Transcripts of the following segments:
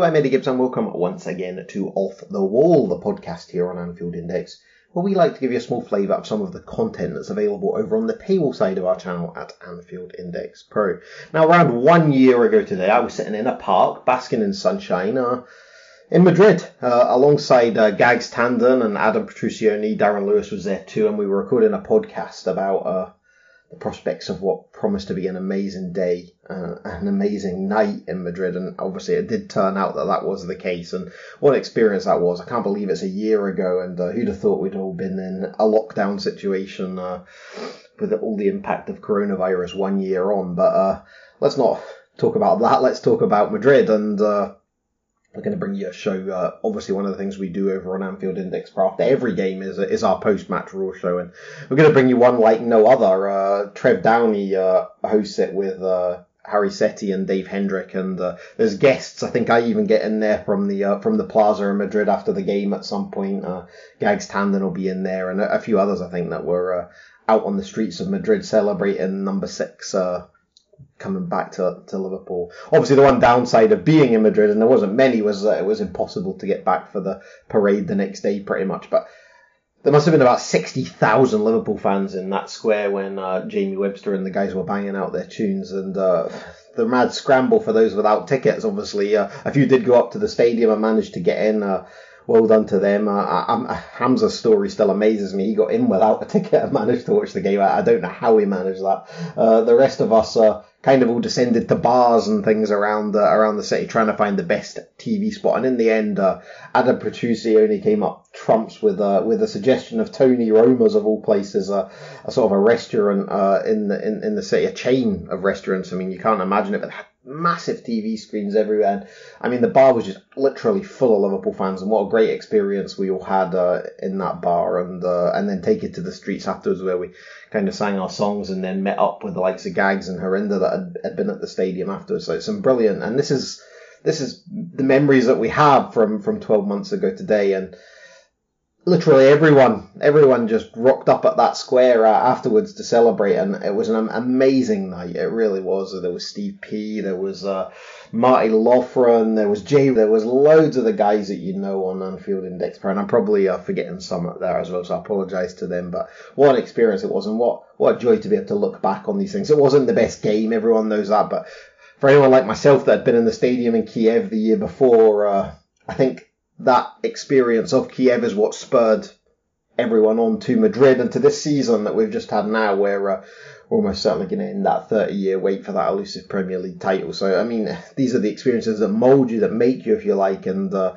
Hello, I'm Eddie Gibbs and welcome once again to Off the Wall, the podcast here on Anfield Index, where we like to give you a small flavour of some of the content that's available over on the paywall side of our channel at Anfield Index Pro. Now, around one year ago today, I was sitting in a park, basking in sunshine, uh, in Madrid, uh, alongside uh, Gags Tandon and Adam Petruccioni. Darren Lewis was there too, and we were recording a podcast about uh, the prospects of what promised to be an amazing day, uh, an amazing night in Madrid, and obviously it did turn out that that was the case. And what an experience that was! I can't believe it's a year ago, and uh, who'd have thought we'd all been in a lockdown situation uh, with all the impact of coronavirus one year on. But uh, let's not talk about that. Let's talk about Madrid and. Uh, we're going to bring you a show. Uh, obviously, one of the things we do over on Anfield Index Pro after every game is is our post match Raw show, and we're going to bring you one like no other. Uh, Trev Downey uh, hosts it with uh, Hari Sethi and Dave Hendrick, and uh, there's guests. I think I even get in there from the uh, from the Plaza in Madrid after the game at some point. Gags Tandon will be in there, and a, a few others I think that were out on the streets of Madrid celebrating number six coming back to, to Liverpool. Obviously, the one downside of being in Madrid, and there wasn't many, was that it was impossible to get back for the parade the next day, pretty much. But there must have been about 60,000 Liverpool fans in that square when uh, Jamie Webster and the guys were banging out their tunes. And uh, the mad scramble for those without tickets, obviously. Uh, a few did go up to the stadium and managed to get in. Well done to them. Uh, Hamza's story still amazes me. He got in without a ticket and managed to watch the game. I, I don't know how he managed that. Uh, the rest of us uh, kind of all descended to bars and things around the, around the city trying to find the best TV spot. And in the end, uh, Adam Petruccioni came up trumps with uh, with a suggestion of Tony Roma's of all places, uh, a sort of a restaurant uh, in the in, in the city, a chain of restaurants. I mean, you can't imagine it, but massive TV screens everywhere. And I mean, the bar was just literally full of Liverpool fans, and what a great experience we all had uh, in that bar. And uh, and then take it to the streets afterwards, where we kind of sang our songs, and then met up with the likes of Gags and Harinder that had, had been at the stadium afterwards. So it's some brilliant, and this is this is the memories that we have from from 12 months ago today, and literally everyone, everyone just rocked up at that square uh, afterwards to celebrate, and it was an amazing night. It really was. There was Steve P, there was uh, Marty Loughran, there was Jay, there was loads of the guys that you know on Anfield Index Pro, and I'm probably uh, forgetting some up there as well, so I apologise to them. But what an experience it was, and what what a joy to be able to look back on these things. It wasn't the best game, everyone knows that, but for anyone like myself that had been in the stadium in Kiev the year before, uh, I think that experience of Kiev is what spurred everyone on to Madrid and to this season that we've just had now, where uh, we're almost certainly going to end that 30 year wait for that elusive Premier League title. So, I mean, these are the experiences that mould you, that make you, if you like, and uh,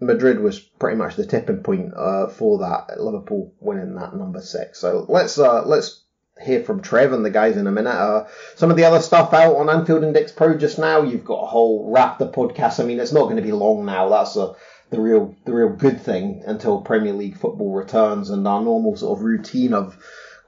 Madrid was pretty much the tipping point uh, for that. Liverpool winning that number six. So let's uh, let's hear from Trev and the guys in a minute. Uh, some of the other stuff out on Anfield Index Pro just now. You've got a whole Raptor podcast. I mean, it's not going to be long now. That's a the real the real good thing until Premier League football returns and our normal sort of routine of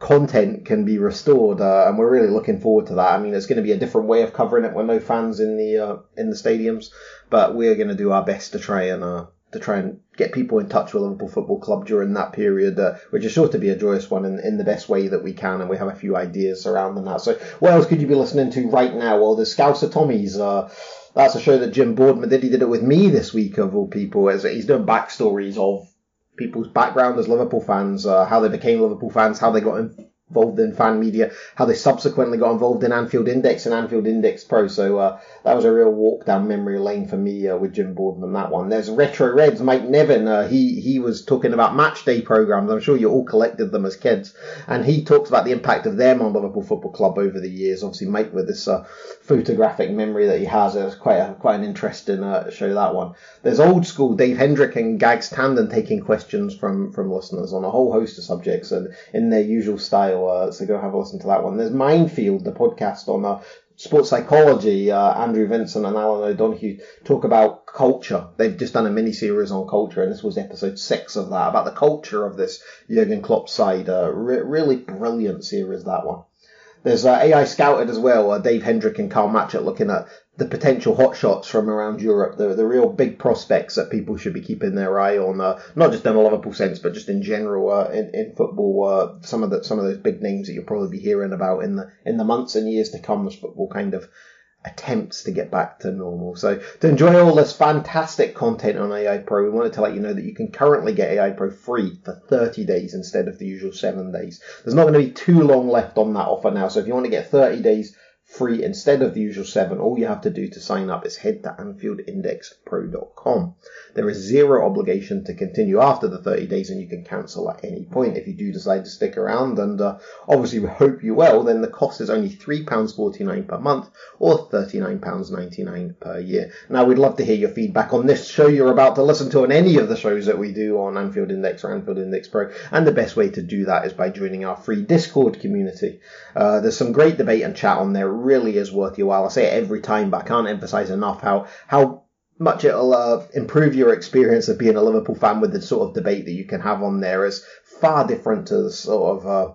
content can be restored. Uh, and we're really looking forward to that. I mean, it's going to be a different way of covering it with no fans in the uh, in the stadiums, but we're going to do our best to try and uh, to try and get people in touch with Liverpool Football Club during that period, uh, which is sure to be a joyous one in, in the best way that we can, and we have a few ideas surrounding that. So, what else could you be listening to right now? Well, the Scouser Tommies. Uh, that's a show that Jim Boardman did. He did it with me this week, of all people. As he's doing backstories of people's background as Liverpool fans, uh, how they became Liverpool fans, how they got in, involved in fan media, how they subsequently got involved in Anfield Index and Anfield Index Pro. So uh, that was a real walk down memory lane for me uh, with Jim Borden Boardman that one. There's Retro Reds, Mike Nevin. Uh, he he was talking about match day programs. I'm sure you all collected them as kids, and he talks about the impact of them on Liverpool Football Club over the years. Obviously, Mike with this uh, photographic memory that he has, it was quite a, quite an interesting uh, show that one. There's old school Dave Hendrick and Gags Tandon taking questions from from listeners on a whole host of subjects and in their usual style. Uh, so go have a listen to that one. There's Minefield, the podcast on uh, sports psychology, uh, Andrew Vincent and Alan O'Donoghue talk about culture. They've just done a mini series on culture, and this was episode six of that about the culture of this Jurgen Klopp side. Uh, re- really brilliant series that one. There's uh, AI Scouted as well, uh, Dave Hendrick and Karl Matchett looking at the potential hotshots from around Europe, the, the real big prospects that people should be keeping their eye on, uh, not just in a Liverpool sense, but just in general uh, in, in football. Uh, some of the some of those big names that you'll probably be hearing about in the in the months and years to come as football kind of attempts to get back to normal. So to enjoy all this fantastic content on AI Pro, we wanted to let you know that you can currently get AI Pro free for 30 days instead of the usual seven days. There's not going to be too long left on that offer now. So if you want to get 30 days free instead of the usual seven, all you have to do to sign up is head to AnfieldIndexPro.com. There is zero obligation to continue after the 30 days and you can cancel at any point if you do decide to stick around. And uh, obviously, we hope you will. Then the cost is only £3.49 per month or £39.99 per year. Now, we'd love to hear your feedback on this show you're about to listen to on any of the shows that we do on Anfield Index or Anfield Index Pro. And the best way to do that is by joining our free Discord community. Uh, there's some great debate and chat on there. It really is worth your while. I say it every time, but I can't emphasize enough how, how much it'll uh, improve your experience of being a Liverpool fan with the sort of debate that you can have on there is far different to the sort of uh,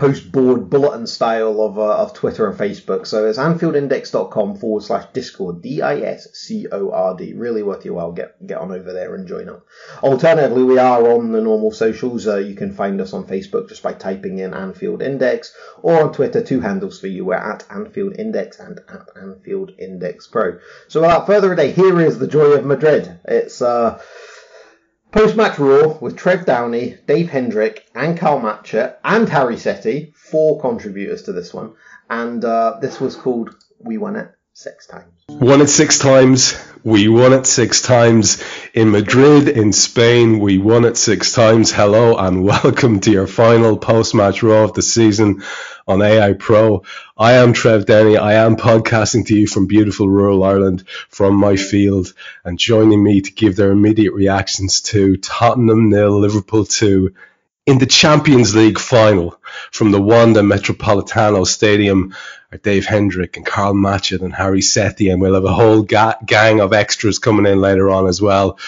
post-board bulletin style of, uh, of Twitter and Facebook. So it's AnfieldIndex.com forward slash Discord, D-I-S-C-O-R-D. Really worth your while. Get, get on over there and join up. Alternatively, we are on the normal socials. Uh, you can find us on Facebook just by typing in Anfield Index or on Twitter, two handles for you. We're at Anfield Index and at Anfield Index Pro. So without further ado, here is the joy of Madrid. It's, uh, Post-match Raw with Trev Downey, Dave Hendrick, and Karl Matchett, and Hari Sethi, four contributors to this one. And uh, this was called We Won It Six Times. Won it six times. We won it six times in Madrid, in Spain. We won it six times. Hello and welcome to your final post-match Raw of the season on AI Pro. I am Trev Downey. I am podcasting to you from beautiful rural Ireland, from my field, and joining me to give their immediate reactions to Tottenham nil, Liverpool two, in the Champions League final from the Wanda Metropolitano Stadium are Dave Hendrick and Karl Matchett and Hari Sethi, and we'll have a whole ga- gang of extras coming in later on as well.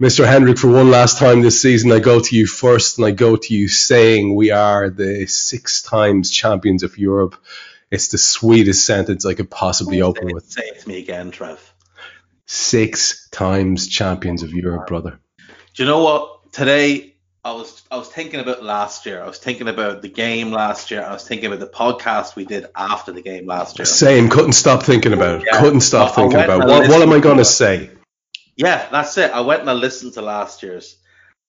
Mr. Hendrick, for one last time this season, I go to you first and I go to you saying we are the six times champions of Europe. It's the sweetest sentence I could possibly open with. Say it to me again, Trev. Six times champions of Europe, brother. Do you know what? Today I was I was thinking about last year. I was thinking about the game last year. I was thinking about the podcast we did after the game last year. Same. Couldn't stop thinking about it. Yeah. Couldn't stop I- thinking about What, what am I going to say? Yeah, that's it. I went and I listened to last year's,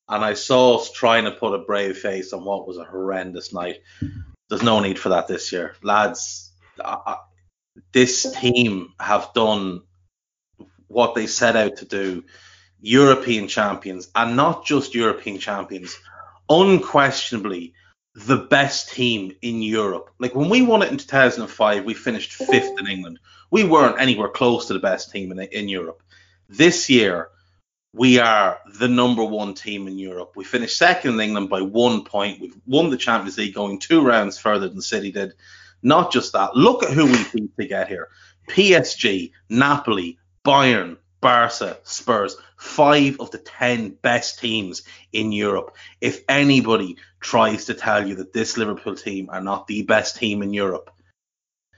and I saw us trying to put a brave face on what was a horrendous night. There's no need for that this year, lads. I, this team have done what they set out to do. European champions, and not just European champions, unquestionably the best team in Europe. Like when we won it in 2005, we finished fifth in England. We weren't anywhere close to the best team in, in Europe. This year, we are the number one team in Europe. We finished second in England by one point. We've won the Champions League going two rounds further than City did. Not just that, look at who we beat to get here PSG, Napoli, Bayern, Barca, Spurs, five of the 10 best teams in Europe. If anybody tries to tell you that this Liverpool team are not the best team in Europe,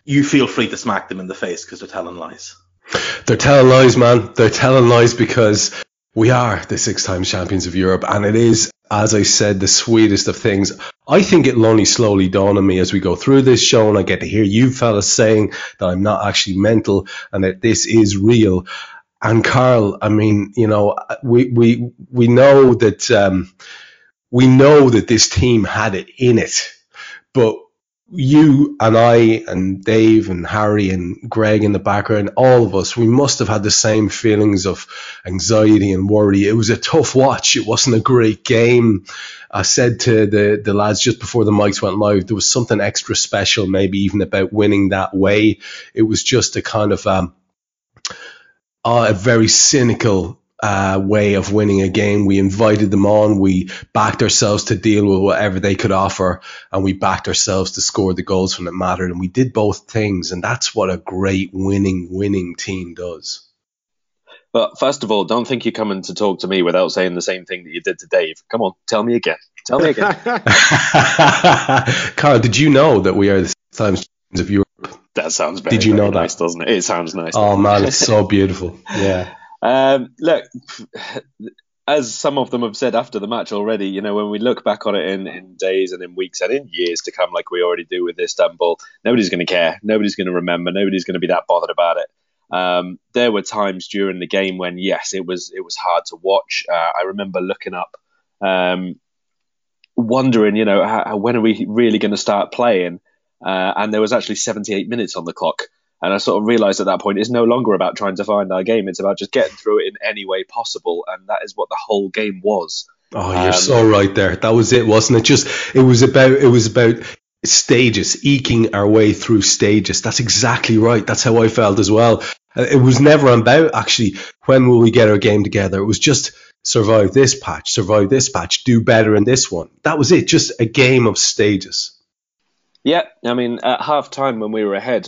you feel free to smack them in the face because they're telling lies. They're telling lies, man. They're telling lies because we are the six times champions of Europe, and it is, as I said, the sweetest of things. I think it'll only slowly dawn on me as we go through this show, and I get to hear you fellas saying that I'm not actually mental and that this is real. And Carl, I mean, you know, we we we know that um, we know that this team had it in it, but you and I and Dave and Harry and Greg in the background, all of us, we must have had the same feelings of anxiety and worry. It was a tough watch. It wasn't a great game. I said to the, the lads just before the mics went live, there was something extra special, maybe even about winning that way. It was just a kind of um, uh, a very cynical uh, way of winning a game. We invited them on. We backed ourselves to deal with whatever they could offer, and we backed ourselves to score the goals when it mattered. And we did both things, and that's what a great winning, winning team does. But first of all, don't think you're coming to talk to me without saying the same thing that you did to Dave. Come on, tell me again. Tell me again. Carl, did you know that we are the times champions of Europe? That sounds very, Did you know that? nice, doesn't it? It sounds nice. Oh man, it's so beautiful. Yeah. Um, look, as some of them have said after the match already, you know, when we look back on it in, in days and in weeks and in years to come, like we already do with Istanbul, nobody's going to care. Nobody's going to remember. Nobody's going to be that bothered about it. Um, there were times during the game when, yes, it was it was hard to watch. Uh, I remember looking up, um, wondering, you know, how, when are we really going to start playing? Uh, and there was actually 78 minutes on the clock. And I sort of realised at that point it's no longer about trying to find our game. It's about just getting through it in any way possible. And that is what the whole game was. Oh, you're Um, so right there. That was it, wasn't it? Just it was about it was about stages, eking our way through stages. That's exactly right. That's how I felt as well. Uh, It was never about actually when will we get our game together. It was just survive this patch, survive this patch, do better in this one. That was it. Just a game of stages. Yeah, I mean, at half time when we were ahead,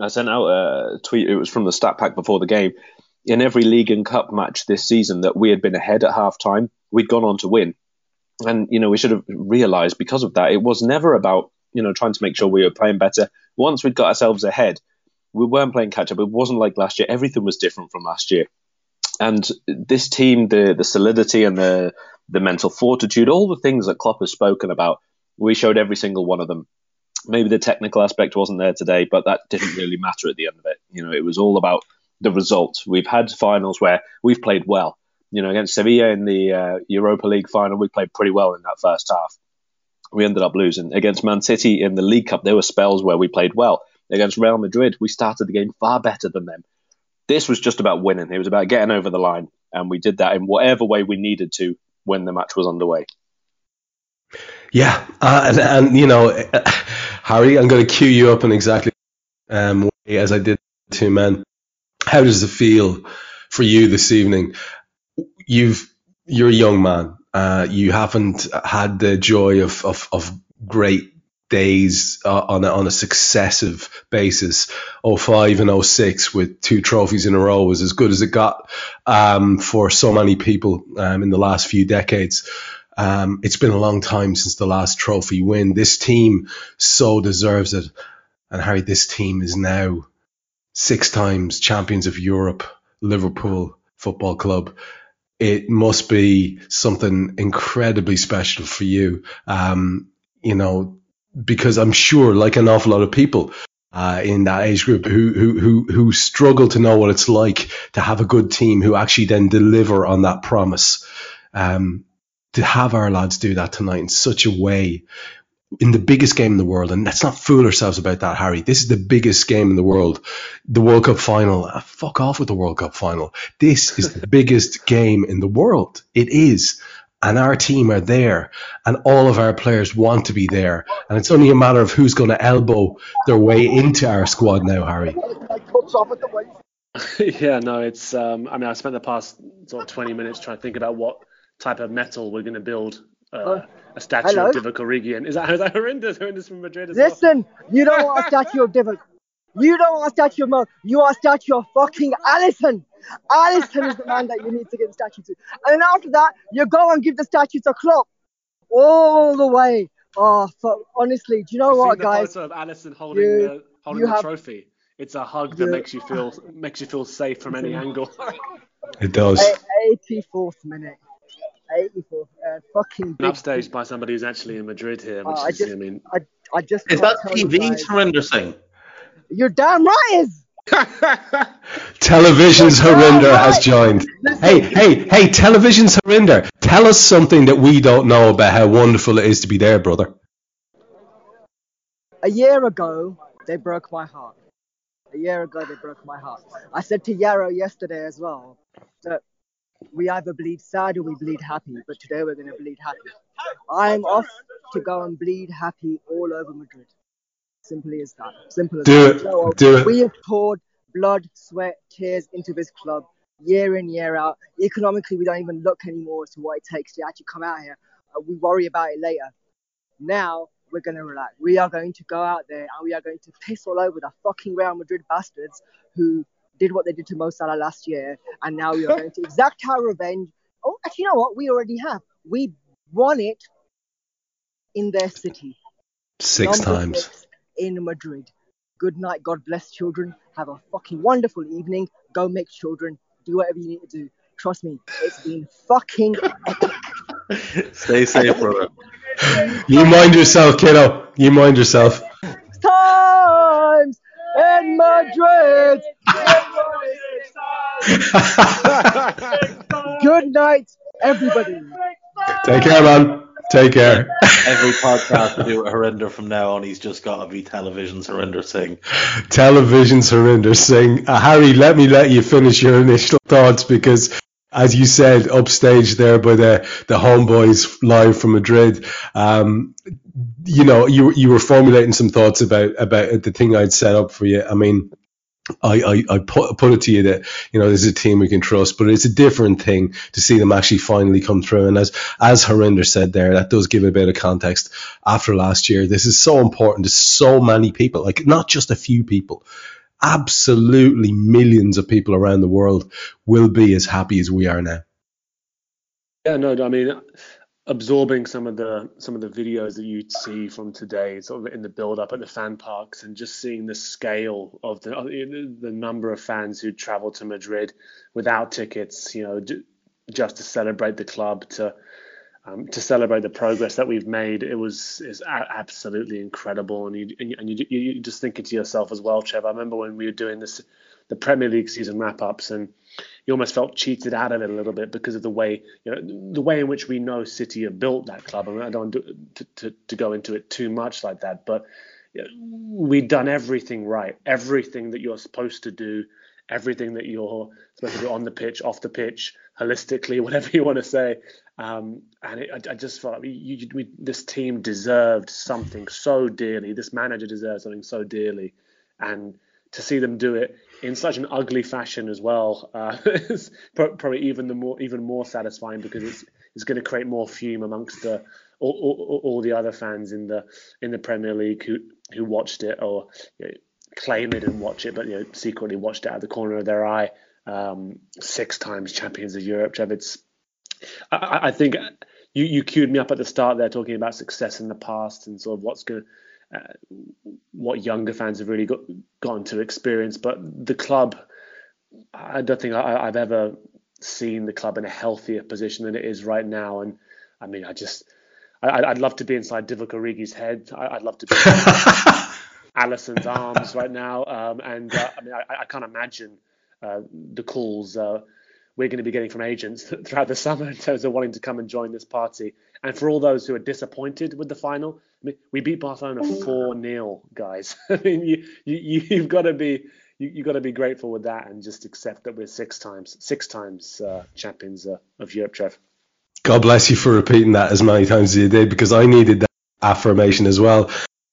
I sent out a tweet. It was from the stat pack before the game. In every league and cup match this season that we had been ahead at half time, we'd gone on to win. And, you know, we should have realised because of that, it was never about, you know, trying to make sure we were playing better. Once we'd got ourselves ahead, we weren't playing catch up. It wasn't like last year. Everything was different from last year. And this team, the the solidity and the the mental fortitude, all the things that Klopp has spoken about, we showed every single one of them maybe the technical aspect wasn't there today, but that didn't really matter at the end of it. You know, it was all about the result. We've had finals where we've played well. You know, against Sevilla in the uh, Europa League final, we played pretty well in that first half. We ended up losing. Against Man City in the League Cup, there were spells where we played well. Against Real Madrid, we started the game far better than them. This was just about winning. It was about getting over the line, and we did that in whatever way we needed to when the match was underway. Yeah, uh, and, and you know, Harry, I'm going to cue you up in exactly um, as I did two men. How does it feel for you this evening? You've you're a young man. Uh, you haven't had the joy of of, of great days uh, on a, on a successive basis. 05 and 06 with two trophies in a row was as good as it got um, for so many people um, in the last few decades. Um, it's been a long time since the last trophy win. This team so deserves it. And Harry, this team is now six times champions of Europe, Liverpool Football Club. It must be something incredibly special for you. Um, you know, because I'm sure, like an awful lot of people uh, in that age group who, who who who struggle to know what it's like to have a good team who actually then deliver on that promise. Um, to have our lads do that tonight in such a way in the biggest game in the world, and let's not fool ourselves about that, Harry. This is the biggest game in the world, the World Cup final. Ah, fuck off with the World Cup final. This is the biggest game in the world. It is. And our team are there, and all of our players want to be there. And it's only a matter of who's going to elbow their way into our squad now, Harry. yeah, no, it's. Um, I mean, I spent the past sort of 20 minutes trying to think about what type of metal we're going to build uh, a statue hello? of Divock Origi. And is that, is that horrendous? Horrendous from Madrid as well. Listen, you don't want a statue of Divock. You don't want a statue of Mo. You want a statue of fucking Alisson. Alisson is the man that you need to give the statue to. And then after that, you go and give the statue to Klopp. All the way. Oh, fuck. honestly, do you know I've what, seen the guys? photo of Alisson holding You- the holding you the have- trophy. It's a hug that You- makes you feel makes you feel safe from any angle. It does. 84th minute. 84th. Uh, fucking And big. upstaged by somebody who's actually in Madrid here, which Uh, I is, just- I mean, I, I just Is that TV guys. Surinder Singh? You're damn right, it is. Television's Harinder has joined. Hey, hey, hey, Television's Harinder. Tell us something that we don't know about how wonderful it is to be there, brother. A year ago, they broke my heart. A year ago, they broke my heart. I said to Yarrow yesterday as well that we either bleed sad or we bleed happy, but today we're going to bleed happy. I'm off to go and bleed happy all over Madrid. Simply as that. Simple as Do that. it. Know what? Do it. We have poured blood, sweat, tears into this club. year in, year out. Economically, we don't even look anymore as to what it takes to actually come out here. Uh, we worry about it later. Now we're going to relax. We are going to go out there and we are going to piss all over the fucking Real Madrid bastards who did what they did to Mo Salah last year, and now we are going to exact our revenge. Oh, actually, you know what? We already have. We won it in their city. Six Number times. six in Madrid. Good night. God bless children. Have a fucking wonderful evening. Go make children. Do whatever you need to do. Trust me, it's been fucking epic. Stay safe, brother. You mind yourself, kiddo. You mind yourself. times in Madrid. Good night, everybody. Take care, man. Take care. Every podcast we do with Harinder from now on, he's just got to be television's Harinder Singh. Television's Harinder Singh. Uh, Harry, let me let you finish your initial thoughts because, as you said, upstage there by the the homeboys live from Madrid. Um, you know, you you were formulating some thoughts about about the thing I'd set up for you. I mean. I, I, I put, put it to you that you know there's a team we can trust, but it's a different thing to see them actually finally come through. And as as Harinder said there, that does give a bit of context after last year. This is so important to so many people, like not just a few people. Absolutely millions of people around the world will be as happy as we are now. Yeah, no, I mean, absorbing some of the some of the videos that you'd see from today, sort of in the build up at the fan parks, and just seeing the scale of the the number of fans who travel to Madrid without tickets, you know, just to celebrate the club, to um, to celebrate the progress that we've made. It was is absolutely incredible, and you and you, you you you just thinking to yourself as well, Trev. I remember when we were doing this, the Premier League season wrap ups, and you almost felt cheated out of it a little bit because of the way you know the way in which we know City have built that club. I, mean, I don't want to, to, to go into it too much like that, but we've done everything right, everything that you're supposed to do, everything that you're supposed to do on the pitch, off the pitch, holistically, whatever you want to say. Um, and it, I, I just felt like you, we, this team deserved something so dearly. This manager deserved something so dearly, and to see them do it in such an ugly fashion as well uh, is probably even the more even more satisfying because it's it's going to create more fume amongst the all, all, all the other fans in the in the Premier League who who watched it or you know, claim it and watch it, but you know secretly watched it out of the corner of their eye. Um, six times champions of Europe, Trev. It's I, I think you you queued me up at the start there talking about success in the past and sort of what's going to uh, what younger fans have really got gotten to experience. But the club, I don't think I, I've ever seen the club in a healthier position than it is right now. And I mean, I just, I, I'd love to be inside Divock Origi's head. I, I'd love to be in Alisson's arms right now. Um, and uh, I mean, I, I can't imagine uh, the calls uh, we're going to be getting from agents throughout the summer in terms of wanting to come and join this party. And for all those who are disappointed with the final, I mean, we beat Barcelona four 0 guys. I mean, you you you've got to be you you got to be grateful with that and just accept that we're six times six times uh, champions uh, of Europe, Trev. God bless you for repeating that as many times as you did because I needed that affirmation as well.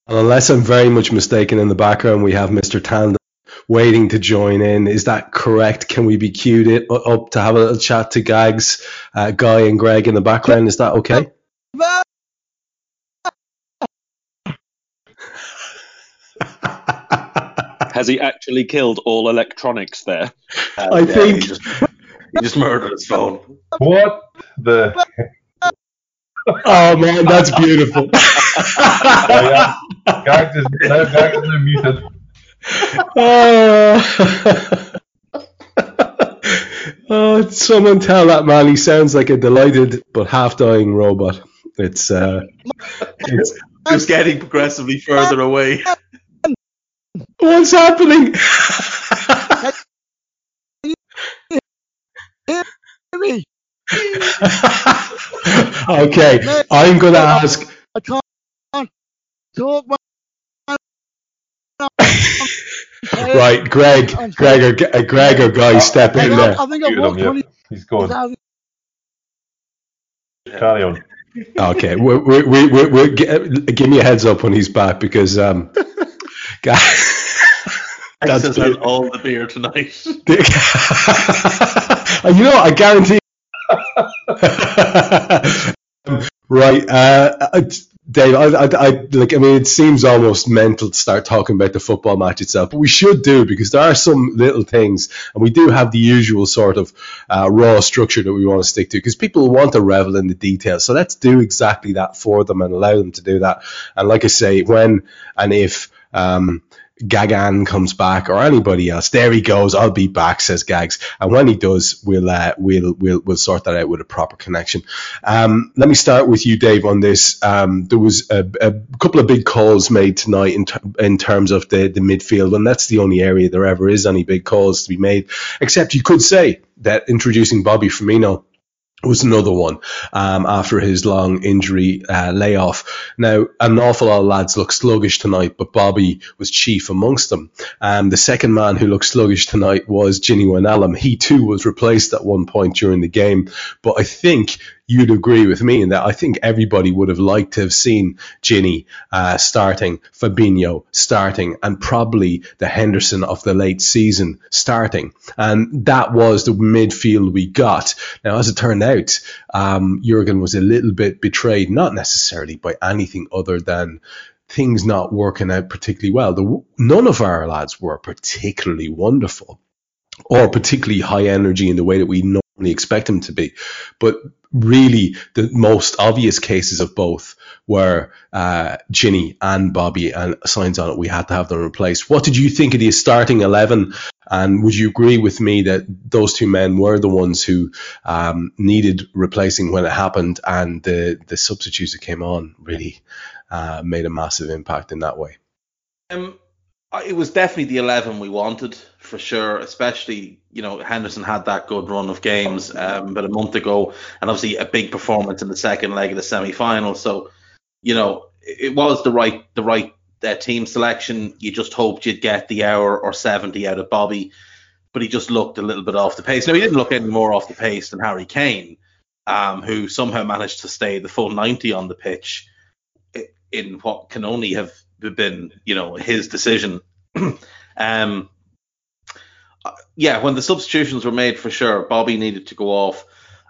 And unless I'm very much mistaken in the background, we have Mr. Tandon waiting to join in. Is that correct? Can we be queued up to have a little chat to Gags, uh, Guy, and Greg in the background? Is that okay? Has he actually killed all electronics there? I uh, Yeah, think- he just, he just murdered his phone. What the? Oh man, that's beautiful. Oh, yeah. Gags is, now Gags is muted. oh. oh, someone tell that man he sounds like a delighted but half dying robot. It's uh, it's Just getting progressively further away. what's happening? okay, I'm gonna ask. I can't talk. Right, Greg, Greg, or, uh, Greg, or Guy, step in there. I think I've walked 20 He's gone. Carry on. Okay, we we we, gi- give me a heads up when he's back because um, Guy. Texas That's had all the beer tonight. you know, I guarantee. right, uh, uh, Dave. I, I, I, like. I mean, it seems almost mental to start talking about the football match itself, but we should do because there are some little things, and we do have the usual sort of uh, raw structure that we want to stick to because people want to revel in the details. So let's do exactly that for them and allow them to do that. And like I say, when and if. Um, Gagan comes back or anybody else, there he goes. I'll be back, says Gags. And when he does, we'll uh, we'll we'll we'll sort that out with a proper connection. Um, let me start with you, Dave, on this. Um, there was a, a, couple of big calls made tonight in ter- in terms of the the midfield, and that's the only area there ever is any big calls to be made. Except you could say that introducing Bobby Firmino was another one um, after his long injury uh, layoff. Now, an awful lot of lads look sluggish tonight, but Bobby was chief amongst them. Um, the second man who looked sluggish tonight was Gini Wijnaldum. He too was replaced at one point during the game, but I think you'd agree with me in that I think everybody would have liked to have seen Gini uh, starting, Fabinho starting, and probably the Henderson of the late season starting. And that was the midfield we got. Now, as it turned out, um, Jurgen was a little bit betrayed, not necessarily by anything other than things not working out particularly well. The, none of our lads were particularly wonderful or particularly high energy in the way that we normally expect them to be. But really the most obvious cases of both were uh, Gini and Bobby, and signs on it we had to have them replaced. What did you think of the starting eleven? And would you agree with me that those two men were the ones who um, needed replacing when it happened, and the the substitutes that came on really uh, made a massive impact in that way? Um, it was definitely the 11 we wanted for sure, especially, you know, Henderson had that good run of games um, a month ago and obviously a big performance in the second leg of the semi final. So, you know, it was the right the right uh, team selection. You just hoped you'd get the hour or 70 out of Bobby, but he just looked a little bit off the pace. Now, he didn't look any more off the pace than Harry Kane, um, who somehow managed to stay the full 90 on the pitch in what can only have been, you know, his decision. um, yeah, when the substitutions were made for sure, Bobby needed to go off.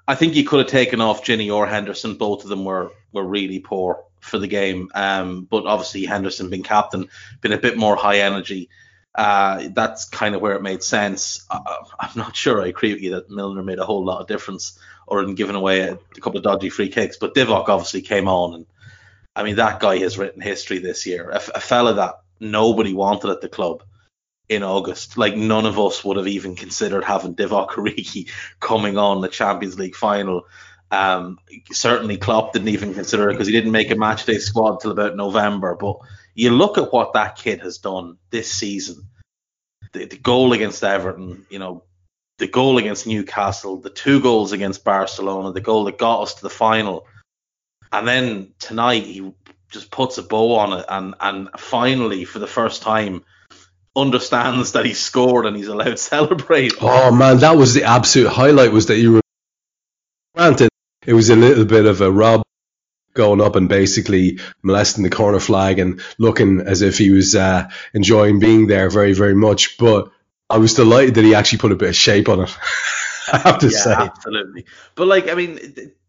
I think he could have taken off Gini or Henderson. Both of them were were really poor for the game. Um, but obviously Henderson being captain, been a bit more high energy. Uh, that's kind of where it made sense. I, I'm not sure I agree with you that Milner made a whole lot of difference or in giving away a, a couple of dodgy free kicks. But Divock obviously came on, and I mean that guy has written history this year. A, a fella that nobody wanted at the club in August. Like none of us would have even considered having Divock Origi coming on the Champions League final. Um, certainly Klopp didn't even consider it because he didn't make a matchday squad until about November. But you look at what that kid has done this season. The, the goal against Everton, you know, the goal against Newcastle, the two goals against Barcelona, the goal that got us to the final. And then tonight he just puts a bow on it and and finally for the first time understands that he scored and he's allowed to celebrate. Oh man, that was the absolute highlight was that you were granted it was a little bit of a rob going up and basically molesting the corner flag and looking as if he was uh, enjoying being there very very much but I was delighted that he actually put a bit of shape on it. I have to yeah, say. Absolutely. But like I mean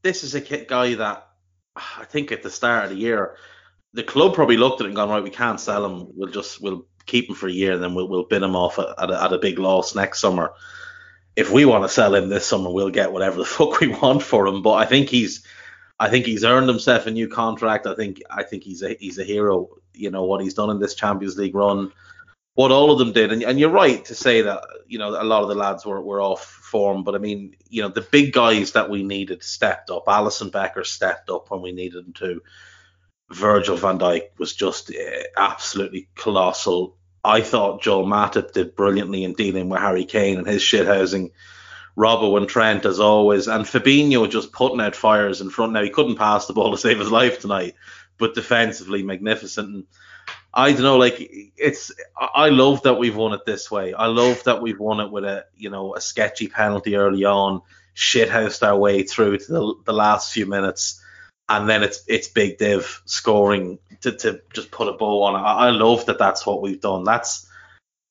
this is a guy that I think at the start of the year, the club probably looked at it and gone, right, we can't sell him. We'll just we'll keep him for a year and then we'll we'll bin him off at, at, a, at a big loss next summer. If we want to sell him this summer, we'll get whatever the fuck we want for him. But I think he's I think he's earned himself a new contract. I think I think he's a he's a hero. You know what he's done in this Champions League run, what all of them did, and, and you're right to say that you know a lot of the lads were, were off form, but I mean you know the big guys that we needed stepped up. Alisson Becker stepped up when we needed him to. Virgil van Dijk was just uh, absolutely colossal. I thought Joel Matip did brilliantly in dealing with Harry Kane and his shithousing. Robbo and Trent as always, and Fabinho just putting out fires in front. Now he couldn't pass the ball to save his life tonight, but defensively magnificent. And I don't know, like it's. I love that we've won it this way. I love that we've won it with a you know a sketchy penalty early on, shithoused our way through to the, the last few minutes, and then it's it's Big Div scoring to, to just put a bow on I love that that's what we've done. That's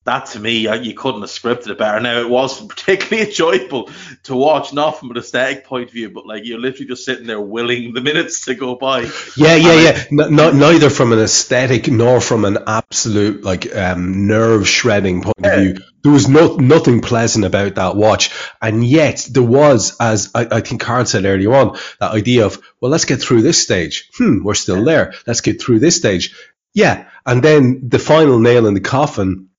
that to me, you couldn't have scripted it better. Now it wasn't particularly enjoyable to watch, not from an aesthetic point of view, but like you're literally just sitting there willing the minutes to go by. Yeah, yeah, yeah. N- not neither from an aesthetic nor from an absolute like um, nerve shredding point yeah. of view. There was no nothing pleasant about that watch, and yet there was, as I, I think Carl said earlier on, that idea of well, let's get through this stage. Hmm, we're still there. Let's get through this stage. Yeah, and then the final nail in the coffin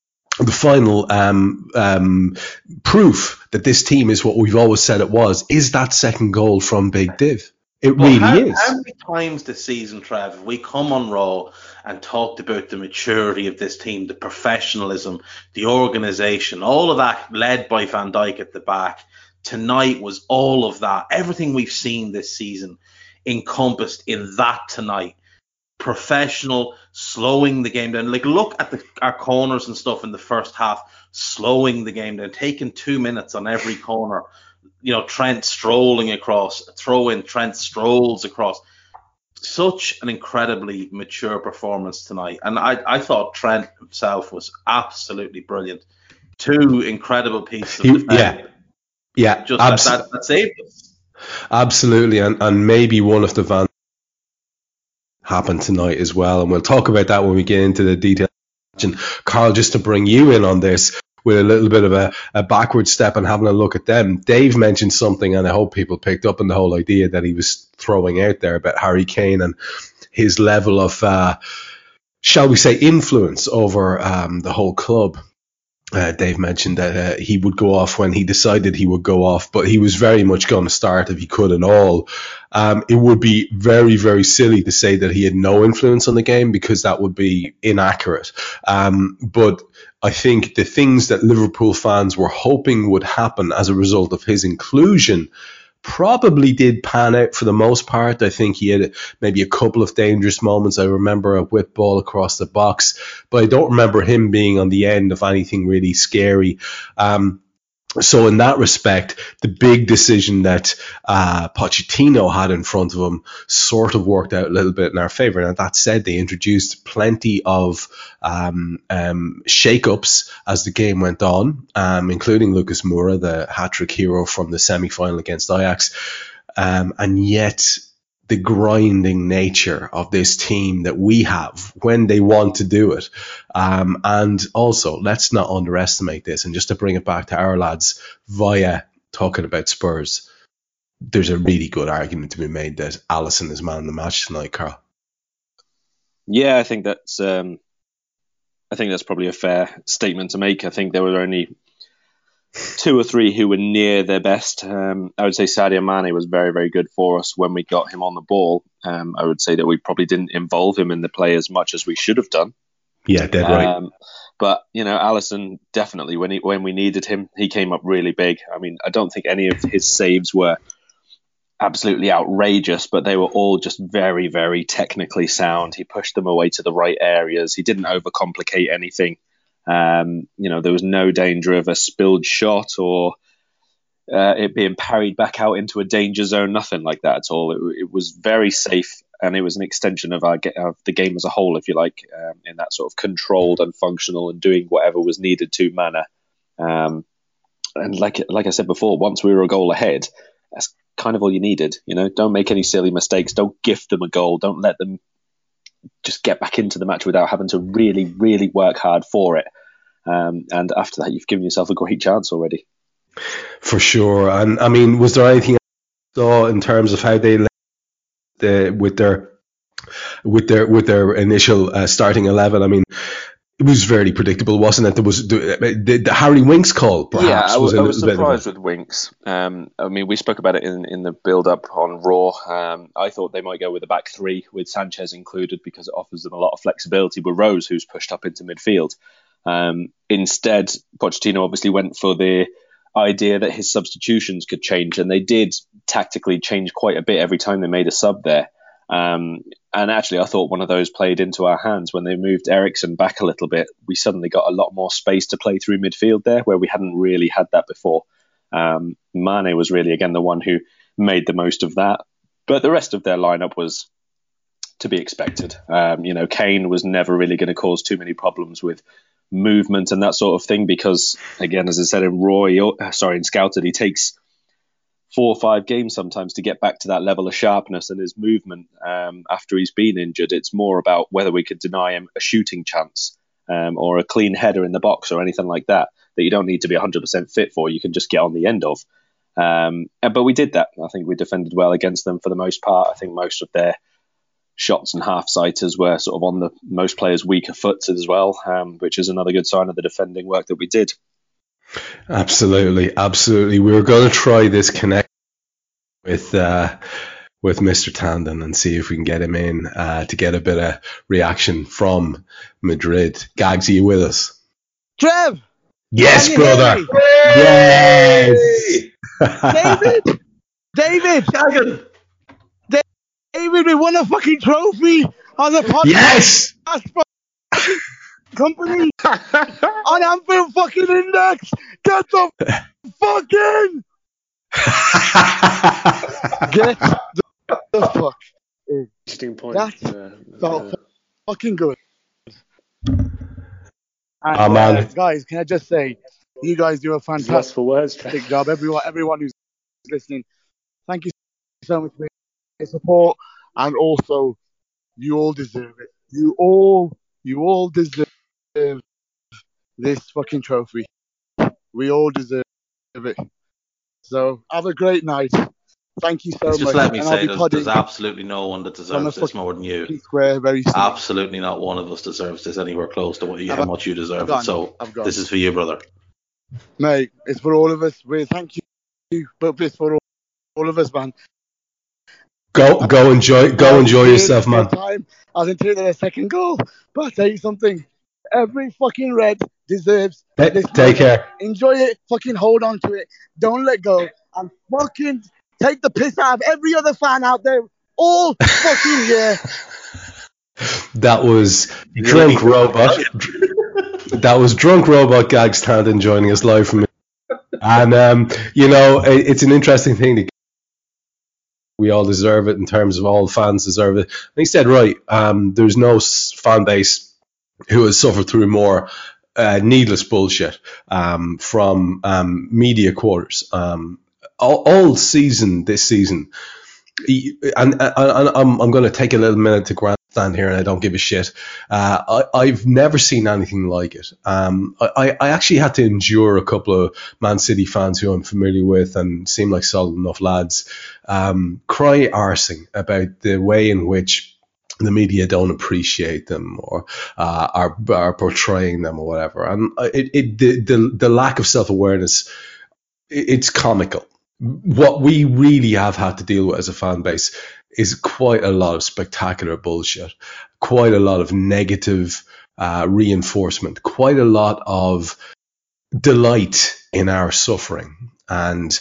the final um, um, proof that this team is what we've always said it was is that second goal from Big Div. It well, really how, is. How many times this season, Trev, we come on Raw and talked about the maturity of this team, the professionalism, the organisation, all of that led by Van Dijk at the back. Tonight was all of that. Everything we've seen this season encompassed in that tonight professional, slowing the game down. Like look at the our corners and stuff in the first half, slowing the game down, taking two minutes on every corner. You know, Trent strolling across, throw in Trent strolls across. Such an incredibly mature performance tonight. And I, I thought Trent himself was absolutely brilliant. Two incredible pieces of Yeah. Yeah. Just abso- that, that, that saved us. Absolutely. And, and maybe one of the Van happen tonight as well. And we'll talk about that when we get into the details. And Carl, just to bring you in on this with a little bit of a, a backward step and having a look at them. Dave mentioned something, and I hope people picked up on the whole idea that he was throwing out there about Harry Kane and his level of, uh, shall we say, influence over um, the whole club. Uh, Dave mentioned that uh, he would go off when he decided he would go off, but he was very much going to start if he could at all. Um, it would be very, very silly to say that he had no influence on the game because that would be inaccurate. Um, but I think the things that Liverpool fans were hoping would happen as a result of his inclusion probably did pan out for the most part. I think he had maybe a couple of dangerous moments. I remember a whip ball across the box, but I don't remember him being on the end of anything really scary. Um, so in that respect, the big decision that uh, Pochettino had in front of him sort of worked out a little bit in our favour. And that said, they introduced plenty of um, um, shake-ups as the game went on, um, including Lucas Moura, the hat-trick hero from the semi-final against Ajax. Um, and yet the grinding nature of this team that we have when they want to do it. Um, and also, let's not underestimate this. And just to bring it back to our lads via talking about Spurs, there's a really good argument to be made that Alisson is man of the match tonight, Carl. Yeah, I think that's um, I think that's probably a fair statement to make. I think there were only two or three who were near their best. Um, I would say Sadio Mane was very, very good for us when we got him on the ball. Um, I would say that we probably didn't involve him in the play as much as we should have done. Yeah, dead right. Um, but you know, Alisson definitely when he when we needed him, he came up really big. I mean, I don't think any of his saves were absolutely outrageous, but they were all just very, very technically sound. He pushed them away to the right areas. He didn't overcomplicate anything. Um, you know, there was no danger of a spilled shot or uh, it being parried back out into a danger zone. Nothing like that at all. It, it was very safe, and it was an extension of our of the game as a whole, if you like, um, in that sort of controlled and functional and doing whatever was needed to manner. Um, and like like I said before, once we were a goal ahead, that's kind of all you needed. You know, don't make any silly mistakes. Don't gift them a goal. Don't let them just get back into the match without having to really, really work hard for it. Um, and after that, you've given yourself a great chance already. For sure. And I mean, was there anything saw in terms of how they the, with their with their with their initial uh, starting eleven? I mean, it was very predictable, wasn't it? There was the, the, the Harry Winks call, perhaps. Yeah, I was, was, I was surprised with Winks. Um, I mean, we spoke about it in, in the build up on Raw. Um, I thought they might go with a back three with Sanchez included because it offers them a lot of flexibility with Rose, who's pushed up into midfield. Um, instead, Pochettino obviously went for the idea that his substitutions could change, and they did tactically change quite a bit every time they made a sub there. Um, and actually, I thought one of those played into our hands when they moved Eriksen back a little bit. We suddenly got a lot more space to play through midfield there, where we hadn't really had that before. Um, Mane was really again the one who made the most of that, but the rest of their lineup was to be expected. Um, you know, Kane was never really going to cause too many problems with movement and that sort of thing. Because again, as I said in Roy, uh, sorry, in Scouted, he takes four or five games sometimes to get back to that level of sharpness and his movement um, after he's been injured. It's more about whether we could deny him a shooting chance um, or a clean header in the box or anything like that that you don't need to be 100% fit for. You can just get on the end of. Um, but we did that. I think we defended well against them for the most part. I think most of their shots and half sighters were sort of on the most players' weaker foots as well, um, which is another good sign of the defending work that we did. Absolutely, absolutely. We were going to try this connect with uh, with Mr. Tandon and see if we can get him in uh, to get a bit of reaction from Madrid. Gags, are you with us? Trev! Yes, brother. Yes. David! David! Gagan. David, we won a fucking trophy on the podcast yes. fucking company on Anfield fucking Index. Get the fucking get the, the fuck. in. Interesting point. That's Uh, felt uh, fucking good. And, Oh, man. uh, guys, can I just say, you guys do a fantastic words. Job. Everyone, everyone who's listening, thank you so much for your support, and also, you all deserve it. You all, you all deserve this fucking trophy. We all deserve it. So have a great night. Thank you so Just much. let me and say, there's, there's absolutely no one that deserves this more than you. square very soon. Absolutely not one of us deserves this anywhere close to what you, how much you deserve it. So this is for you, brother. Mate, it's for all of us. We thank you, but it's for all, all of us, man. Go, go enjoy, go enjoy yourself, man. Time. I was until the second goal, but I'll tell you something. Every fucking red deserves Ta- this. Take moment. care. Enjoy it. Fucking hold on to it. Don't let go. And fucking take the piss out of every other fan out there all fucking year. That was drunk robot. that was drunk robot gags Tandon joining us live from. And um, you know, it, it's an interesting thing. We all deserve it in terms of all fans deserve it. And he said right. Um, there's no fan base who has suffered through more uh, needless bullshit um, from um, media quarters. Um, all, all season this season, and, and, and I'm, I'm going to take a little minute to grandstand here, and I don't give a shit. Uh, I, I've never seen anything like it. Um, I, I actually had to endure a couple of Man City fans who I'm familiar with and seem like solid enough lads um, cry arsing about the way in which the media don't appreciate them or uh, are, are portraying them or whatever. And it, it the, the, the lack of self awareness, it's comical. What we really have had to deal with as a fan base is quite a lot of spectacular bullshit, quite a lot of negative uh, reinforcement, quite a lot of delight in our suffering. And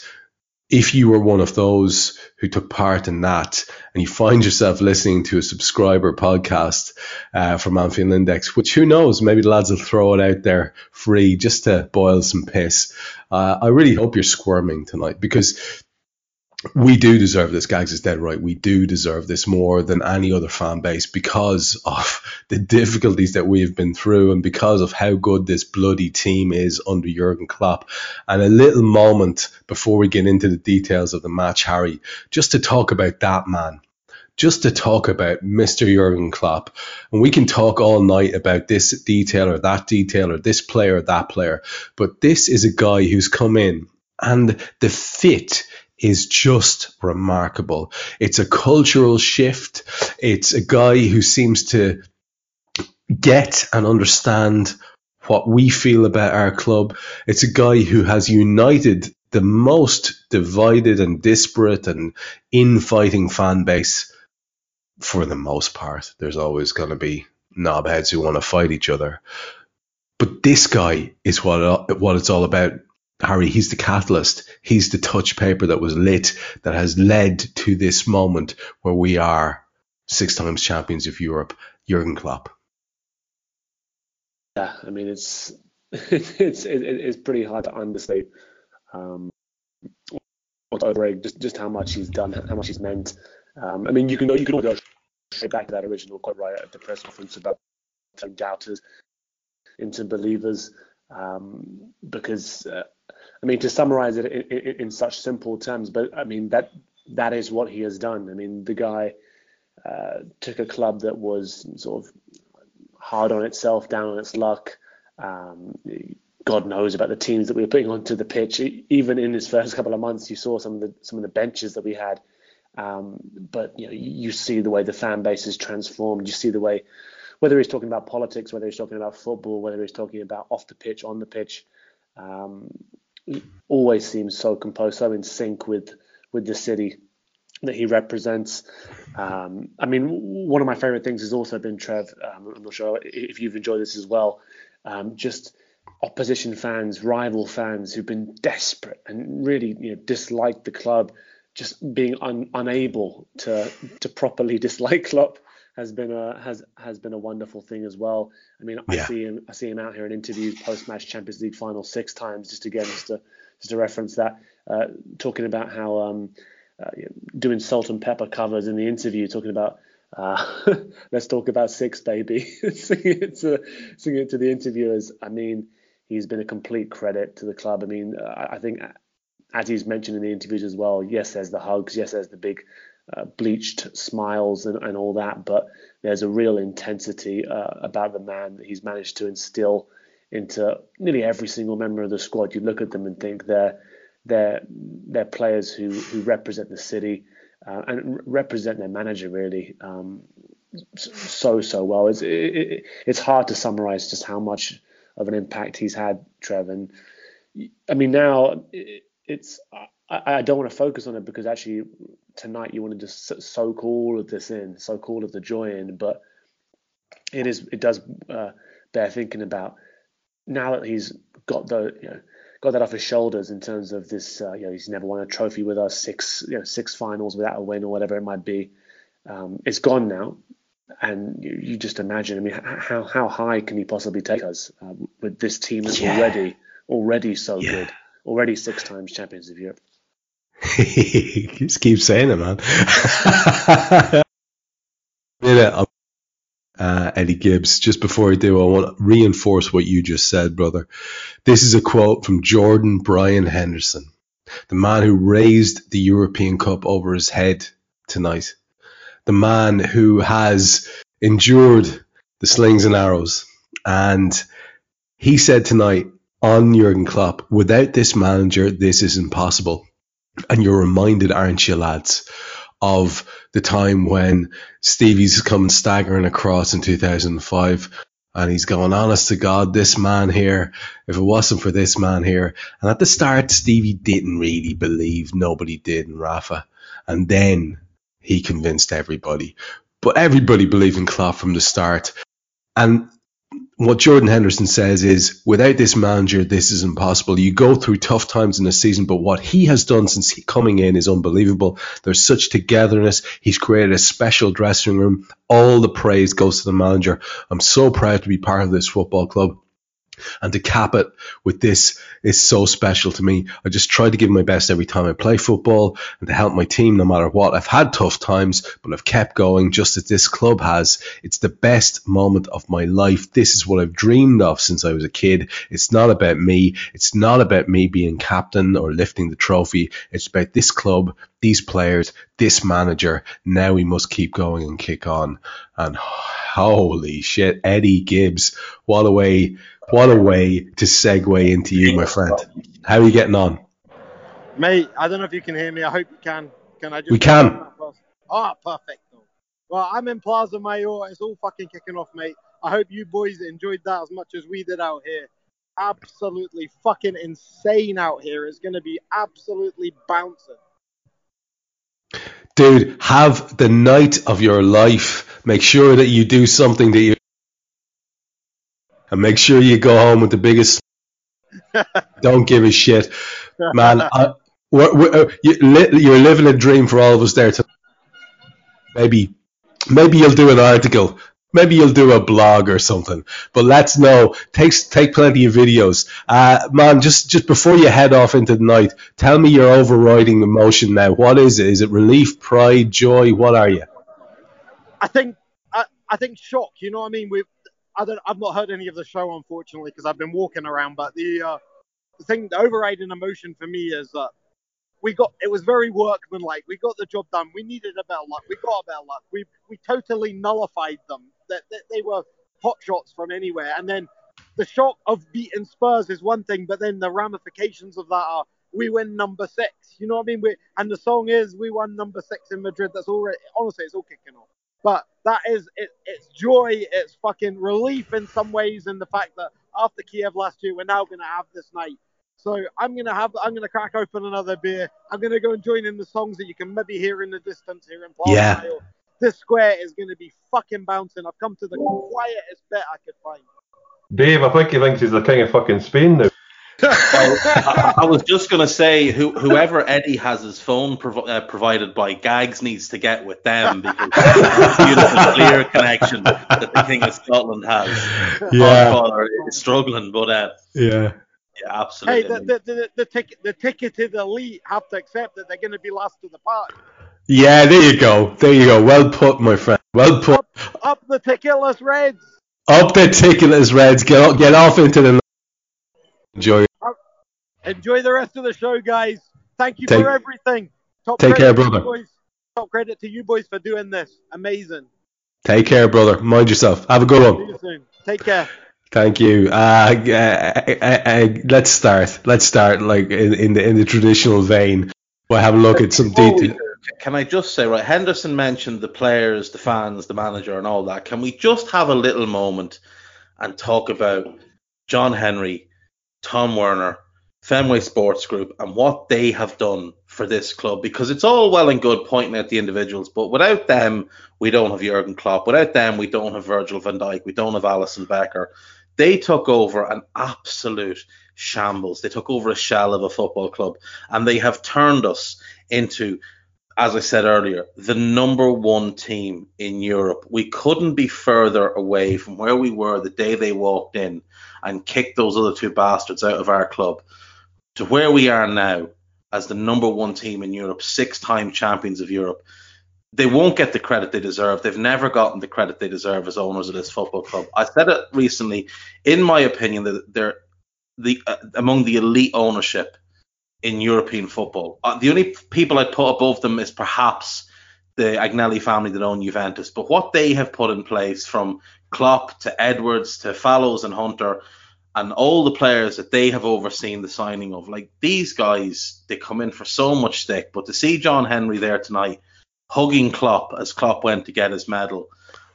if you were one of those who took part in that and you find yourself listening to a subscriber podcast uh, from Anfield Index, which who knows, maybe the lads will throw it out there free just to boil some piss. Uh, I really hope you're squirming tonight because we do deserve this. Gags is dead right. We do deserve this more than any other fan base because of the difficulties that we have been through and because of how good this bloody team is under Jurgen Klopp. And a little moment before we get into the details of the match, Hari, just to talk about that man. Just to talk about Mr. Jurgen Klopp. And we can talk all night about this detail or that detail or this player or that player. But this is a guy who's come in and the fit is just remarkable. It's a cultural shift. It's a guy who seems to get and understand what we feel about our club. It's a guy who has united the most divided and disparate and infighting fan base for the most part. There's always going to be knobheads who want to fight each other. But this guy is what what it's all about. Hari, he's the catalyst. He's the touch paper that was lit that has led to this moment where we are six times champions of Europe. Jurgen Klopp. Yeah, I mean it's it's it, it's pretty hard to understate um, just just how much he's done, how much he's meant. Um, I mean, you can go you can go straight back to that original quote right at the press conference about doubters. into believers. Um, because uh, I mean, to summarize it in, in, in, such simple terms, but I mean that that is what he has done. I mean, the guy uh, took a club that was sort of hard on itself, down on its luck. Um, God knows about the teams that we were putting onto the pitch. Even in his first couple of months, you saw some of the some of the benches that we had. Um, but you know, you see the way the fan base is transformed. You see the way, whether he's talking about politics, whether he's talking about football, whether he's talking about off the pitch, on the pitch, um, he always seems so composed, so in sync with with the city that he represents. Um, I mean, one of my favorite things has also been Trev. Um, I'm not sure if you've enjoyed this as well. Um, just opposition fans, rival fans who've been desperate and really you know, disliked the club, just being un, unable to to properly dislike Klopp has been a has has been a wonderful thing as well. I mean, yeah. I see him I see him out here in interviews post match Champions League final six times, just again just to just to reference that, uh, talking about how um, uh, doing salt and pepper covers in the interview, talking about uh, let's talk about six, baby, singing it to singing it to the interviewers. I mean, he's been a complete credit to the club. I mean, I, I think as he's mentioned in the interviews as well. Yes, there's the hugs. Yes, there's the big uh, bleached smiles and, and all that, but there's a real intensity uh, about the man that he's managed to instill into nearly every single member of the squad. You look at them and think they're they're they're players who who represent the city uh, and represent their manager really um, so so well. It's it, it's hard to summarize just how much of an impact he's had, Trev. And I mean now it, it's I, I, don't want to focus on it because actually tonight you want to just soak all of this in, soak all of the joy in. But it is it does uh, bear thinking about now that he's got the you know got that off his shoulders in terms of this. Uh, you know, he's never won a trophy with us, six you know six finals without a win or whatever it might be. Um, it's gone now, and you, you, just imagine. I mean, how how high can he possibly take us uh, with this team that's yeah. already already so yeah. good, already six times champions of Europe. just keep saying it, man. uh, Eddie Gibbs. Just before I do, I want to reinforce what you just said, brother. This is a quote from Jordan Brian Henderson, the man who raised the European Cup over his head tonight, the man who has endured the slings and arrows. And he said tonight on Jurgen Klopp, without this manager, this is impossible. And you're reminded, aren't you, lads, of the time when Stevie's coming staggering across in 2005 and he's going, honest to God, this man here, if it wasn't for this man here. And at the start, Stevie didn't really believe, nobody did in Rafa. And then he convinced everybody. But everybody believed in Klopp from the start. And what Jordan Henderson says is without this manager, this is impossible. You go through tough times in a season, but what he has done since he coming in is unbelievable. There's such togetherness. He's created a special dressing room. All the praise goes to the manager. I'm so proud to be part of this football club. And to cap it with this is so special to me. I just try to give my best every time I play football and to help my team no matter what. I've had tough times, but I've kept going just as this club has. It's the best moment of my life. This is what I've dreamed of since I was a kid. It's not about me. It's not about me being captain or lifting the trophy. It's about this club, these players, this manager. Now we must keep going and kick on. And holy shit, Eddie Gibbs, what a way what a way to segue into you, my friend. How are you getting on? Mate, I don't know if you can hear me. I hope you can. Can I just? We can. Oh, perfect. Well, I'm in Plaza Mayor. It's all fucking kicking off, mate. I hope you boys enjoyed that as much as we did out here. Absolutely fucking insane out here. It's going to be absolutely bouncing. Dude, have the night of your life. Make sure that you do something that you and make sure you go home with the biggest. don't give a shit, man. I, we're, we're, uh, you, are living a dream for all of us there. To, maybe, maybe you'll do an article. Maybe you'll do a blog or something. But let's know. Take take plenty of videos, uh, man. Just just before you head off into the night, tell me your overriding emotion now. What is it? Is it relief, pride, joy? What are you? I think I, I think shock. You know what I mean? We've I don't. I've not heard any of the show unfortunately because I've been walking around. But the uh, the thing, the overriding emotion for me is that we got. It was very workmanlike. We got the job done. We needed a better luck. We got a better luck. We we totally nullified them. That, that they were pot shots from anywhere. And then the shock of beating Spurs is one thing, but then the ramifications of that are we win number six. You know what I mean? We, and the song is we won number six in Madrid. That's already honestly, it's all kicking off. But that is it, it's joy, it's fucking relief in some ways in the fact that after Kiev last year, we're now gonna have this night. So I'm gonna have I'm gonna crack open another beer. I'm gonna go and join in the songs that you can maybe hear in the distance here in Plaza Yeah. Mayor. This square is gonna be fucking bouncing. I've come to the quietest bit I could find. Dave, I think he thinks he's the king of fucking Spain now. I, I was just going to say, who, whoever Eddie has his phone provi- uh, provided by, Gags needs to get with them because it's a beautiful, clear connection that the King of Scotland has. Yeah. Godfather is struggling, but uh, Yeah. yeah, Hey, absolutely. the the, the, the, ticket, the ticketed elite have to accept that they're going to be last to the party. Yeah, there you go. There you go. Well put, my friend. Well put. Up the ticketless Reds. Up the ticketless Reds. Get off, get off into the. Enjoy. Enjoy the rest of the show, guys. Thank you Take- for everything. Top take care, to brother. boys. Top credit to you boys for doing this. Amazing. Take care, brother. Mind yourself. Have a good one. See you soon. Take care. Thank you. Uh, uh, uh, uh, let's start. Let's start like in, in the in the traditional vein. We'll have a look at some detail. Can I just say, right? Henderson mentioned the players, the fans, the manager, and all that. Can we just have a little moment and talk about John Henry, Tom Werner, Fenway Sports Group, and what they have done for this club? Because it's all well and good pointing at the individuals, but without them, we don't have Jurgen Klopp. Without them, we don't have Virgil van Dijk. We don't have Alisson Becker. They took over an absolute shambles. They took over a shell of a football club, and they have turned us into as I said earlier, the number one team in Europe. We couldn't be further away from where we were the day they walked in and kicked those other two bastards out of our club to where we are now as the number one team in Europe, six time champions of Europe. They won't get the credit they deserve. They've never gotten the credit they deserve as owners of this football club. I said it recently, in my opinion, that they're the uh, among the elite ownership in European football. Uh, the only people I'd put above them is perhaps the Agnelli family that own Juventus. But what they have put in place from Klopp to Edwards to Fallows and Hunter and all the players that they have overseen the signing of, like these guys, they come in for so much stick. But to see John Henry there tonight hugging Klopp as Klopp went to get his medal,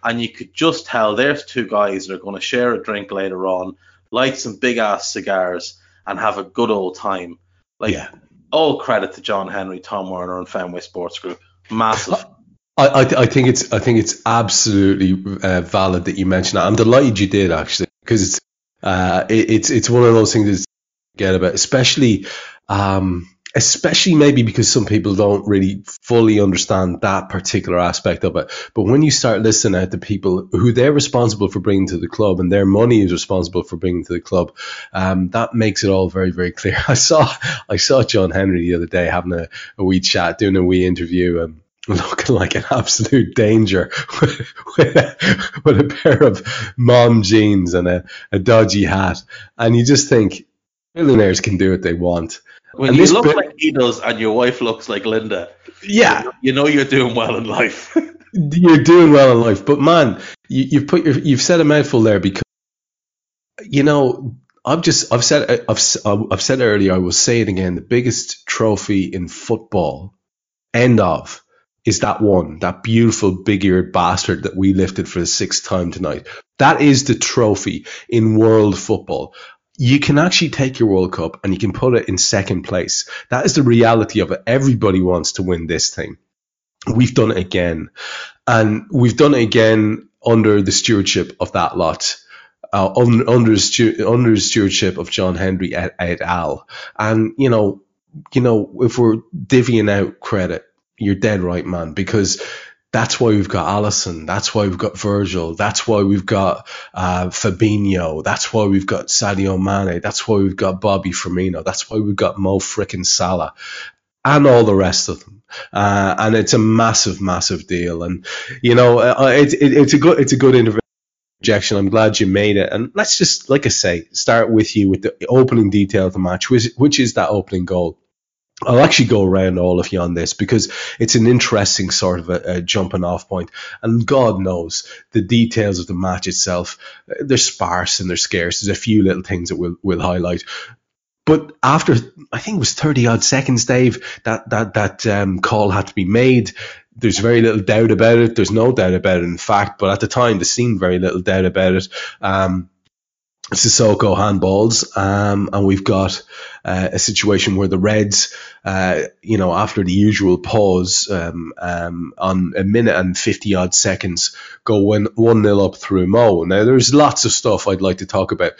and you could just tell there's two guys that are going to share a drink later on, light some big ass cigars, and have a good old time. Like Yeah. all credit to John Henry, Tom Werner, and Fenway Sports Group. Massive. I, I, I think it's I think it's absolutely uh, valid that you mentioned that. I'm delighted you did actually because it's uh, it, it's it's one of those things that you get about, especially um, especially maybe because some people don't really fully understand that particular aspect of it. But when you start listening out to people who they're responsible for bringing to the club and their money is responsible for bringing to the club, um, that makes it all very very clear. I saw I saw John Henry the other day having a, a wee chat, doing a wee interview. and looking like an absolute danger with, a, with a pair of mom jeans and a, a dodgy hat. And you just think millionaires can do what they want. When And you look bit- like he does and your wife looks like Linda, Yeah, you know you're doing well in life. you're doing well in life. But man, you, you've put your, you've said a mouthful there because, you know, I've just, I've said, I've, I've said earlier, I will say it again. The biggest trophy in football, end of, is that one, that beautiful big eared bastard that we lifted for the sixth time tonight. That is the trophy in world football. You can actually take your World Cup and you can put it in second place. That is the reality of it. Everybody wants to win this thing. We've done it again. And we've done it again under the stewardship of that lot. Uh, under, under, stewardship of John Henry et, et al. And, you know, you know, if we're divvying out credit, you're dead right, man, because that's why we've got Alisson. That's why we've got Virgil. That's why we've got uh, Fabinho. That's why we've got Sadio Mane. That's why we've got Bobby Firmino. That's why we've got Mo frickin' Salah and all the rest of them. Uh, and it's a massive, massive deal. And you know, uh, it's it, it's a good it's a good interjection. I'm glad you made it. And let's just, like I say, start with you with the opening detail of the match, which, which is that opening goal. I'll actually go around all of you on this because it's an interesting sort of a, a, jumping off point. And God knows the details of the match itself, they're sparse and they're scarce. There's a few little things that we'll, we'll highlight. But after, I think it was 30 odd seconds, Dave, that, that, that um, call had to be made. There's very little doubt about it. There's no doubt about it, in fact. But at the time, there seemed very little doubt about it. Um, Sissoko handballs, um, and we've got uh, a situation where the Reds, uh, you know, after the usual pause um, um, on a minute and 50 odd seconds, go 1 0 up through Mo. Now, there's lots of stuff I'd like to talk about.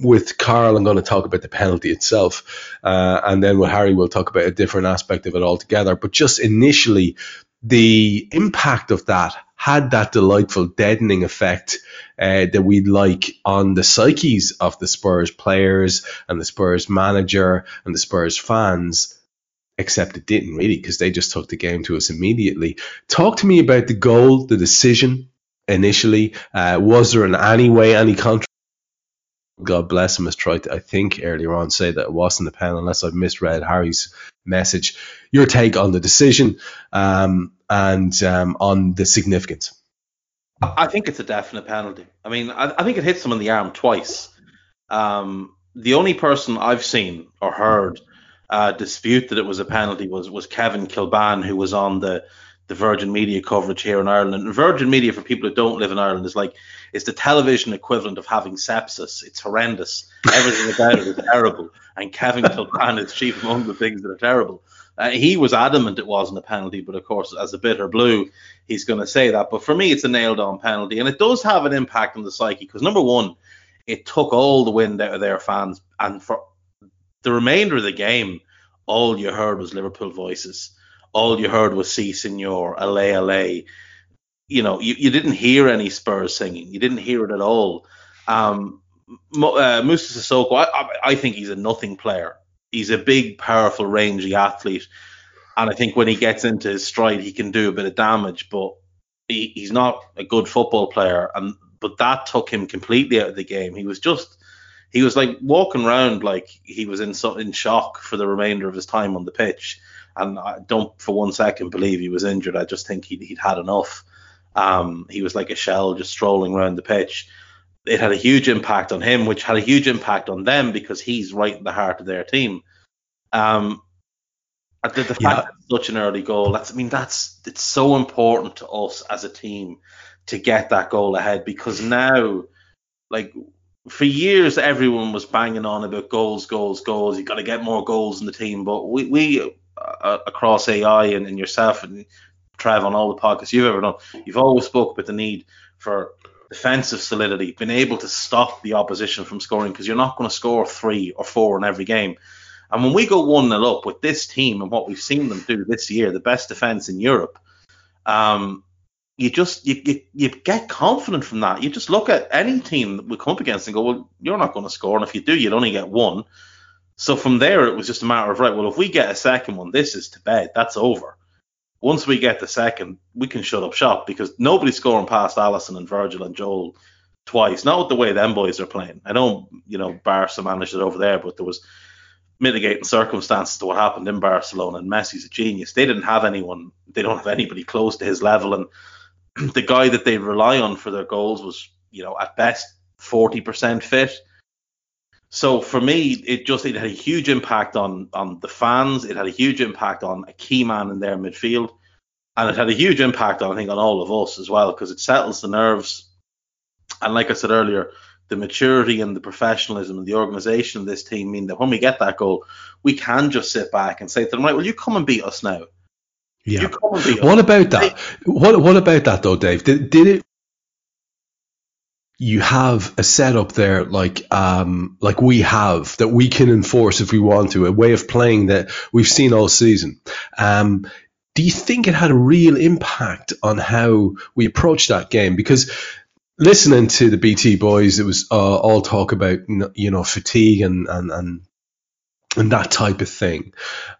With Karl, I'm going to talk about the penalty itself, uh, and then with Hari, we'll talk about a different aspect of it altogether. But just initially, the impact of that had that delightful deadening effect uh, that we'd like on the psyches of the Spurs players and the Spurs manager and the Spurs fans. Except it didn't really because they just took the game to us immediately. Talk to me about the goal, the decision initially. Uh, was there in any way any controversy? God bless him, has tried to, I think, earlier on say that it wasn't a pen, unless I've misread Hari's message. Your take on the decision um, and um, on the significance? I think it's a definite penalty. I mean, I, I think it hits him in the arm twice. Um, the only person I've seen or heard uh, dispute that it was a penalty was was Kevin Kilbane, who was on the the Virgin Media coverage here in Ireland. And Virgin Media, for people who don't live in Ireland, is like it's the television equivalent of having sepsis. It's horrendous. Everything about it is terrible. And Kevin Kilbane is chief among the things that are terrible. Uh, he was adamant it wasn't a penalty, but of course, as a bitter blue, he's going to say that. But for me, it's a nailed on penalty. And it does have an impact on the psyche because, number one, it took all the wind out of their fans. And for the remainder of the game, all you heard was Liverpool voices all you heard was "Si Senor," "Allez, allez." You know, you, you didn't hear any Spurs singing. You didn't hear it at all. Um, uh, Moussa Sissoko, I, I think he's a nothing player. He's a big, powerful, rangy athlete, and I think when he gets into his stride, he can do a bit of damage. But he, he's not a good football player, and but that took him completely out of the game. He was just he was like walking around like he was in so, in shock for the remainder of his time on the pitch and I don't for one second believe he was injured. I just think he'd, he'd had enough. Um, he was like a shell just strolling around the pitch. It had a huge impact on him, which had a huge impact on them because he's right in the heart of their team. Um, the, the fact yeah. that it's such an early goal, that's I mean that's it's so important to us as a team to get that goal ahead because now, like for years, everyone was banging on about goals, goals, goals. You've got to get more goals in the team, but we we uh, across AI and, and yourself and Trev on all the podcasts you've ever done, you've always spoke about the need for defensive solidity, being able to stop the opposition from scoring because you're not going to score three or four in every game. And when we go 1 0 up with this team and what we've seen them do this year, the best defense in Europe, um, you just you, you, you get confident from that. You just look at any team that we come up against and go, well, you're not going to score, and if you do, you'd only get one. So from there, it was just a matter of right. Well, if we get a second one, this is to bed. That's over. Once we get the second, we can shut up shop because nobody's scoring past Alisson and Virgil and Joel twice. Not with the way them boys are playing. I know you know Barca managed it over there, but there was mitigating circumstances to what happened in Barcelona. And Messi's a genius. They didn't have anyone. They don't have anybody close to his level. And the guy that they rely on for their goals was, you know, at best 40% fit. So for me, it just it had a huge impact on on the fans. It had a huge impact on a key man in their midfield, and it had a huge impact on I think on all of us as well because it settles the nerves. And like I said earlier, the maturity and the professionalism and the organisation of this team mean that when we get that goal, we can just sit back and say to them, right, well, you come and beat us now. Yeah. What about that? What What about that though, Dave? Did, did it you have a setup there like um, like we have that we can enforce if we want to, a way of playing that we've seen all season. Um, do you think it had a real impact on how we approach that game? Because listening to the BT boys, it was uh, all talk about you know fatigue and and, and and that type of thing.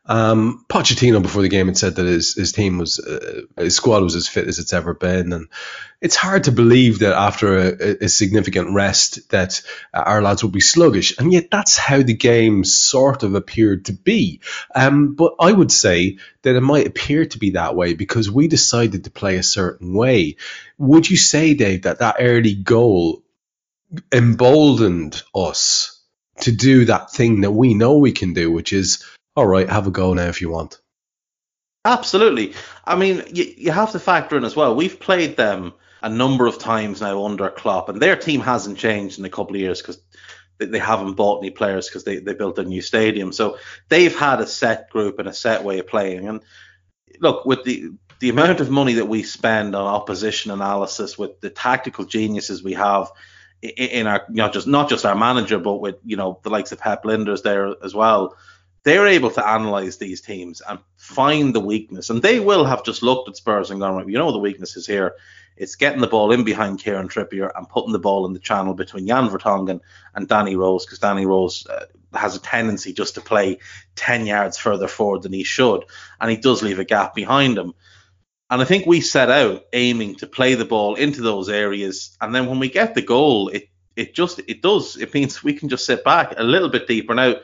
Um, Pochettino before the game had said that his, his team was uh, his squad was as fit as it's ever been, and it's hard to believe that after a, a significant rest that our lads will be sluggish, and yet that's how the game sort of appeared to be. Um, but I would say that it might appear to be that way because we decided to play a certain way. Would you say, Dave, that that early goal emboldened us? To do that thing that we know we can do, which is, all right, have a go now if you want. Absolutely. I mean, you, you have to factor in as well. We've played them a number of times now under Klopp, and their team hasn't changed in a couple of years because they, they haven't bought any players because they, they built a new stadium. So they've had a set group and a set way of playing. And look, with the the amount of money that we spend on opposition analysis, with the tactical geniuses we have, in our not just not just our manager, but with you know the likes of Pep Lijnders there as well. They're able to analyze these teams and find the weakness, and they will have just looked at Spurs and gone, right, you know the weakness is here. It's getting the ball in behind Kieran Trippier and putting the ball in the channel between Jan Vertonghen and Danny Rose, because Danny Rose uh, has a tendency just to play 10 yards further forward than he should, and he does leave a gap behind him. And I think we set out aiming to play the ball into those areas, and then when we get the goal, it it just it does. It means we can just sit back a little bit deeper. Now,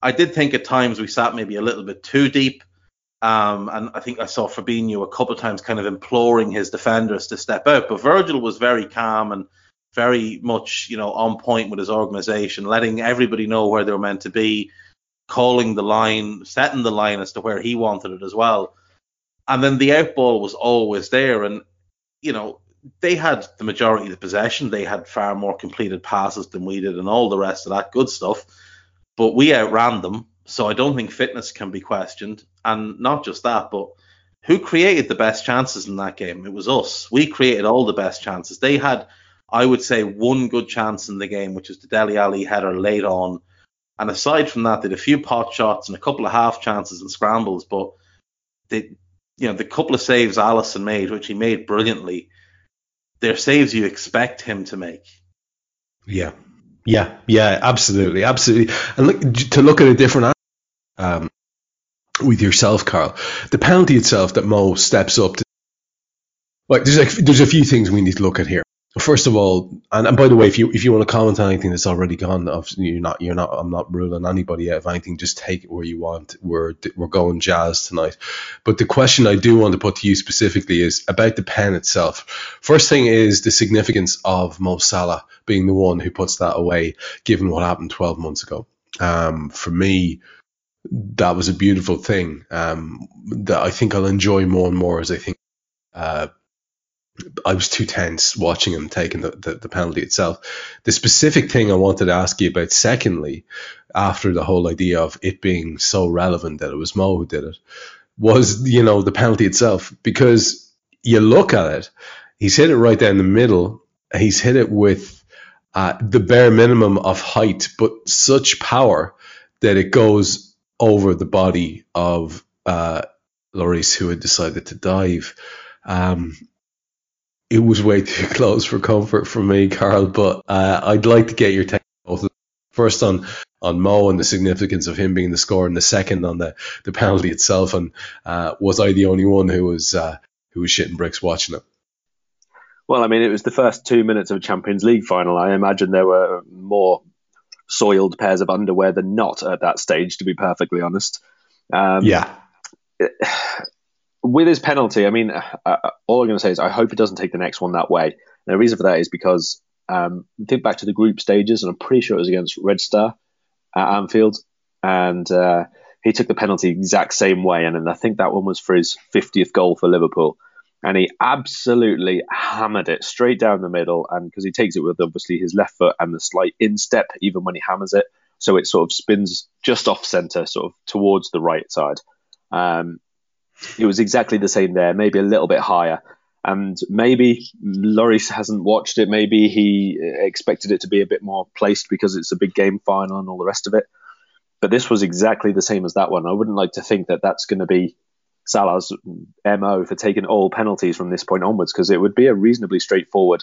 I did think at times we sat maybe a little bit too deep, um, and I think I saw Fabinho a couple of times kind of imploring his defenders to step out. But Virgil was very calm and very much you know on point with his organisation, letting everybody know where they were meant to be, calling the line, setting the line as to where he wanted it as well and then the outball was always there. And, you know, they had the majority of the possession. They had far more completed passes than we did and all the rest of that good stuff. But we outran them. So I don't think fitness can be questioned. And not just that, but who created the best chances in that game? It was us. We created all the best chances. They had, I would say, one good chance in the game, which was the Dele Alli header late on. And aside from that, they had a few pot shots and a couple of half chances and scrambles, but they you know, the couple of saves Alisson made, which he made brilliantly, they're saves you expect him to make. Yeah, yeah, yeah, absolutely, absolutely. And look to look at a different um, with yourself, Karl, The penalty itself that Mo steps up to. Like, there's a, there's a few things we need to look at here first of all, and, and by the way, if you if you want to comment on anything that's already gone, you're not you're not I'm not ruling anybody out of anything. Just take it where you want. We're we're going jazz tonight. But the question I do want to put to you specifically is about the pen itself. First thing is the significance of Mo Salah being the one who puts that away, given what happened 12 months ago. Um, for me, that was a beautiful thing um, that I think I'll enjoy more and more as I think uh, I was too tense watching him taking the, the, the, penalty itself. The specific thing I wanted to ask you about, secondly, after the whole idea of it being so relevant that it was Mo who did it, was, you know, the penalty itself. Because you look at it, he's hit it right down the middle. He's hit it with uh, the bare minimum of height, but such power that it goes over the body of uh, Lloris, who had decided to dive. Um, it was way too close for comfort for me, Karl. But uh, I'd like to get your take both first on on Mo and the significance of him being the scorer, and the second on the the penalty itself. And uh, was I the only one who was uh, who was shitting bricks watching it? Well, I mean, it was the first two minutes of a Champions League final. I imagine there were more soiled pairs of underwear than not at that stage, to be perfectly honest. Um, yeah with his penalty, I mean, uh, uh all I'm going to say is I hope he doesn't take the next one that way. And the reason for that is because um, think back to the group stages, and I'm pretty sure it was against Red Star at Anfield, and uh, he took the penalty exact same way, and, and I think that one was for his 50th goal for Liverpool, and he absolutely hammered it straight down the middle, and because he takes it with obviously his left foot and the slight instep, even when he hammers it, so it sort of spins just off centre, sort of towards the right side. Um, it was exactly the same there, maybe a little bit higher. And maybe Lloris hasn't watched it. Maybe he uh, expected it to be a bit more placed because it's a big game final and all the rest of it. But this was exactly the same as that one. I wouldn't like to think that that's going to be Salah's MO for taking all penalties from this point onwards because it would be a reasonably straightforward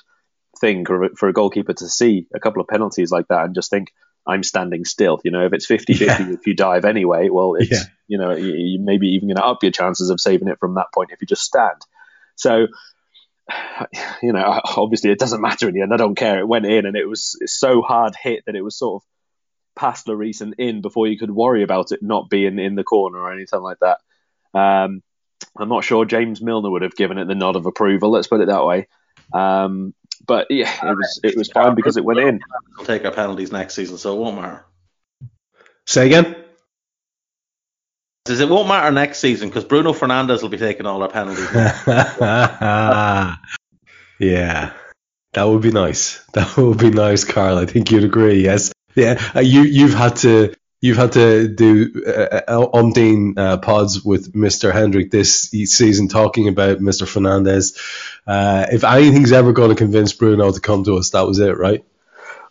thing for, a goalkeeper to see a couple of penalties like that and just think, I'm standing still. You know, if it's 50 50, Yeah. if you dive anyway, well, it's, Yeah. You know, you, you maybe even going to up your chances of saving it from that point if you just stand. So, you know, obviously it doesn't matter in the end. I don't care. It went in and it was so hard hit that it was sort of past Lloris and in before you could worry about it not being in the corner or anything like that. Um, I'm not sure James Milner would have given it the nod of approval. Let's put it that way. Um, but yeah, it was it was fine because it went in. We'll take our penalties next season, so it won't matter. Say again. Says it won't matter next season because Bruno Fernandes will be taking all our penalties. yeah, that would be nice. That would be nice, Karl. I think you'd agree. Yes. Yeah. Uh, you you've had to you've had to do uh, uh, umpteen uh, pods with Mr. Hendrick this season talking about Mr. Fernandes. Uh, if anything's ever going to convince Bruno to come to us, that was it, right?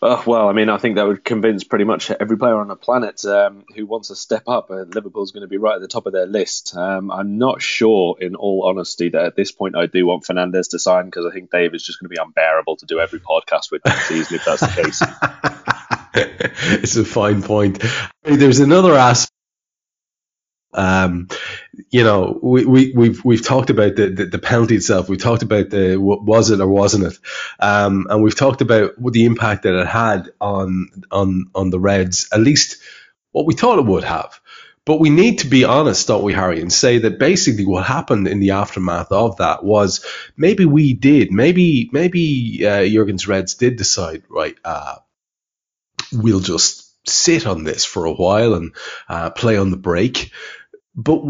Uh, well, I mean, I think that would convince pretty much every player on the planet um, who wants to step up. Uh, Liverpool's going to be right at the top of their list. Um, I'm not sure, in all honesty, that at this point I do want Fernandes to sign because I think Dave is just going to be unbearable to do every podcast with next season if that's the case. it's a fine point. There's another aspect. Um, you know, we, we, we've, we've talked about the, the, the penalty itself. We've talked about the, what was it or wasn't it? Um, and we've talked about the impact that it had on, on, on the Reds, at least what we thought it would have. But we need to be honest, don't we, Hari, and say that basically what happened in the aftermath of that was maybe we did, maybe, maybe, uh, Jurgen's Reds did decide, right, uh, we'll just sit on this for a while and uh, play on the break. But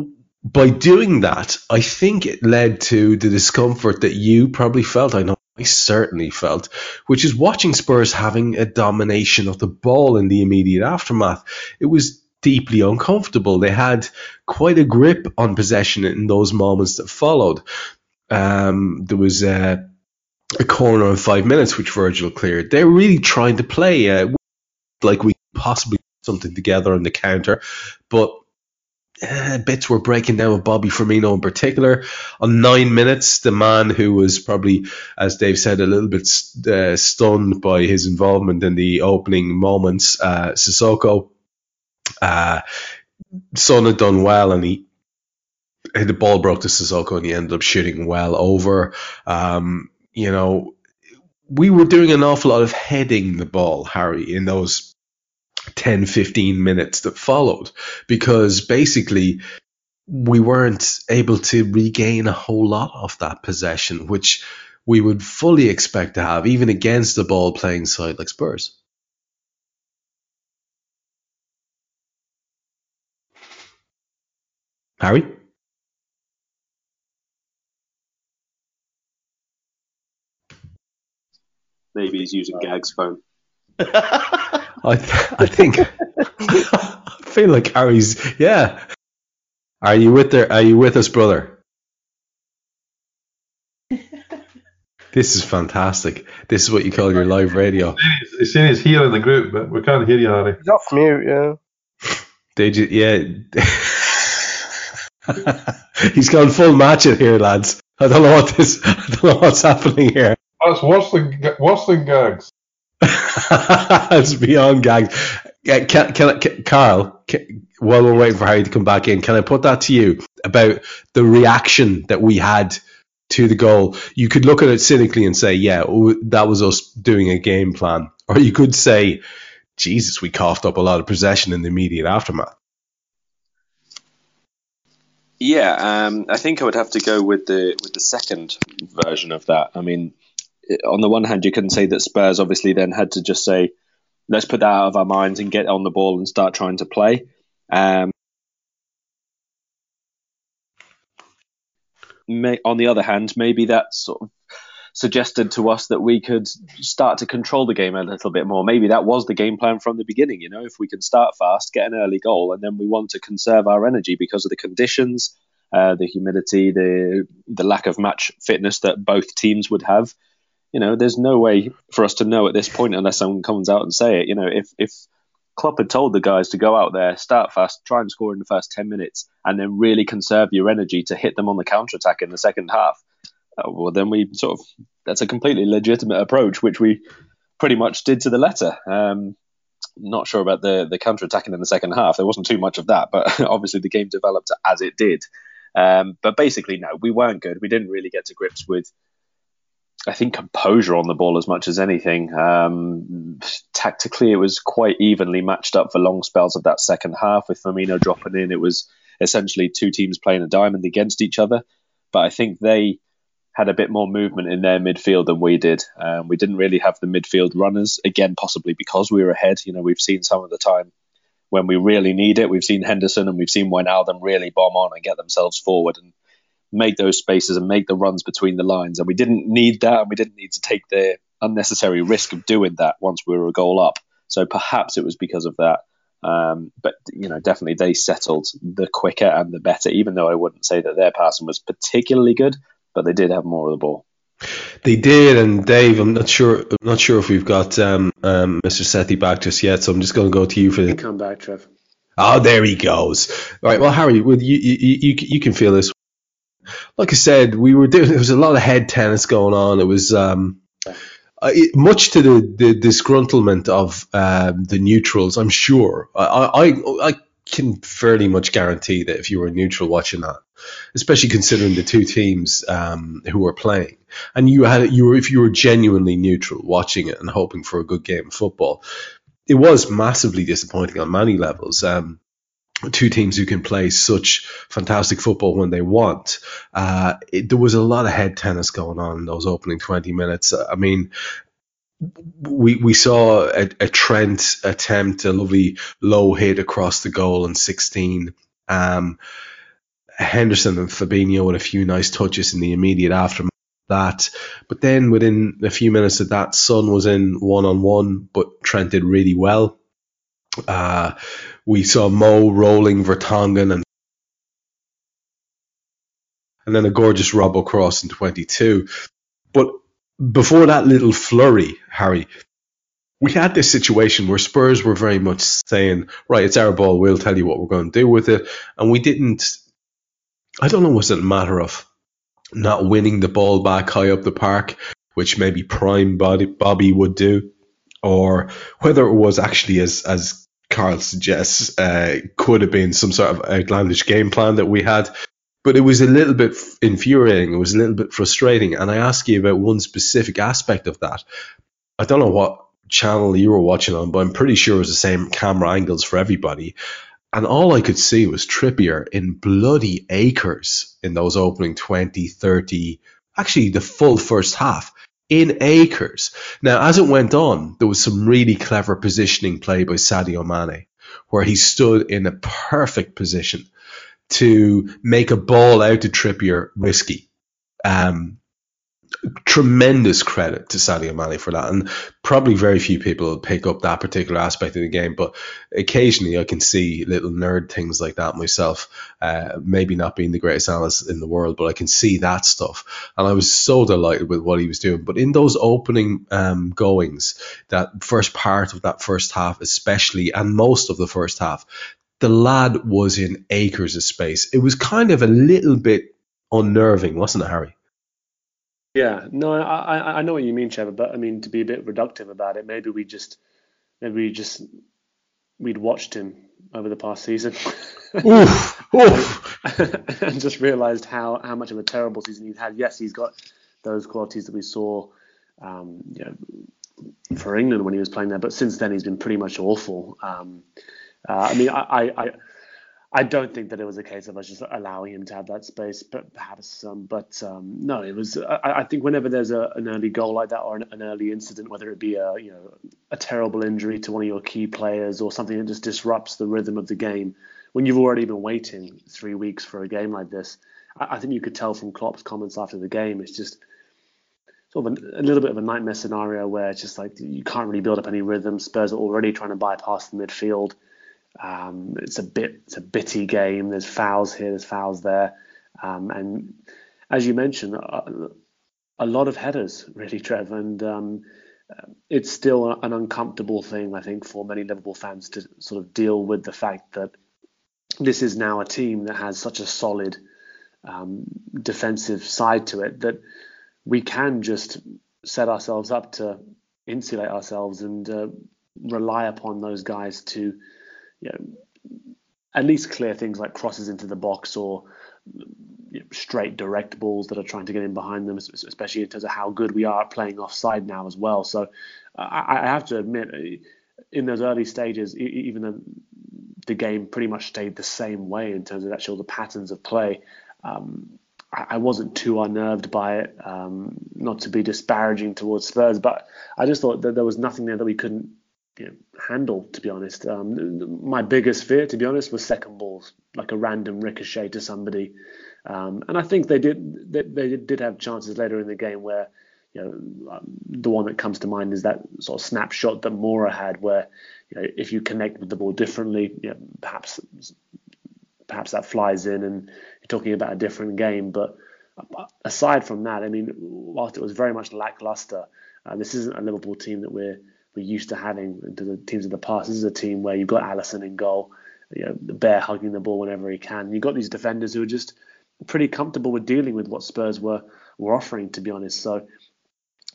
by doing that, I think it led to the discomfort that you probably felt. I know I certainly felt, which is watching Spurs having a domination of the ball in the immediate aftermath. It was deeply uncomfortable. They had quite a grip on possession in those moments that followed. Um, there was a, a corner in five minutes, which Virgil cleared. They were really trying to play uh, like we possibly something together on the counter, but uh, bits were breaking down with Bobby Firmino in particular. On nine minutes, the man who was probably, as Dave said, a little bit uh, stunned by his involvement in the opening moments, uh, Sissoko, uh, Son had done well and he the ball broke to Sissoko and he ended up shooting well over. Um, you know, we were doing an awful lot of heading the ball, Hari, in those 10, 15 minutes that followed because basically we weren't able to regain a whole lot of that possession, which we would fully expect to have, even against the ball playing side like Spurs. Hari? Maybe he's using Gag's phone. I, th- I think I feel like Hari's yeah. Are you with there? Are you with us, brother? This is fantastic. This is what you call your live radio. He's saying he's here in the group, but we can't hear you, Hari. He's off mute, yeah. Did you? Yeah. He's gone full Matchett here, lads. I don't know what this. I don't know what's happening here. That's worse than worse than gags. it's beyond gags. Can, can, can Karl? Can, while we're waiting for Hari to come back in, can I put that to you about the reaction that we had to the goal? You could look at it cynically and say, "Yeah, that was us doing a game plan," or you could say, "Jesus, we coughed up a lot of possession in the immediate aftermath." Yeah, um, I think I would have to go with the with the second version of that. I mean, on the one hand, you can say that Spurs obviously then had to just say, let's put that out of our minds and get on the ball and start trying to play. Um, may, on the other hand, maybe that sort of suggested to us that we could start to control the game a little bit more. Maybe that was the game plan from the beginning. You know, if we can start fast, get an early goal, and then we want to conserve our energy because of the conditions, uh, the humidity, the the lack of match fitness that both teams would have you know, there's no way for us to know at this point unless someone comes out and say it. You know, if if Klopp had told the guys to go out there, start fast, try and score in the first ten minutes, and then really conserve your energy to hit them on the counter attack in the second half, uh, well, then we sort of that's a completely legitimate approach, which we pretty much did to the letter. Um, not sure about the the counter attacking in the second half. There wasn't too much of that, but obviously the game developed as it did. Um, but basically, no, we weren't good. We didn't really get to grips with, I think, composure on the ball as much as anything. Um, tactically, it was quite evenly matched up for long spells of that second half. With Firmino dropping in, it was essentially two teams playing a diamond against each other. But I think they had a bit more movement in their midfield than we did. Um, we didn't really have the midfield runners, again, possibly because we were ahead. You know, we've seen some of the time when we really need it. We've seen Henderson and we've seen Wijnaldum really bomb on and get themselves forward and make those spaces and make the runs between the lines. And we didn't need that and we didn't need to take the unnecessary risk of doing that once we were a goal up. So perhaps it was because of that. Um, but you know, definitely they settled the quicker and the better. Even though I wouldn't say that their passing was particularly good, but they did have more of the ball. They did, and Dave, I'm not sure. I'm not sure if we've got um, um, Mr. Sethi back just yet, so I'm just going to go to you for the. Come back, Trev. Oh, there he goes. All right. Well, Hari, you, you, you, you can feel this. Like I said, we were doing. There was a lot of head tennis going on. It was um, it, much to the, the disgruntlement of um, the neutrals. I'm sure. I, I I can fairly much guarantee that if you were neutral watching that, especially considering the two teams um, who were playing, and you had you were if you were genuinely neutral watching it and hoping for a good game of football, it was massively disappointing on many levels. Um, two teams who can play such fantastic football when they want. Uh, it, there was a lot of head tennis going on in those opening 20 minutes. I mean, we we saw a, a Trent attempt a lovely low hit across the goal in 16. Um, Henderson and Fabinho with a few nice touches in the immediate aftermath of that. But then within a few minutes of that, Son was in one on one, but Trent did really well. Uh, we saw Mo rolling Vertonghen and and then a gorgeous Robbo cross in 22. But before that little flurry, Hari, we had this situation where Spurs were very much saying, right, it's our ball, we'll tell you what we're going to do with it. And we didn't, I don't know, was it a matter of not winning the ball back high up the park, which maybe prime Bobby, Bobby would do, or whether it was actually as, as Karl suggests, uh, could have been some sort of outlandish game plan that we had but it was a little bit infuriating. It was a little bit frustrating. And I ask you about one specific aspect of that. I don't know what channel you were watching on, but I'm pretty sure it was the same camera angles for everybody. And all I could see was Trippier in bloody acres in those opening 20, 30, actually the full first half in acres. Now, as it went on, there was some really clever positioning play by Sadio Mane, where he stood in a perfect position to make a ball out to Trippier risky. Um, tremendous credit to Sadio Mane for that, and probably very few people pick up that particular aspect of the game. But occasionally, I can see little nerd things like that myself. Uh, maybe not being the greatest analyst in the world, but I can see that stuff, and I was so delighted with what he was doing. But in those opening um, goings, that first part of that first half, especially, and most of the first half, the lad was in acres of space. It was kind of a little bit unnerving, wasn't it, Hari? Yeah, no, I I know what you mean, Trevor. But I mean, to be a bit reductive about it, maybe we just maybe we just we'd watched him over the past season, oof, oof. and just realised how how much of a terrible season he's had. Yes, he's got those qualities that we saw, um, you know, for England when he was playing there. But since then, he's been pretty much awful. Um, uh, I mean, I, I, I don't think that it was a case of us just allowing him to have that space, but perhaps some. But um, no, it was. I, I, think whenever there's a, an early goal like that or an, an, early incident, whether it be a you know a terrible injury to one of your key players or something that just disrupts the rhythm of the game, when you've already been waiting three weeks for a game like this, I, I think you could tell from Klopp's comments after the game. It's just sort of a, a, little bit of a nightmare scenario where it's just like you can't really build up any rhythm. Spurs are already trying to bypass the midfield. Um, it's a bit it's a bitty game. There's fouls here, there's fouls there, um, and as you mentioned, a, a, lot of headers really, Trev, and um, it's still an uncomfortable thing I think for many Liverpool fans to sort of deal with the fact that this is now a team that has such a solid um, defensive side to it that we can just set ourselves up to insulate ourselves and uh, rely upon those guys to, you know, at least clear things like crosses into the box or you know, straight direct balls that are trying to get in behind them, especially in terms of how good we are at playing offside now as well. So I, I have to admit, in those early stages, even though the game pretty much stayed the same way in terms of actually all the patterns of play. Um, I, wasn't too unnerved by it. Um, not to be disparaging towards Spurs, but I just thought that there was nothing there that we couldn't you know, handle. To be honest, um, my biggest fear, to be honest, was second balls, like a random ricochet to somebody. Um, and I think they did they, they, did have chances later in the game where you know um, the one that comes to mind is that sort of snapshot that Moura had where you know if you connect with the ball differently, you know, perhaps perhaps that flies in and you're talking about a different game. But aside from that, I mean, whilst it was very much lackluster, uh, this isn't a Liverpool team that we're we're used to having the teams of the past. This is a team where you've got Alisson in goal, you know, the bear hugging the ball whenever he can. You've got these defenders who are just pretty comfortable with dealing with what Spurs were were offering, to be honest. So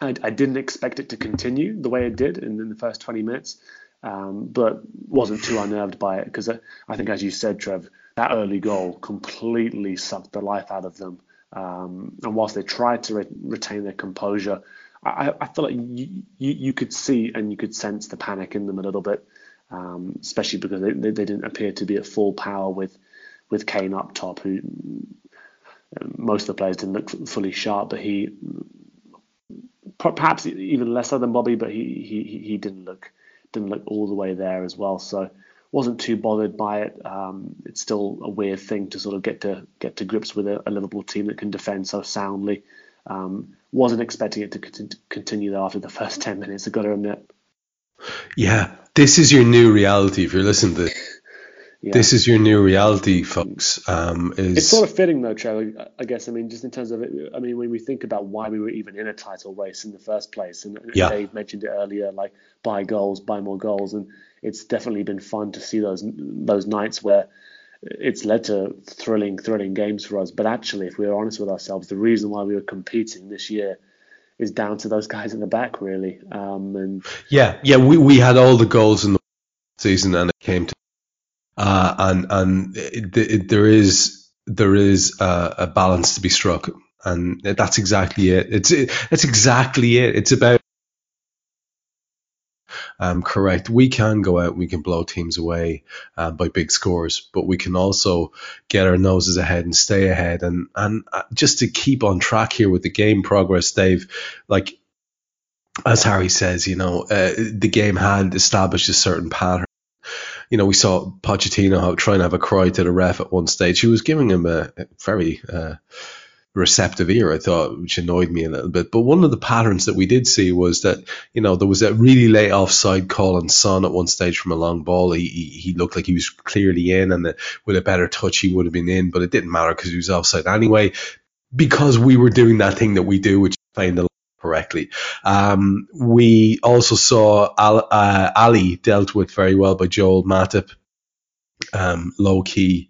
I, I didn't expect it to continue the way it did in, in the first 20 minutes, um, but wasn't too unnerved by it because I, I, think, as you said, Trev, that early goal completely sucked the life out of them. Um, and whilst they tried to re- retain their composure, I, I feel like you, you, you, could see and you could sense the panic in them a little bit, um, especially because they, they, didn't appear to be at full power with with Kane up top, who most of the players didn't look fully sharp, but he perhaps even lesser than Bobby, but he he he didn't look didn't look all the way there as well. So wasn't too bothered by it. Um, it's still a weird thing to sort of get to get to grips with a, a Liverpool team that can defend so soundly. Um, wasn't expecting it to continue though after the first ten minutes. I've got to admit. Yeah, this is your new reality. If you're listening to yeah. This is your new reality, folks. Um, is... It's sort of fitting, though, Trevor. I guess. I mean, just in terms of it. I mean, when we think about why we were even in a title race in the first place, and yeah. Dave mentioned it earlier, like buy goals, buy more goals, and it's definitely been fun to see those those nights where it's led to thrilling, thrilling games for us. But actually, if we are honest with ourselves, the reason why we were competing this year is down to those guys in the back, really. Um, and yeah, yeah, we we had all the goals in the season, and it came to uh, and and it, it, there is there is a, a, balance to be struck, and that's exactly it. It's it, it's exactly it. It's about um, correct. We can go out, we can blow teams away uh, by big scores, but we can also get our noses ahead and stay ahead. And and uh, just to keep on track here with the game progress, Dave, like as Hari says, you know, uh, the game had established a certain pattern you know, we saw Pochettino trying to have a cry to the ref at one stage. He was giving him a, a very uh, receptive ear, I thought, which annoyed me a little bit. But one of the patterns that we did see was that, you know, there was a really late offside call on Son at one stage from a long ball. He, he, he looked like he was clearly in, and that with a better touch, he would have been in, but it didn't matter because he was offside anyway. Because we were doing that thing that we do, which is playing the correctly. Um, we also saw Al, uh, Alli dealt with very well by Joel Matip. Um, low key,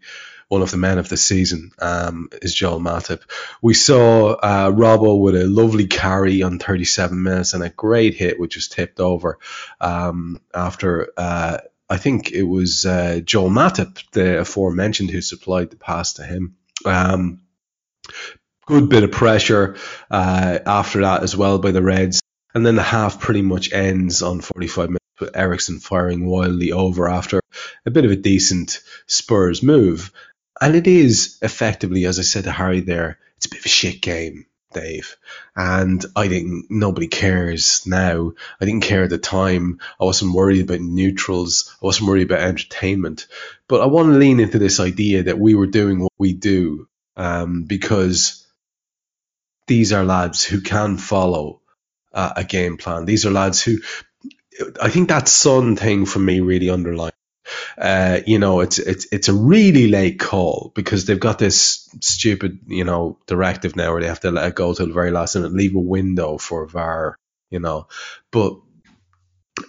one of the men of the season um, is Joel Matip. We saw uh, Robbo with a lovely carry on 37 minutes and a great hit, which was tipped over um, after. Uh, I think it was uh, Joel Matip, the aforementioned, who supplied the pass to him. Um, good bit of pressure uh, after that as well by the Reds. And then the half pretty much ends on 45 minutes with Eriksen firing wildly over after a bit of a decent Spurs move. And it is effectively, as I said to Hari there, it's a bit of a shit game, Dave. And I think nobody cares now. I didn't care at the time. I wasn't worried about neutrals. I wasn't worried about entertainment. But I want to lean into this idea that we were doing what we do um, because these are lads who can follow uh, a game plan. These are lads who, I think that Son thing for me really underlined. Uh, you know, it's it's it's a really late call because they've got this stupid, you know, directive now where they have to let it go till the very last minute, leave a window for VAR, you know. But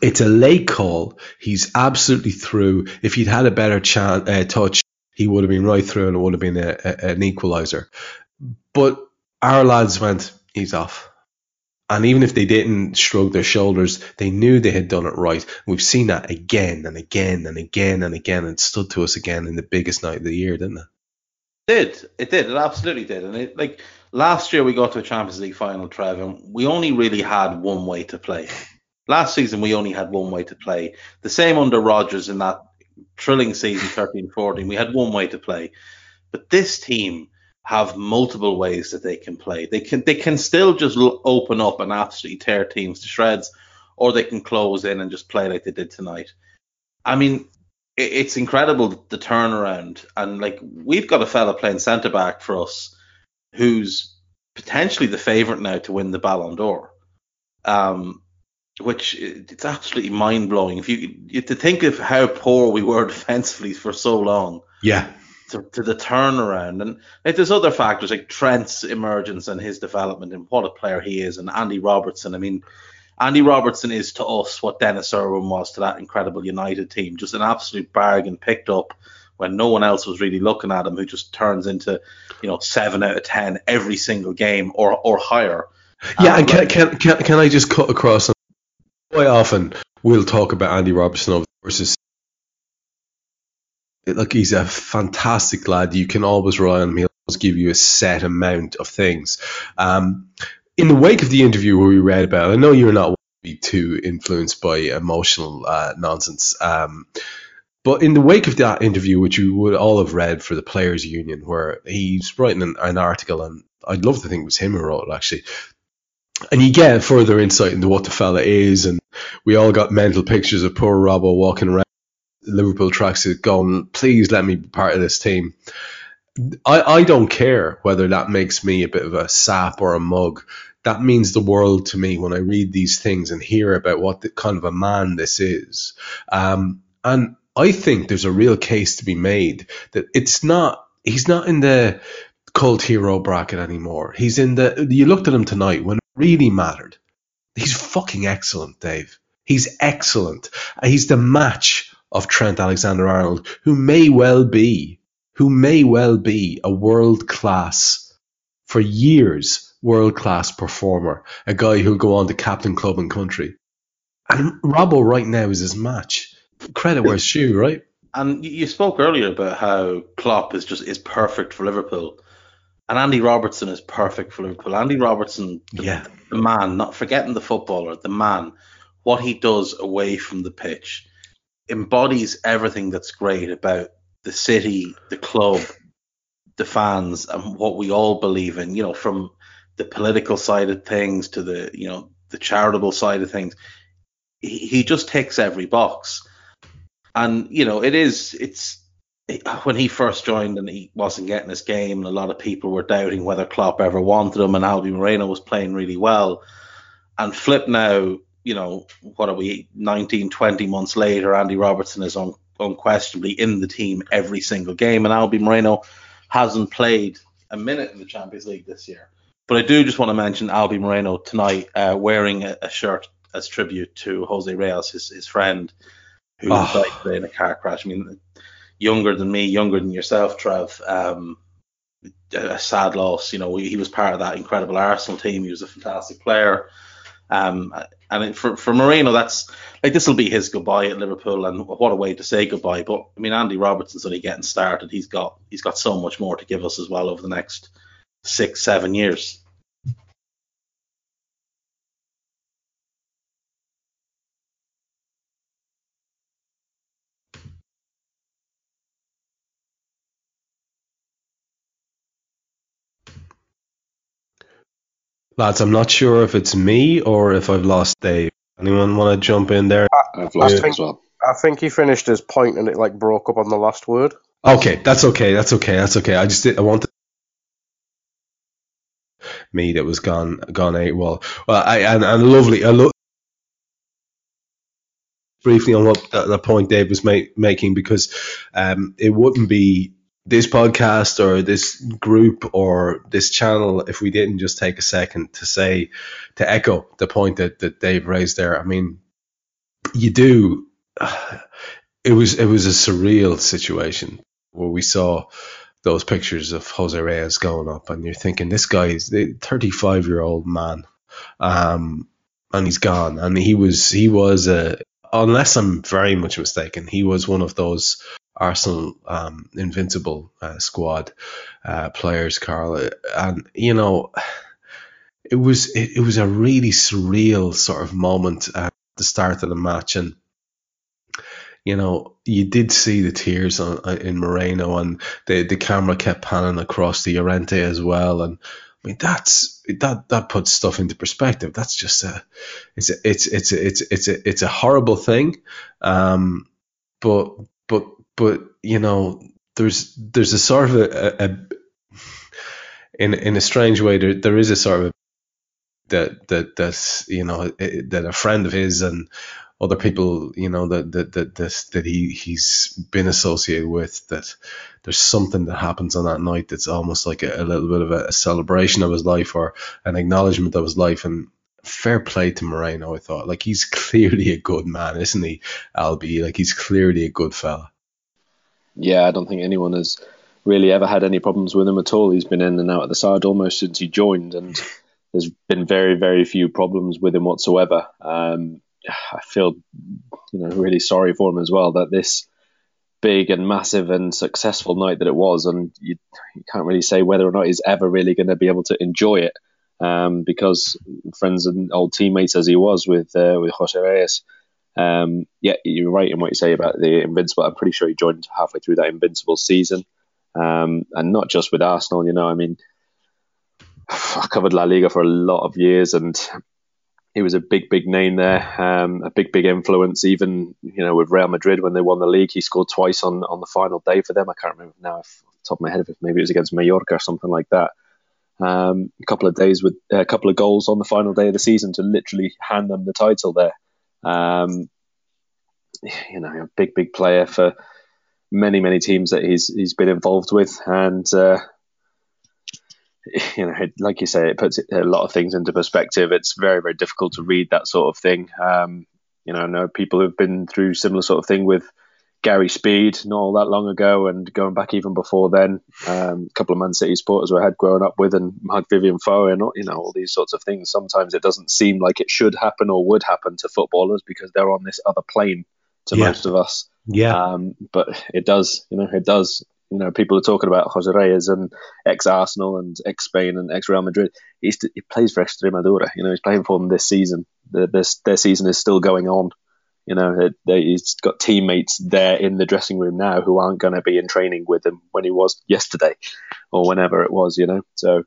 it's a late call. He's absolutely through. If he'd had a better chance, uh, touch, he would have been right through and it would have been a, a, an equaliser. But our lads went, he's off. And even if they didn't shrug their shoulders, they knew they had done it right. We've seen that again and again and again and again. And it stood to us again in the biggest night of the year, didn't it? did. It did. It absolutely did. And it like last year we got to a Champions League final, Trev, and we only really had one way to play. Last season we only had one way to play. The same under Rodgers in that thrilling season 13-14. We had one way to play. But this team have multiple ways that they can play. They can they can still just open up and absolutely tear teams to shreds, or they can close in and just play like they did tonight. I mean, it, it's incredible the turnaround, and like we've got a fella playing centre back for us, who's potentially the favourite now to win the Ballon d'Or. Um, which it's absolutely mind blowing. If you, you to think of how poor we were defensively for so long, Yeah. To, to the turnaround. And like, there's other factors like Trent's emergence and his development and what a player he is, and Andy Robertson. I mean, Andy Robertson is to us what Denis Irwin was to that incredible United team, just an absolute bargain picked up when no one else was really looking at him, who just turns into, you know, seven out of ten every single game or or higher. Yeah, Um, and can, can, can, can I just cut across? Quite often we'll talk about Andy Robertson over the course Look, he's a fantastic lad. You can always rely on him. He'll always give you a set amount of things. Um, in the wake of the interview where we read about, I know you're not be too influenced by emotional uh, nonsense. Um, but in the wake of that interview, which you would all have read for the Players Union, where he's writing an, an article, and I'd love to think it was him who wrote it actually. And you get further insight into what the fella is, and we all got mental pictures of poor Robbo walking around Liverpool tracksuit going, please let me be part of this team. I, I don't care whether that makes me a bit of a sap or a mug. That means the world to me when I read these things and hear about what the, kind of a man this is. Um, and I think there's a real case to be made that it's not, he's not in the cult hero bracket anymore. He's in the, you looked at him tonight when it really mattered. He's fucking excellent, Dave. He's excellent. He's the match of Trent Alexander Arnold, who may well be, who may well be a world class, for years, world class performer, a guy who'll go on to captain club and country. And Robbo right now is his match. Credit where it's due, right? And you you spoke earlier about how Klopp is just is perfect for Liverpool, and Andy Robertson is perfect for Liverpool. Andy Robertson, the, Yeah. the man, not forgetting the footballer, the man, what he does away from the pitch, embodies everything that's great about the city, the club, the fans, and what we all believe in. You know, from the political side of things to the you know the charitable side of things. He, he just ticks every box and you know it is it's when he first joined and he wasn't getting his game and a lot of people were doubting whether Klopp ever wanted him and Albi Moreno was playing really well and flip now you know what are we 19 20 months later Andy Robertson is un- unquestionably in the team every single game and Albi Moreno hasn't played a minute in the Champions League this year but I do just want to mention Albi Moreno tonight uh, wearing a, a shirt as tribute to Jose Reyes his, his friend who Oh. died today in a car crash. I mean, younger than me, younger than yourself, Trev. Um, a a sad loss. You know, he was part of that incredible Arsenal team. He was a fantastic player. Um, and it- for for Moreno, that's like this will be his goodbye at Liverpool, and what a way to say goodbye. But I mean, Andy Robertson's only getting started. He's got he's got so much more to give us as well over the next six seven years. Lads, I'm not sure if it's me or if I've lost Dave. Anyone want to jump in there? I've lost I think- as well. I think he finished his point and it like broke up on the last word. Okay, that's okay. That's okay. That's okay. I just did, I wanted me that was gone gone eight. Well, well, I and, and lovely. I lo- briefly on what the, the point Dave was ma- making because um, it wouldn't be this podcast or this group or this channel if we didn't just take a second to say to echo the point that, that Dave raised there. I mean, you do. It was it was a surreal situation where we saw those pictures of Jose Reyes going up, and you're thinking this guy is a 35 year old man um, and he's gone. And he was he was a unless I'm very much mistaken, he was one of those Arsenal um, invincible uh, squad uh, players, Karl. And you know, it was it, it, was a really surreal sort of moment at the start of the match, and you know, you did see the tears on, uh, in Moreno, and the the camera kept panning across the Llorente as well, and I mean that's that that puts stuff into perspective. That's just a it's a, it's it's a, it's it's a it's a horrible thing, um, but but but you know there's there's a sort of a, a, in in a strange way there there is a sort of that that that's you know eh, eh, that a friend of his and other people you know that that that that, that he he's been associated with that there's something that happens on that night that's almost like a, a little bit of a, a, celebration of his life or an acknowledgement of his life. And fair play to Moreno I thought. Like he's clearly a good man isn't he Albi like he's clearly a good fella yeah I don't think anyone has really ever had any problems with him at all he's been in and out of the side almost since he joined and there's been very very few problems with him whatsoever um, I feel, you know, really sorry for him as well that this big and massive and successful night that it was, and you, you can't really say whether or not he's ever really going to be able to enjoy it, um, because friends and old teammates as he was with uh, with Jose Reyes. Um, yeah, you're right in what you say about the invincible. I'm pretty sure he joined halfway through that invincible season, um, and not just with Arsenal. You know, I mean, I covered La Liga for a lot of years, and he was a big, big name there, um, a big, big influence. Even you know with Real Madrid when they won the league, he scored twice on on the final day for them. I can't remember now off the top of my head if maybe it was against Mallorca or something like that. Um, a couple of days with a couple of goals on the final day of the season to literally hand them the title there. Um, you know, a big, big player for many, many teams that he's he's been involved with, and uh, you know, like you say, it puts a lot of things into perspective. It's very, very difficult to read that sort of thing. Um, you know, I know people who've been through similar sort of thing with Gary Speed not all that long ago, and going back even before then, um, a couple of Man City supporters we had growing up with, and Marc-Vivien Foé, and you know all these sorts of things. Sometimes it doesn't seem like it should happen or would happen to footballers because they're on this other plane to yeah. most of us. Yeah. Um, but it does, you know, it does you know, people are talking about Jose Reyes and ex Arsenal and ex Spain and ex Real Madrid. He's, he plays for Extremadura. You know, he's playing for them this season. The, this, their season is still going on. You know, they, he's got teammates there in the dressing room now who aren't going to be in training with him when he was yesterday or whenever it was. You know, so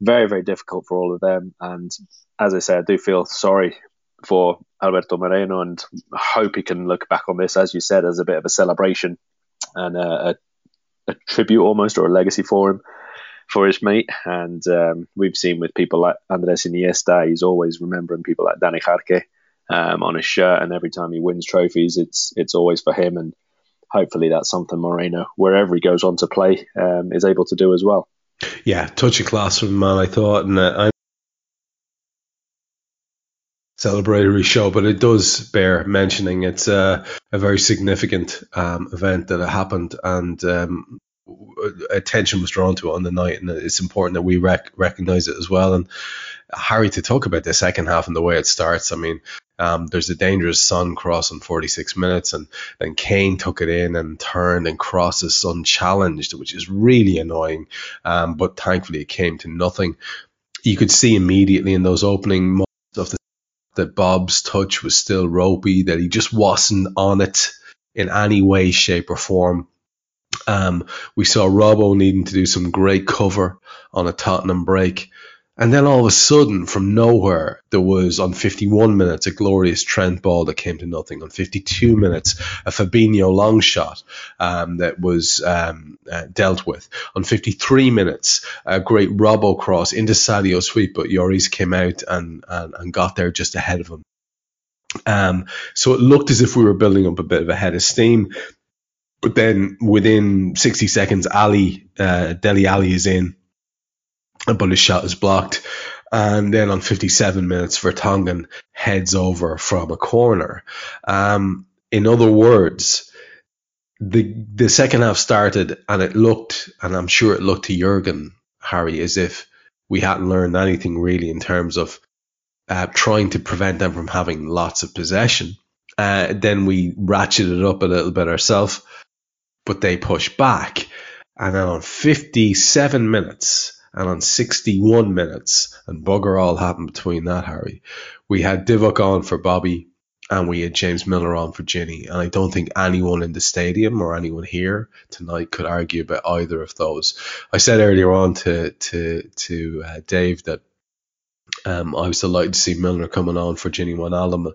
very very difficult for all of them. And as I say, I do feel sorry for Alberto Moreno and hope he can look back on this, as you said, as a bit of a celebration and a, a a tribute almost or a legacy for him for his mate. And um, we've seen with people like Andres Iniesta, he's always remembering people like Dani Jarque um, on his shirt, and every time he wins trophies, it's it's always for him. And hopefully, that's something Moreno, wherever he goes on to play, um, is able to do as well. Yeah, touch of class from man, I thought, and uh, I celebratory show, but it does bear mentioning. It's a, a very significant um, event that happened, and um, attention was drawn to it on the night, and it's important that we rec- recognize it as well. And Hari, to talk about the second half and the way it starts, I mean. Um, there's a dangerous Son cross in 46 minutes, and then Kane took it in and turned and crossed his Son challenged, which is really annoying. Um, but thankfully, it came to nothing. You could see immediately in those opening moments of the that Bob's touch was still ropey, that he just wasn't on it in any way, shape, or form. Um, we saw Robbo needing to do some great cover on a Tottenham break. And then all of a sudden, from nowhere, there was on 51 minutes a glorious Trent ball that came to nothing. On 52 minutes, a Fabinho long shot um, that was um, uh, dealt with. On 53 minutes, a great Robbo cross into Sadio sweep, but Lloris came out and, and, and got there just ahead of him. Um, so it looked as if we were building up a bit of a head of steam. But then within 60 seconds, Alli, uh, Dele Alli is in but his shot is blocked. And then on 57 minutes, Vertonghen heads over from a corner. Um, in other words, the the second half started and it looked, and I'm sure it looked to Jurgen Hari as if we hadn't learned anything really in terms of uh, trying to prevent them from having lots of possession. Uh, then we ratcheted it up a little bit ourselves, but they pushed back. And then on 57 minutes and on 61 minutes, and bugger all happened between that, Hari, we had Divock on for Bobby and we had James Milner on for Gini. And I don't think anyone in the stadium or anyone here tonight could argue about either of those. I said earlier on to to to uh, Dave that um, I was delighted to see Milner coming on for Gini Wijnaldum.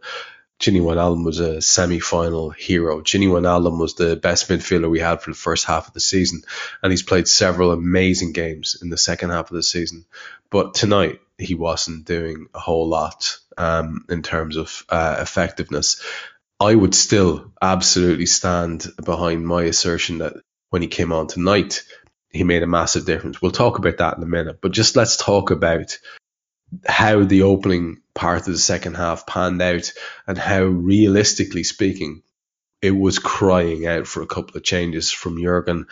Gini Wijnaldum was a semi-final hero. Gini Wijnaldum was the best midfielder we had for the first half of the season, and he's played several amazing games in the second half of the season. But tonight he wasn't doing a whole lot um, in terms of uh, effectiveness. I would still absolutely stand behind my assertion that when he came on tonight, he made a massive difference. We'll talk about that in a minute, but just let's talk about how the opening part of the second half panned out and how realistically speaking it was crying out for a couple of changes from Jurgen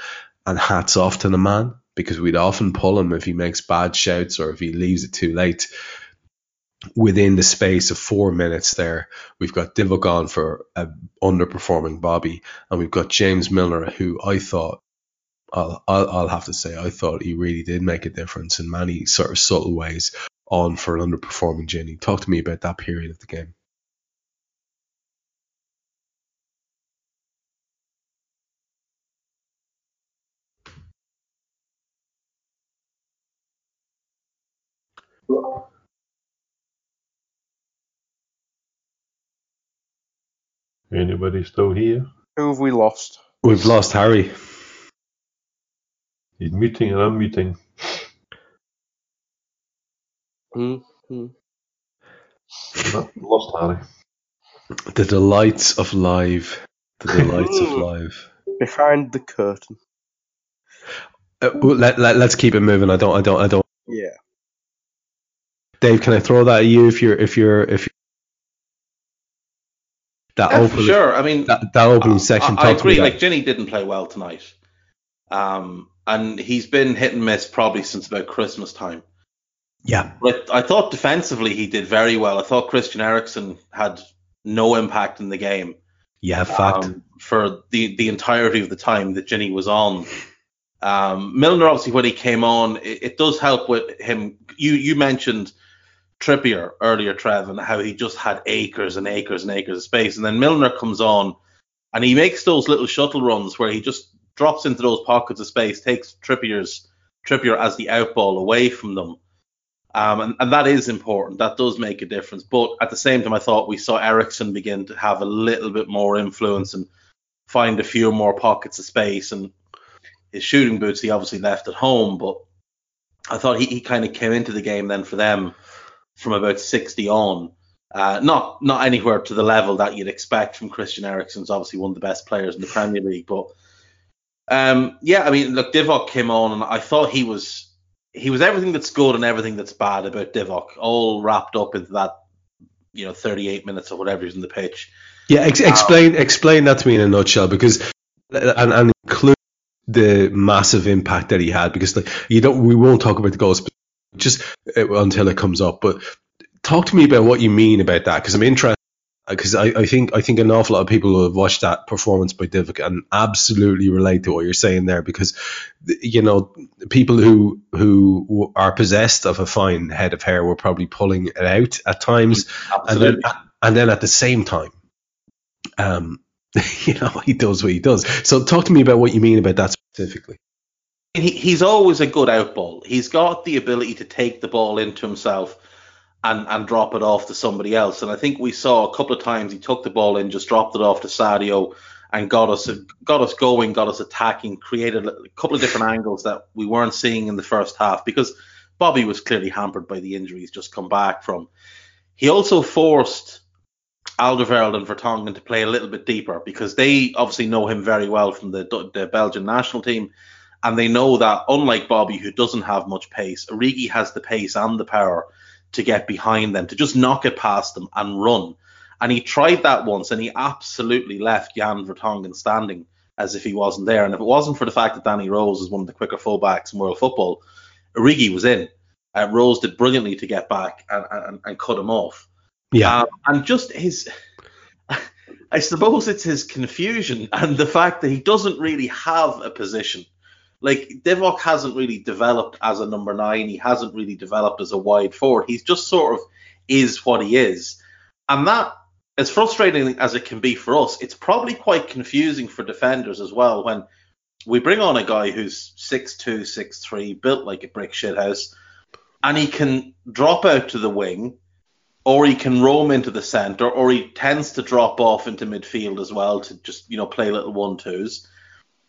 and hats off to the man because we'd often pull him if he makes bad shouts or if he leaves it too late. Within the space of four minutes there, we've got Divock on for an underperforming Bobby and we've got James Milner who I thought I'll, I'll have to say I thought he really did make a difference in many sort of subtle ways on for an underperforming Gini. Talk to me about that period of the game. Anybody still here? Who have we lost? We've lost Hari. He's muting and unmuting. Mm-hmm. No, lost Hari. The delights of live. The delights of live. Behind the curtain. Uh, let, let, let's keep it moving. I don't. I don't. I don't. Yeah. Dave, can I throw that at you if you're if you're if that Yeah, for opening sure. I mean, that, that opening section? I, I talk to me agree. Like Gini didn't play well tonight, um, and he's been hit and miss probably since about Christmas time. Yeah, But I thought defensively he did very well. I thought Christian Eriksen had no impact in the game yeah, fact. um, for the the entirety of the time that Gini was on. Um, Milner obviously when he came on, it, it does help with him. You you mentioned Trippier earlier, Trev, and how he just had acres and acres and acres of space, and then Milner comes on, and he makes those little shuttle runs where he just drops into those pockets of space, takes Trippier's Trippier as the outball away from them. Um, and, and that is important. That does make a difference. But at the same time, I thought we saw Eriksen begin to have a little bit more influence and find a few more pockets of space. And his shooting boots, he obviously left at home, but I thought he, he kind of came into the game then for them from about 60 on. Uh, not not anywhere to the level that you'd expect from Christian Eriksen's obviously one of the best players in the Premier League, but um, yeah, I mean, look, Divock came on, and I thought he was he was everything that's good and everything that's bad about Divock, all wrapped up into that, you know, 38 minutes or whatever he's in the pitch. Yeah, ex- explain explain that to me in a nutshell because and, and include the massive impact that he had because like you don't we won't talk about the goals just uh, until it comes up but talk to me about what you mean about that because I'm interested because I, I think I think an awful lot of people who have watched that performance by Divock and absolutely relate to what you're saying there because you know people who who are possessed of a fine head of hair were probably pulling it out at times and then and then at the same time um you know he does what he does. So talk to me about what you mean about that specifically. He, he's always a good outball. He's got the ability to take the ball into himself and, and drop it off to somebody else. And I think we saw a couple of times he took the ball in, just dropped it off to Sadio, and got us got us going, got us attacking, created a couple of different angles that we weren't seeing in the first half because Bobby was clearly hampered by the injuries just come back from. He also forced Alderweireld and Vertonghen to play a little bit deeper because they obviously know him very well from the the Belgian national team and they know that unlike Bobby, who doesn't have much pace, Origi has the pace and the power to get behind them, to just knock it past them and run. And he tried that once, and he absolutely left Jan Vertonghen standing as if he wasn't there. And if it wasn't for the fact that Danny Rose is one of the quicker fullbacks in world football, Origi was in. Uh, Rose did brilliantly to get back and, and, and cut him off. Yeah. Um, and just his, I suppose it's his confusion and the fact that he doesn't really have a position. Like Divock hasn't really developed as a number nine. He hasn't really developed as a wide forward. He's just sort of is what he is, and that as frustrating as it can be for us, it's probably quite confusing for defenders as well when we bring on a guy who's 6'2", 6'3", built like a brick shithouse, and he can drop out to the wing, or he can roam into the centre, or he tends to drop off into midfield as well to just you know play little one twos,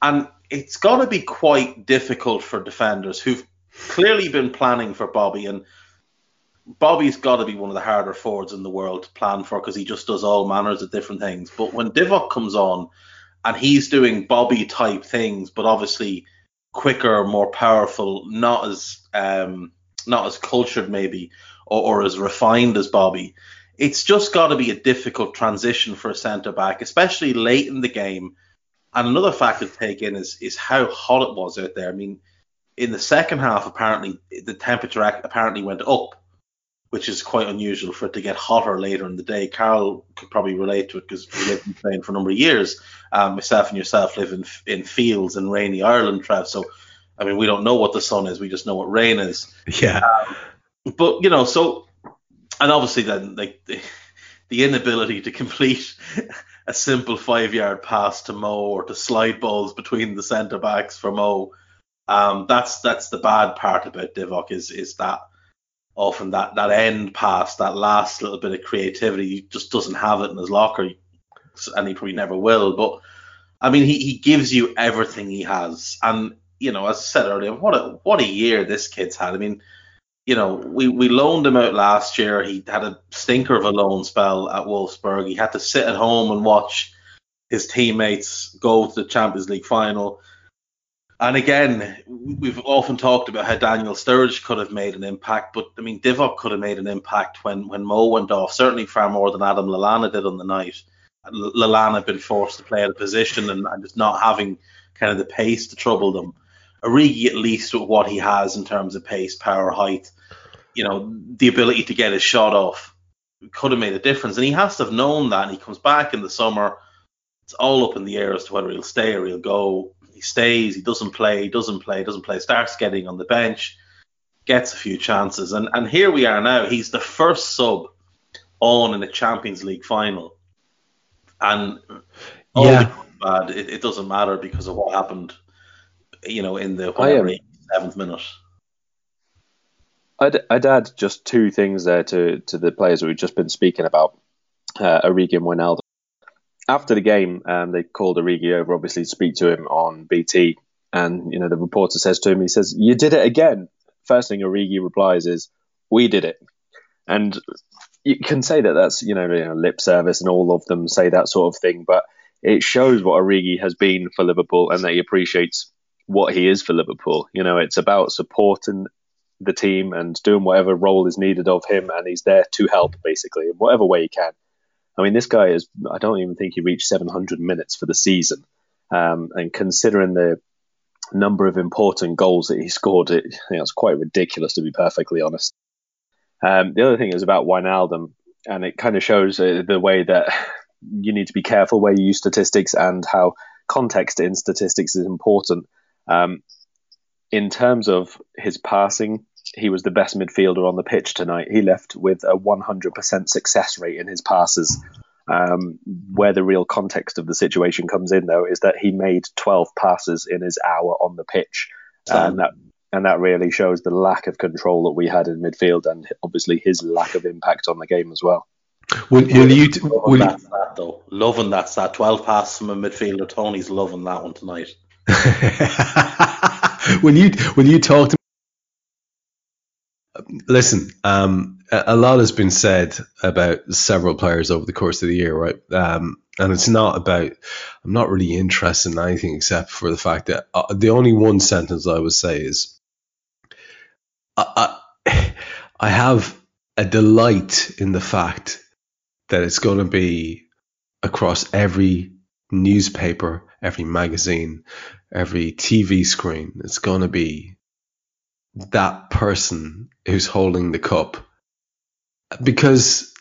and it's got to be quite difficult for defenders who've clearly been planning for Bobby and. Bobby's got to be one of the harder forwards in the world to plan for because he just does all manners of different things. But when Divock comes on and he's doing Bobby type things, but obviously quicker, more powerful, not as um, not as cultured maybe or, or as refined as Bobby. It's just got to be a difficult transition for a centre back, especially late in the game. And another factor to take in is is how hot it was out there. I mean, in the second half, apparently the temperature apparently went up which is quite unusual for it to get hotter later in the day. Karl could probably relate to it because we lived in Spain for a number of years. Um, myself and yourself live in in fields in rainy Ireland, Trev. So, I mean, we don't know what the sun is; we just know what rain is. Yeah. Um, but you know, so and obviously then like the, the inability to complete a simple five yard pass to Mo or to slide balls between the centre backs for Mo. Um, that's that's the bad part about Divock is is that often that that end pass, that last little bit of creativity, he just doesn't have it in his locker, and he probably never will. But I mean, he, he gives you everything he has, and you know, as I said earlier, what a what a year this kid's had. I mean, you know, we we loaned him out last year. He had a stinker of a loan spell at Wolfsburg. He had to sit at home and watch his teammates go to the Champions League final. And again, we've often talked about how Daniel Sturridge could have made an impact, but I mean, Divock could have made an impact when, when Mo went off, certainly far more than Adam Lallana did on the night. Lallana had been forced to play out a position and, and just not having kind of the pace to trouble them. Origi, at least with what he has in terms of pace, power, height, you know, the ability to get his shot off could have made a difference. And he has to have known that. And he comes back in the summer. It's all up in the air as to whether he'll stay or he'll go he stays, he doesn't play, he doesn't play, doesn't play, starts getting on the bench, gets a few chances, and and here we are now. He's the first sub on in a Champions League final, and oh, yeah, bad. It, it, doesn't matter because of what happened, you know, in the seventh minute. I'd, I'd add just two things there to, to the players we've just been speaking about, uh, Origi and Wijnaldum after the game, um, they called Origi over, obviously, to speak to him on BT. And, you know, the reporter says to him, he says, You did it again. First thing Origi replies is, We did it. And you can say that that's, you know, lip service and all of them say that sort of thing, but it shows what Origi has been for Liverpool and that he appreciates what he is for Liverpool. You know, it's about supporting the team and doing whatever role is needed of him, and he's there to help, basically, in whatever way he can. I mean, this guy is, I don't even think he reached 700 minutes for the season. Um, and considering the number of important goals that he scored, it, you know, it's quite ridiculous, to be perfectly honest. Um, the other thing is about Wijnaldum, and it kind of shows uh, the way that you need to be careful where you use statistics and how context in statistics is important. Um, in terms of his passing, he was the best midfielder on the pitch tonight. He left with a 100% success rate in his passes. Um, where the real context of the situation comes in, though, is that he made 12 passes in his hour on the pitch, and that and that really shows the lack of control that we had in midfield, and obviously his lack of impact on the game as well. Will, will you? T- will that's you... that though. Loving that's that 12 passes from a midfielder. Tony's loving that one tonight. when you when you talk to Listen, um, a lot has been said about several players over the course of the year, right? Um, and it's not about. I'm not really interested in anything except for the fact that uh, the only one sentence I would say is, I, I, I have a delight in the fact that it's going to be across every newspaper, every magazine, every TV screen. It's going to be that person who's holding the cup because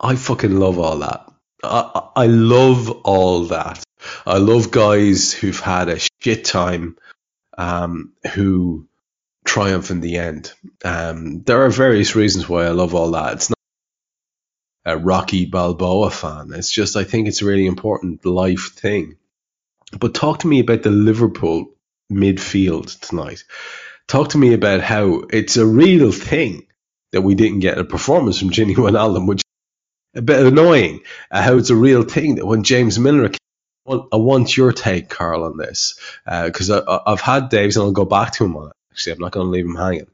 I fucking love all that. I, I love all that. I love guys who've had a shit time, um, who triumph in the end. Um, there are various reasons why I love all that. It's not a Rocky Balboa fan. It's just I think it's a really important life thing. But talk to me about the Liverpool midfield tonight. Talk to me about how it's a real thing that we didn't get a performance from Gini Wijnaldum, which a bit annoying. Uh, how it's a real thing that when James Milner I want your take, Karl, on this because uh, I've had Dave's and I'll go back to him on it. Actually, I'm not going to leave him hanging.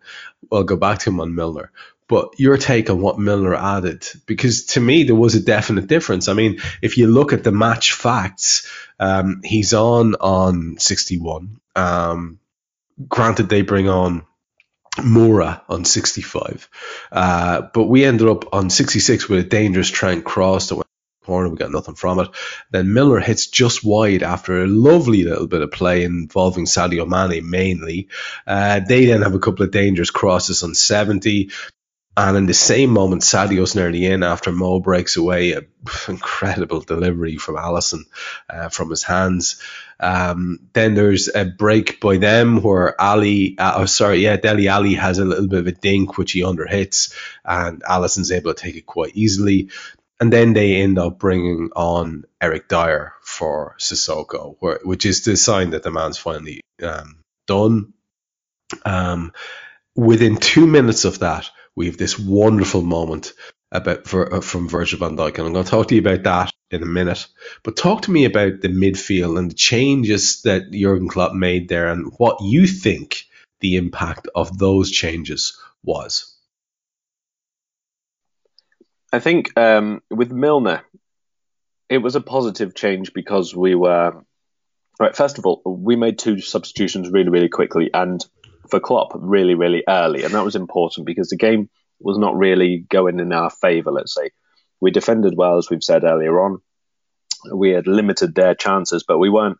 I'll go back to him on Milner. But your take on what Milner added, because to me there was a definite difference. I mean, if you look at the match facts, um, he's on on 61. Um, granted, they bring on Moura on 65, uh, but we ended up on 66 with a dangerous Trent cross that went corner. We got nothing from it. Then Milner hits just wide after a lovely little bit of play involving Sadio Mane mainly. Uh, they then have a couple of dangerous crosses on 70. And in the same moment, Sadio's nearly in after Mo breaks away. A incredible delivery from Alisson uh, from his hands. Um, then there's a break by them where Ali, uh, oh, sorry, yeah, Dele Alli has a little bit of a dink which he underhits, and Alisson's able to take it quite easily. And then they end up bringing on Eric Dier for Sissoko, where, which is the sign that the man's finally um, done. Um, within two minutes of that, we have this wonderful moment about uh, from Virgil van Dijk, and I'm going to talk to you about that in a minute. But talk to me about the midfield and the changes that Jurgen Klopp made there, and what you think the impact of those changes was. I think um, with Milner, it was a positive change because we were right. First of all, we made two substitutions really, really quickly, and for Klopp, really, really early, and that was important because the game was not really going in our favour. Let's say we defended well, as we've said earlier on. We had limited their chances, but we weren't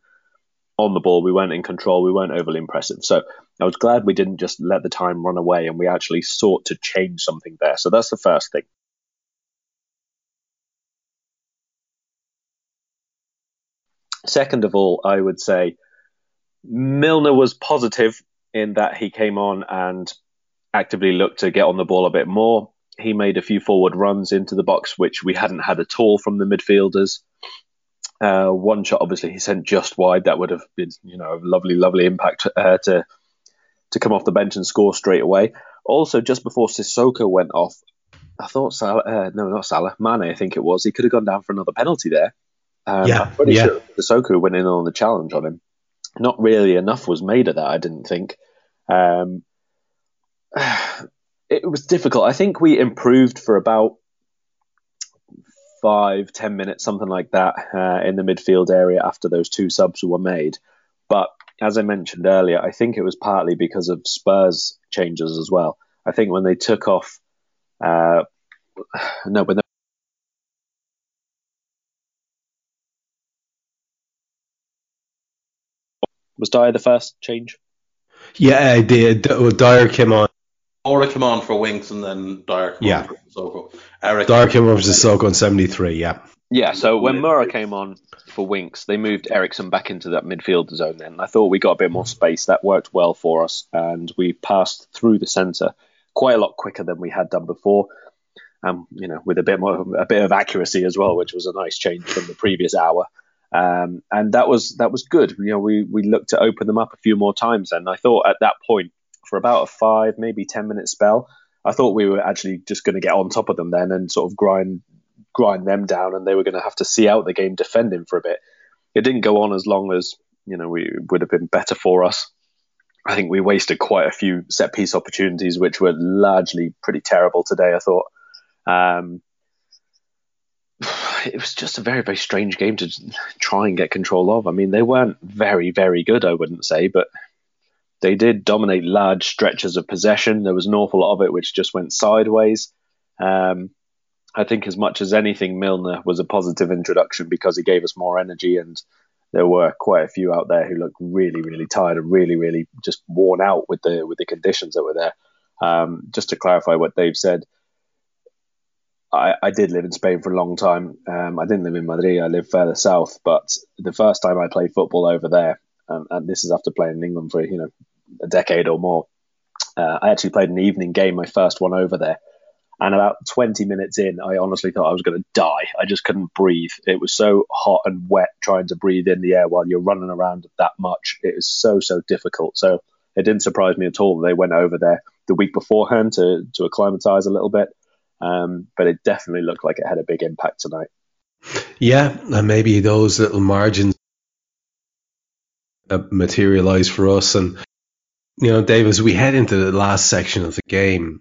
on the ball. We weren't in control. We weren't overly impressive. So I was glad we didn't just let the time run away, and we actually sought to change something there. So that's the first thing. Second of all, I would say Milner was positive in that he came on and actively looked to get on the ball a bit more. He made a few forward runs into the box, which we hadn't had at all from the midfielders. Uh, one shot, obviously, he sent just wide. That would have been, you know, a lovely, lovely impact uh, to to come off the bench and score straight away. Also, just before Sissoko went off, I thought Salah, uh, no, not Salah, Mane, I think it was. He could have gone down for another penalty there. Um, yeah, I'm pretty yeah. sure Sissoko went in on the challenge on him. Not really enough was made of that, I didn't think. Um, it was difficult. I think we improved for about five, ten minutes, something like that, uh, in the midfield area after those two subs were made. But as I mentioned earlier, I think it was partly because of Spurs changes as well. I think when they took off, uh, no, when Was Dier the first change? Yeah, I did. Well, Dier came on. Ora came on for Winks and then Dier came yeah. on for Sissoko. Eric Dier came on for Sissoko in 73, yeah. Yeah, so when Moura came on for Winks, they moved Eriksen back into that midfield zone then. I thought we got a bit more space. That worked well for us, and we passed through the centre quite a lot quicker than we had done before. Um, you know, with a bit more, a bit of accuracy as well, which was a nice change from the previous hour. Um, and that was that was good. You know, we we looked to open them up a few more times, and I thought at that point, for about a five, maybe ten minute spell, I thought we were actually just going to get on top of them then and sort of grind grind them down, and they were going to have to see out the game defending for a bit. It didn't go on as long as you know we would have been better for us. I think we wasted quite a few set piece opportunities, which were largely pretty terrible today. I thought. Um, it was just a very, very strange game to try and get control of. I mean, they weren't very, very good, I wouldn't say, but they did dominate large stretches of possession. There was an awful lot of it which just went sideways. Um, I think, as much as anything, Milner was a positive introduction because he gave us more energy and there were quite a few out there who looked really, really tired and really, really just worn out with the with the conditions that were there. Um, just to clarify what Dave said, I, I, did live in Spain for a long time. Um, I didn't live in Madrid. I lived further south. But the first time I played football over there, um, and this is after playing in England for you know a decade or more, uh, I actually played an evening game, my first one over there. And about 20 minutes in, I honestly thought I was going to die. I just couldn't breathe. It was so hot and wet trying to breathe in the air while you're running around that much. It is so, so difficult. So it didn't surprise me at all that they went over there the week beforehand to, to acclimatise a little bit. Um, but it definitely looked like it had a big impact tonight. Yeah, and maybe those little margins materialize for us. And, you know, Dave, as we head into the last section of the game,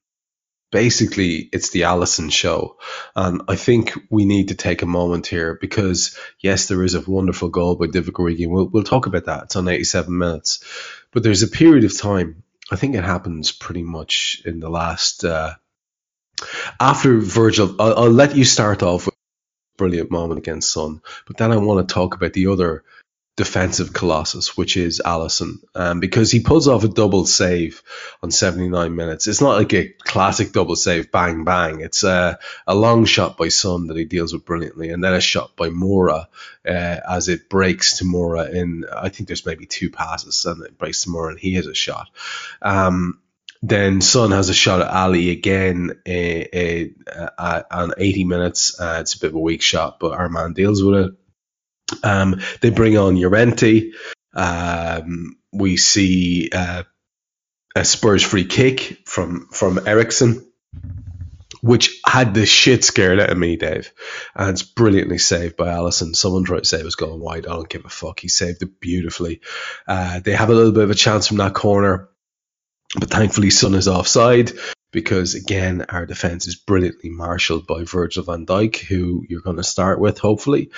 basically it's the Alisson show. And I think we need to take a moment here because yes, there is a wonderful goal by Divock Origi. We'll, we'll talk about that. It's on 87 minutes. But there's a period of time, I think it happens pretty much in the last, uh, after Virgil, I'll, I'll let you start off with a brilliant moment against Son, but then I want to talk about the other defensive colossus, which is Alisson, um, because he pulls off a double save on 79 minutes. It's not like a classic double save, bang bang. It's a, a long shot by Son that he deals with brilliantly, and then a shot by Moura uh, as it breaks to Moura in. I think there's maybe two passes, and it breaks to Moura, and he has a shot. Um, then Son has a shot at Ali again uh, uh, uh, on 80 minutes. it's a bit of a weak shot, but our man deals with it. Um, they bring on Llorente. Um, we see uh, a Spurs free kick from from Eriksen, which had the shit scared out of me, Dave. And it's brilliantly saved by Alisson. Someone tried to say it was going wide. I don't give a fuck. He saved it beautifully. Uh, they have a little bit of a chance from that corner, but thankfully Son is offside because again, our defense is brilliantly marshaled by Virgil van Dijk, who you're going to start with, hopefully.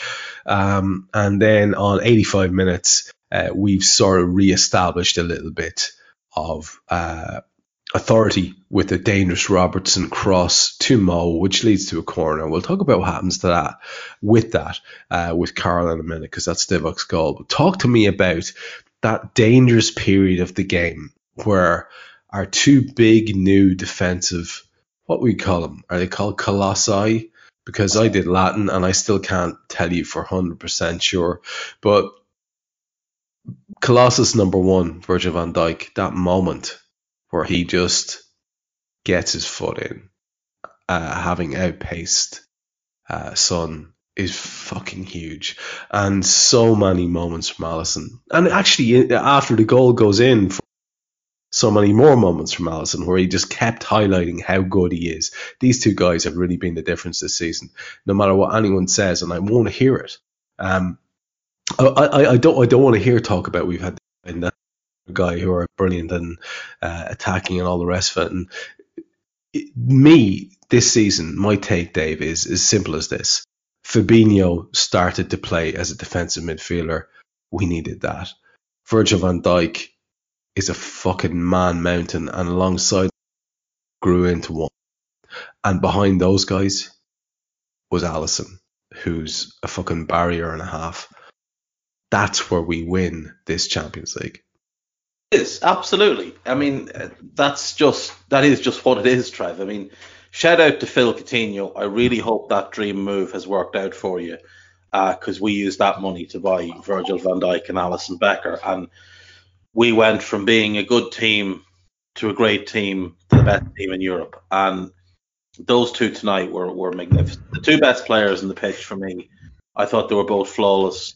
Um, and then on 85 minutes, uh, we've sort of re-established a little bit of uh, authority with a dangerous Robertson cross to Mo, which leads to a corner. We'll talk about what happens to that with that uh, with Karl in a minute because that's Divock's goal. But talk to me about that dangerous period of the game where are two big new defensive, what we call them? Are they called colossi? Because I did Latin and I still can't tell you for 100% sure. But Colossus number one, Virgil van Dijk, that moment where he just gets his foot in, uh, having outpaced uh, Son is fucking huge. And so many moments from Alisson. And actually, after the goal goes in for so many more moments from Alisson where he just kept highlighting how good he is. These two guys have really been the difference this season, no matter what anyone says, and I want to hear it. Um, I, I, I don't I don't want to hear talk about we've had that guy who are brilliant and uh, attacking and all the rest of it. And it, me this season, my take, Dave, is as simple as this: Fabinho started to play as a defensive midfielder. We needed that. Virgil van Dijk is a fucking man mountain, and alongside grew into one. And behind those guys was Alisson, who's a fucking barrier and a half. That's where we win this Champions League. Yes, absolutely. I mean, that's just that is just what it is, Trev. I mean, shout out to Phil Coutinho. I really hope that dream move has worked out for you, because uh, we used that money to buy Virgil van Dijk and Alisson Becker, and we went from being a good team to a great team to the best team in Europe. And those two tonight were, were magnificent. The two best players in the pitch for me, I thought they were both flawless.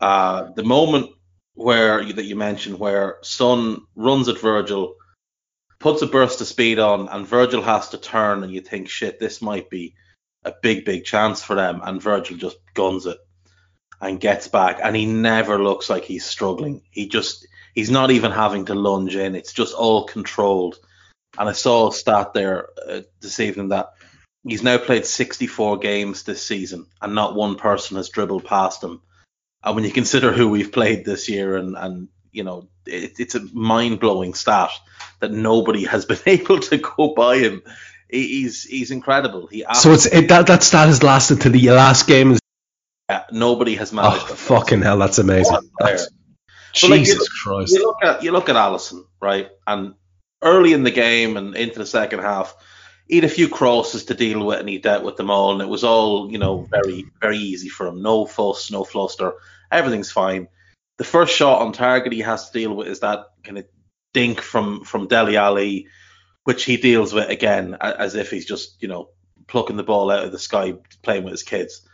Uh, the moment where that you mentioned where Son runs at Virgil, puts a burst of speed on, and Virgil has to turn, and you think, shit, this might be a big, big chance for them, and Virgil just guns it and gets back, and he never looks like he's struggling. He just he's not even having to lunge in. It's just all controlled. And I saw a stat there uh, this evening that he's now played 64 games this season, and not one person has dribbled past him. And when you consider who we've played this year, and and you know, it, it's a mind blowing stat that nobody has been able to go by him. He's he's incredible. He so it's it, that that stat has lasted to the last game nobody has oh, managed. Oh, fucking hell, that's amazing. That's, like, Jesus you, Christ. You look at you look at Alisson, right? And early in the game and into the second half, he had a few crosses to deal with, and he dealt with them all, and it was all you know very very easy for him. No fuss, no fluster, everything's fine. The first shot on target he has to deal with is that kind of dink from from Dele Alli, which he deals with again as if he's just you know plucking the ball out of the sky playing with his kids.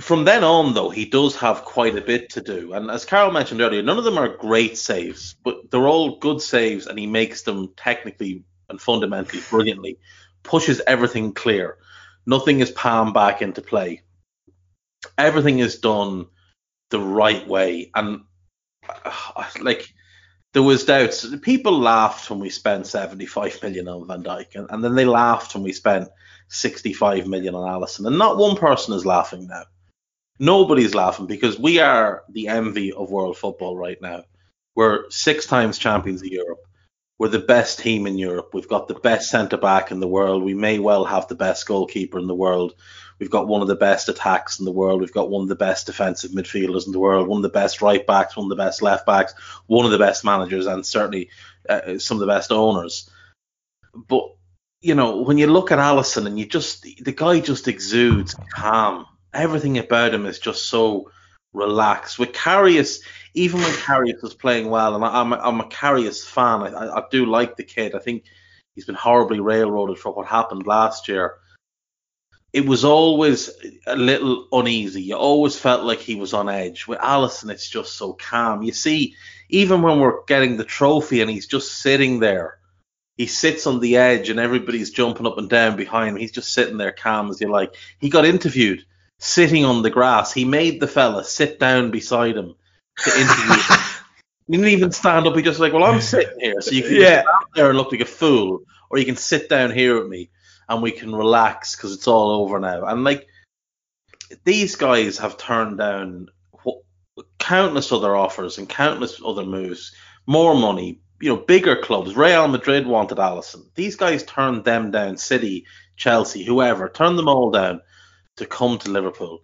From then on, though, he does have quite a bit to do. And as Karl mentioned earlier, none of them are great saves, but they're all good saves, and he makes them technically and fundamentally brilliantly. Pushes everything clear. Nothing is palmed back into play. Everything is done the right way. And uh, like, there was doubts. People laughed when we spent 75 million on Van Dijk, and, and then they laughed when we spent 65 million on Alisson. And not one person is laughing now. Nobody's laughing because we are the envy of world football right now. We're six times champions of Europe. We're the best team in Europe. We've got the best centre back in the world. We may well have the best goalkeeper in the world. We've got one of the best attacks in the world. We've got one of the best defensive midfielders in the world. One of the best right backs. One of the best left backs. One of the best managers, and certainly uh, some of the best owners. But you know, when you look at Alisson and you just the guy just exudes calm. Everything about him is just so relaxed. With Karius, even when Karius was playing well, and I, I'm a, I'm a Karius fan, I, I do like the kid. I think he's been horribly railroaded for what happened last year. It was always a little uneasy. You always felt like he was on edge. With Alisson, it's just so calm. You see, even when we're getting the trophy and he's just sitting there, he sits on the edge and everybody's jumping up and down behind him. He's just sitting there calm as you like. He got interviewed sitting on the grass. He made the fella sit down beside him to interview him. He didn't even stand up. He just like, well, I'm sitting here, so you can Yeah. stand there and look like a fool, or you can sit down here with me and we can relax because it's all over now. And like these guys have turned down countless other offers and countless other moves, more money, you know, bigger clubs. Real Madrid wanted Alisson. These guys turned them down. City, Chelsea, whoever, turned them all down to come to Liverpool.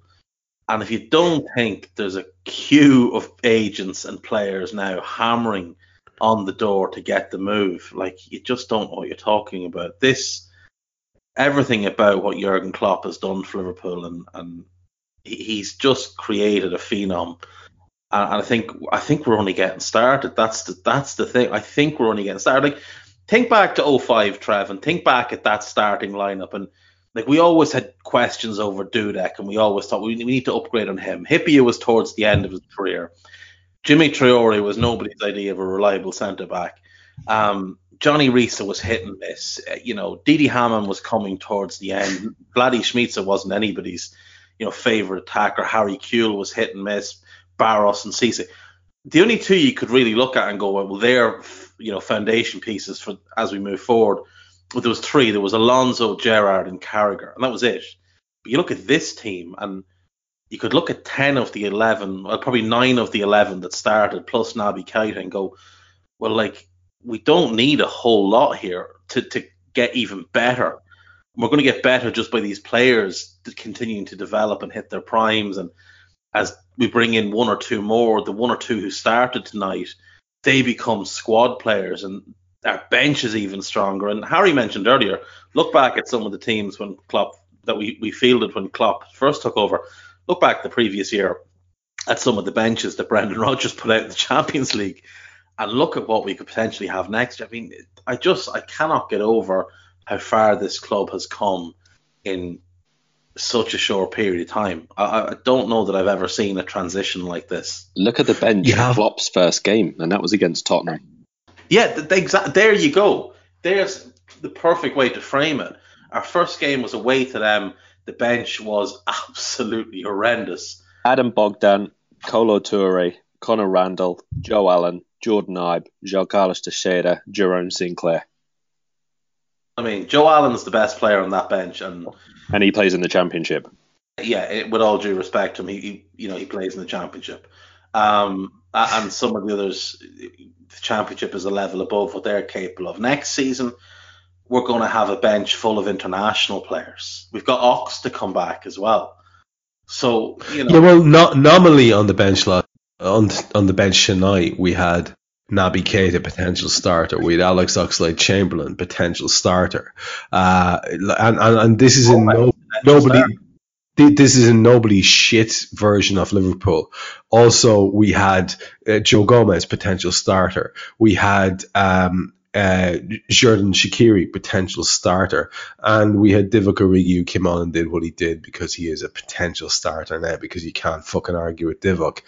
And if you don't think there's a queue of agents and players now hammering on the door to get the move, like you just don't know what you're talking about. This, everything about what Jurgen Klopp has done for Liverpool, and and he's just created a phenom. And I think I think we're only getting started. That's the that's the thing. I think we're only getting started. Like think back to 05, Trev, and think back at that starting lineup and like we always had questions over Dudek, and we always thought we, we need to upgrade on him. Hyypiä was towards the end of his career. Djimi Traoré was nobody's idea of a reliable centre back. Um, John Arne Riise was hit and miss. Uh, You know, Didi Hamann was coming towards the end. Vladdy Smicer wasn't anybody's, you know, favourite attacker. Harry Kewell was hit and miss. Baros and Cisse. The only two you could really look at and go, well, they're, you know, foundation pieces for as we move forward well, there was three. There was Alonso, Gerrard, and Carragher, and that was it. But you look at this team, and you could look at ten of the eleven, well, probably nine of the eleven that started, plus Naby Keita, and go, well, like we don't need a whole lot here to to get even better. We're going to get better just by these players continuing to develop and hit their primes, and as we bring in one or two more, the one or two who started tonight, they become squad players, and our bench is even stronger. And Hari mentioned earlier, look back at some of the teams when Klopp that we, we fielded when Klopp first took over. Look back the previous year at some of the benches that Brendan Rodgers put out in the Champions League, and look at what we could potentially have next. I mean, I just I cannot get over how far this club has come in such a short period of time. I, I don't know that I've ever seen a transition like this. Look at the bench Yeah. of Klopp's first game, and that was against Tottenham. Yeah, th- th- exa- there you go. There's the perfect way to frame it. Our first game was away to them. The bench was absolutely horrendous. Adam Bogdan, Kolo Toure, Connor Randall, Joe Allen, Jordan Ibe, João Carlos Teixeira, Jerome Sinclair. I mean, Joe Allen's the best player on that bench, and And he plays in the Championship. yeah, it, with all due respect to him, he, he you know he plays in the championship. Um, and some of the others, the championship is a level above what they're capable of. Next season, we're going to have a bench full of international players. We've got Ox to come back as well. So you know, Yeah, well, not nominally on the bench on on the bench tonight we had Nabi Naby Keita potential starter, we had Alex Oxlade Chamberlain potential starter, uh, and, and and this is in no, nobody. thi- This is a nobly shit version of Liverpool. Also, we had uh, Joe Gomez potential starter. We had um, uh, Xherdan Shaqiri potential starter, and we had Divock Origi who came on and did what he did because he is a potential starter now because you can't fucking argue with Divock.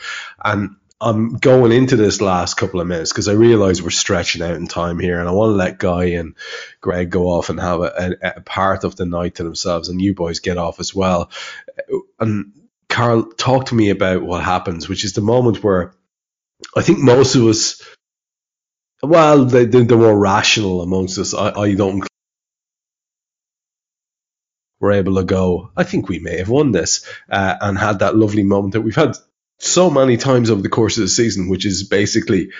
And I'm going into this last couple of minutes because I realise we're stretching out in time here, and I want to let Guy and Greg go off and have a, a, a part of the night to themselves, and you boys get off as well. And Karl, talk to me about what happens, which is the moment where I think most of us, well, the, the, the more rational amongst us, I, I don't were able to go, I think we may have won this, uh, and had that lovely moment that we've had so many times over the course of the season, which is basically,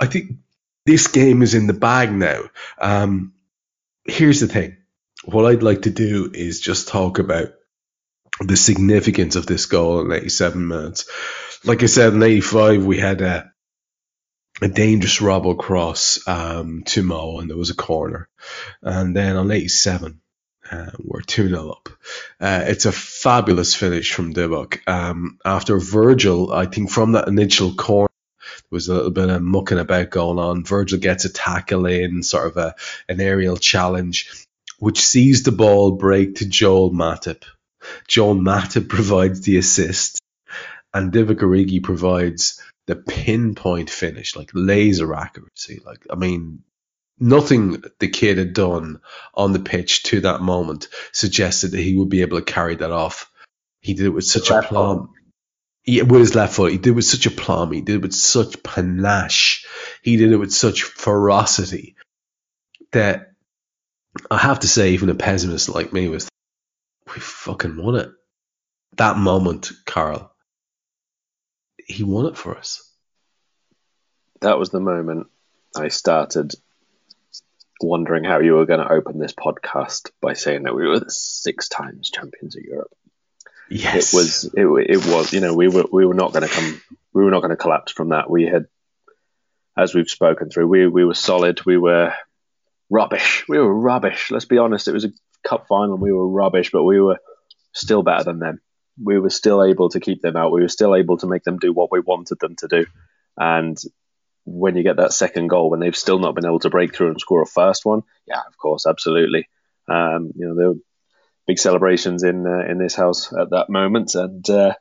I think this game is in the bag now. Um, here's the thing. What I'd like to do is just talk about the significance of this goal in 87 minutes. Like I said, in 85, we had a, a dangerous Robbo cross um, to Mo, and there was a corner. And then on 87, uh, we're 2 0 up. Uh, it's a fabulous finish from Divock. Um, after Virgil, I think from that initial corner, there was a little bit of mucking about going on. Virgil gets a tackle in, sort of a an aerial challenge, which sees the ball break to Joel Matip. Joel Matip provides the assist, and Divock Origi provides the pinpoint finish, like laser accuracy. Like, I mean, nothing the kid had done on the pitch to that moment suggested that he would be able to carry that off. He did it with such a plum. He, with his left foot, he did it with such a plum. He did it with such panache. He did it with such ferocity that I have to say, even a pessimist like me was, we fucking won it. That moment, Karl, he won it for us. That was the moment I started wondering how you were going to open this podcast by saying that we were the six times champions of Europe. Yes, It was it, it was you know we were we were not going to come we were not going to collapse from that. We had as we've spoken through we we were solid. We were rubbish. We were rubbish. Let's be honest. It was a cup final. And we were rubbish, but we were still better than them. We were still able to keep them out. We were still able to make them do what we wanted them to do. And when you get that second goal, when they've still not been able to break through and score a first one, yeah, of course, absolutely. Um, you know, there were big celebrations in uh, in this house at that moment, and uh,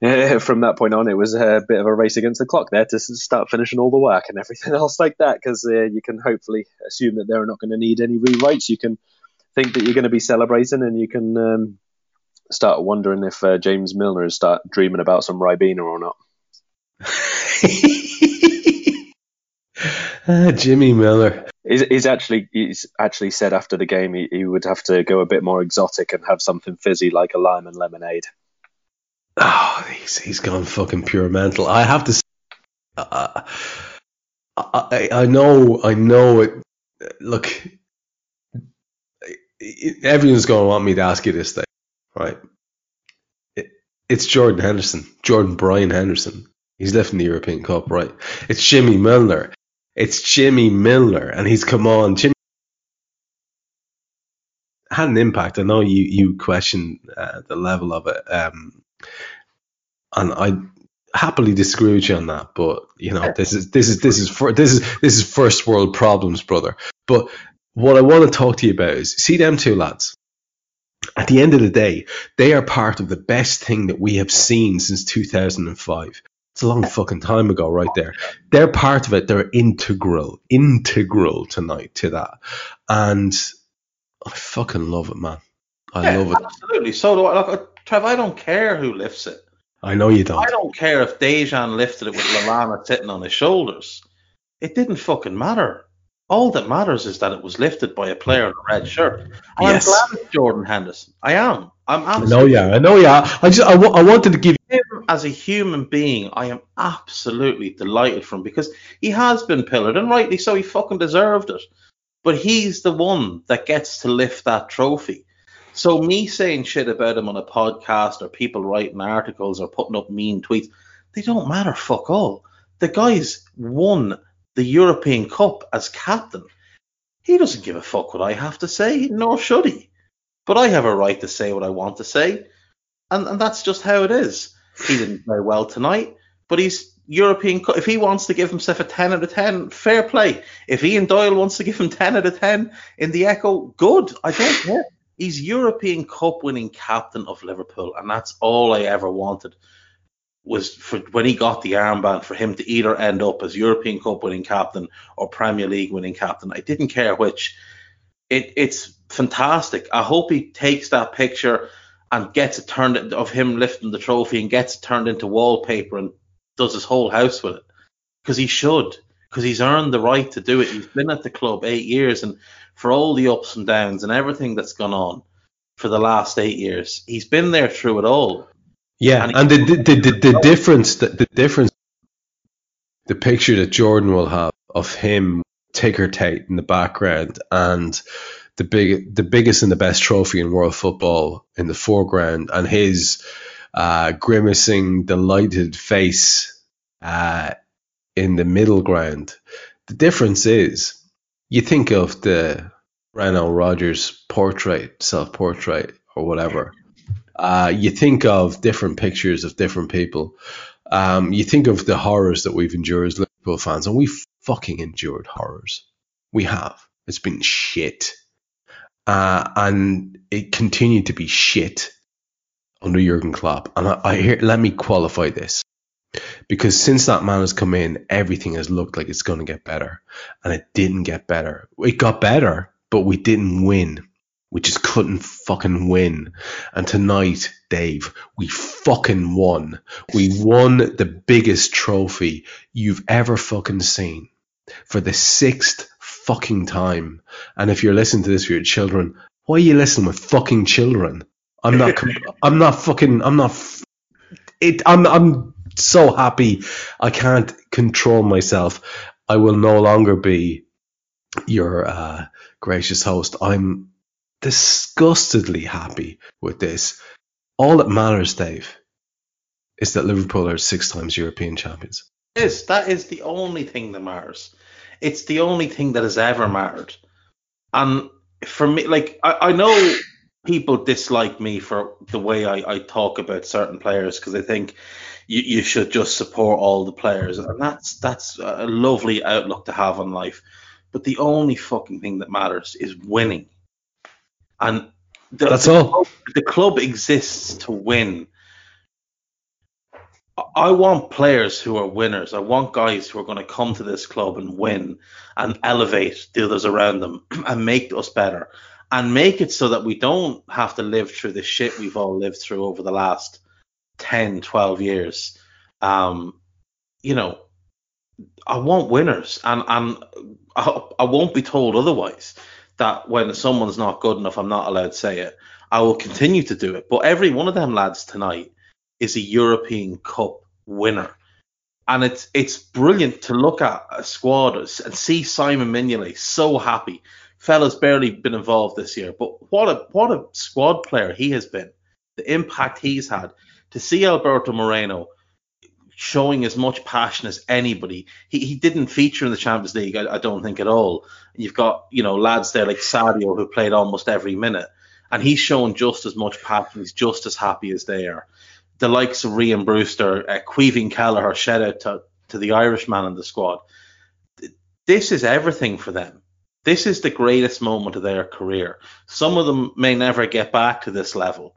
yeah, from that point on, it was a bit of a race against the clock there to start finishing all the work and everything else like that, because uh, you can hopefully assume that they're not going to need any rewrites. You can think that you're going to be celebrating, and you can um, start wondering if uh, James Milner is start dreaming about some Ribena or not. Ah, Jimmy Miller. He's, he's actually he's actually said after the game he, he would have to go a bit more exotic and have something fizzy like a lime and lemonade. Oh, he's he's gone fucking pure mental. I have to. Say, uh, I I know I know it. Look, everyone's going to want me to ask you this thing, right? It, it's Jordan Henderson, Jordan Brian Henderson. He's left in the European Cup, right? It's Jimmy Milner. It's Jimmy Milner, and he's come on. Jimmy had an impact. I know you you question uh, the level of it, um, and I happily disagree with you on that. But you know, this is this is this is for, this is this is first world problems, brother. But what I want to talk to you about is see them two lads. At the end of the day, they are part of the best thing that we have seen since 2005. It's a long fucking time ago, right there. They're part of it. They're integral, integral tonight to that. And I fucking love it, man. I Yeah, love it. Absolutely. So do I. Look, uh, Trev, I don't care who lifts it. I know you don't. I don't care if Dejan lifted it with Lallana sitting on his shoulders. It didn't fucking matter. All that matters is that it was lifted by a player in a red shirt. And Yes. I'm glad it's Jordan Henderson. I am. I'm I know, yeah, I know, yeah. I just, I, wa- I wanted to give. him as a human being, I am absolutely delighted for him because he has been pillared, and rightly so. He fucking deserved it. But he's the one that gets to lift that trophy. So me saying shit about him on a podcast or people writing articles or putting up mean tweets, they don't matter fuck all. The guy's won the European Cup as captain. He doesn't give a fuck what I have to say, nor should he. But I have a right to say what I want to say, and, and that's just how it is. He didn't play well tonight, but he's European If he wants to give himself a 10 out of 10, fair play. If Ian Doyle wants to give him 10 out of 10 in the Echo, good. I don't care. He's European Cup winning captain of Liverpool, and that's all I ever wanted was for when he got the armband for him to either end up as European Cup winning captain or Premier League winning captain. I didn't care which. It, it's fantastic. I hope he takes that picture and gets it turned of him lifting the trophy and gets it turned into wallpaper and does his whole house with it because he should because he's earned the right to do it. He's been at the club eight years and for all the ups and downs and everything that's gone on for the last eight years, he's been there through it all. Yeah, And and, the, the, the, the difference, the, the difference, the picture that Jordan will have of him ticker tape in the background and the big, the biggest and the best trophy in world football in the foreground, and his uh, grimacing, delighted face uh, in the middle ground. The difference is, you think of the Reno Rogers portrait, self portrait, or whatever uh, you think of different pictures of different people. Um, you think of the horrors that we've endured as Liverpool fans, and we've fucking endured horrors. We have. It's been shit. Uh, and it continued to be shit under Jurgen Klopp. And I, I hear, let me qualify this. Because since that man has come in, everything has looked like it's going to get better. And it didn't get better. It got better, but we didn't win. We just couldn't fucking win. And tonight, Dave, we fucking won. We won the biggest trophy you've ever fucking seen for the sixth fucking time. And if you're listening to this for your children, why are you listening with fucking children? I'm not. com- I'm not fucking. I'm not. f- It. I'm. I'm so happy. I can't control myself. I will no longer be your uh, gracious host. I'm disgustedly happy with this. All that matters, Dave, is that Liverpool are six times European champions. is. That is the only thing that matters. It's the only thing that has ever mattered. And for me, like I, I know people dislike me for the way I, I talk about certain players because they think you, you should just support all the players, and that's that's a lovely outlook to have on life. But the only fucking thing that matters is winning, and the, That's the all. club- the club exists to win. I want players who are winners. I want guys who are going to come to this club and win and elevate the others around them and make us better and make it so that we don't have to live through the shit we've all lived through over the last 10, 12 years. Um, you know, I want winners and, and I, I won't be told otherwise that when someone's not good enough, I'm not allowed to say it. I will continue to do it. But every one of them lads tonight is a European Cup winner. And it's it's brilliant to look at a squad and see Simon Mignolet so happy. Fella's barely been involved this year, but what a what a squad player he has been. The impact he's had. To see Alberto Moreno showing as much passion as anybody. He he didn't feature in the Champions League, I, I don't think at all. You've got you know lads there like Sadio who played almost every minute, and he's shown just as much passion. He's just as happy as they are. The likes of Rian Brewster, uh, Caoimhín Kelleher, shout out to to the Irishman in the squad. This is everything for them. This is the greatest moment of their career. Some of them may never get back to this level,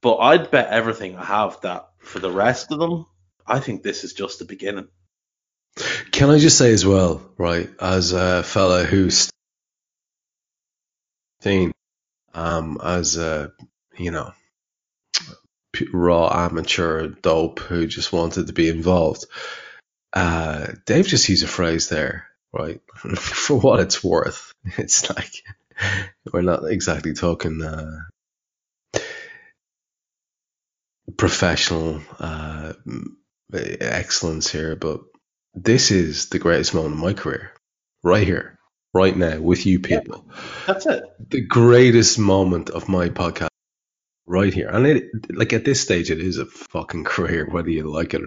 but I'd bet everything I have that for the rest of them, I think this is just the beginning. Can I just say as well, right, as a fella who's seen um, as a, you know, raw amateur dope who just wanted to be involved. Uh, Dave just used a phrase there, right? For what it's worth, it's like we're not exactly talking uh, professional uh, excellence here, but this is the greatest moment of my career, right here. right now with you people. That's it. The greatest moment of my podcast right here. And it like at this stage it is a fucking career, whether you like it or not.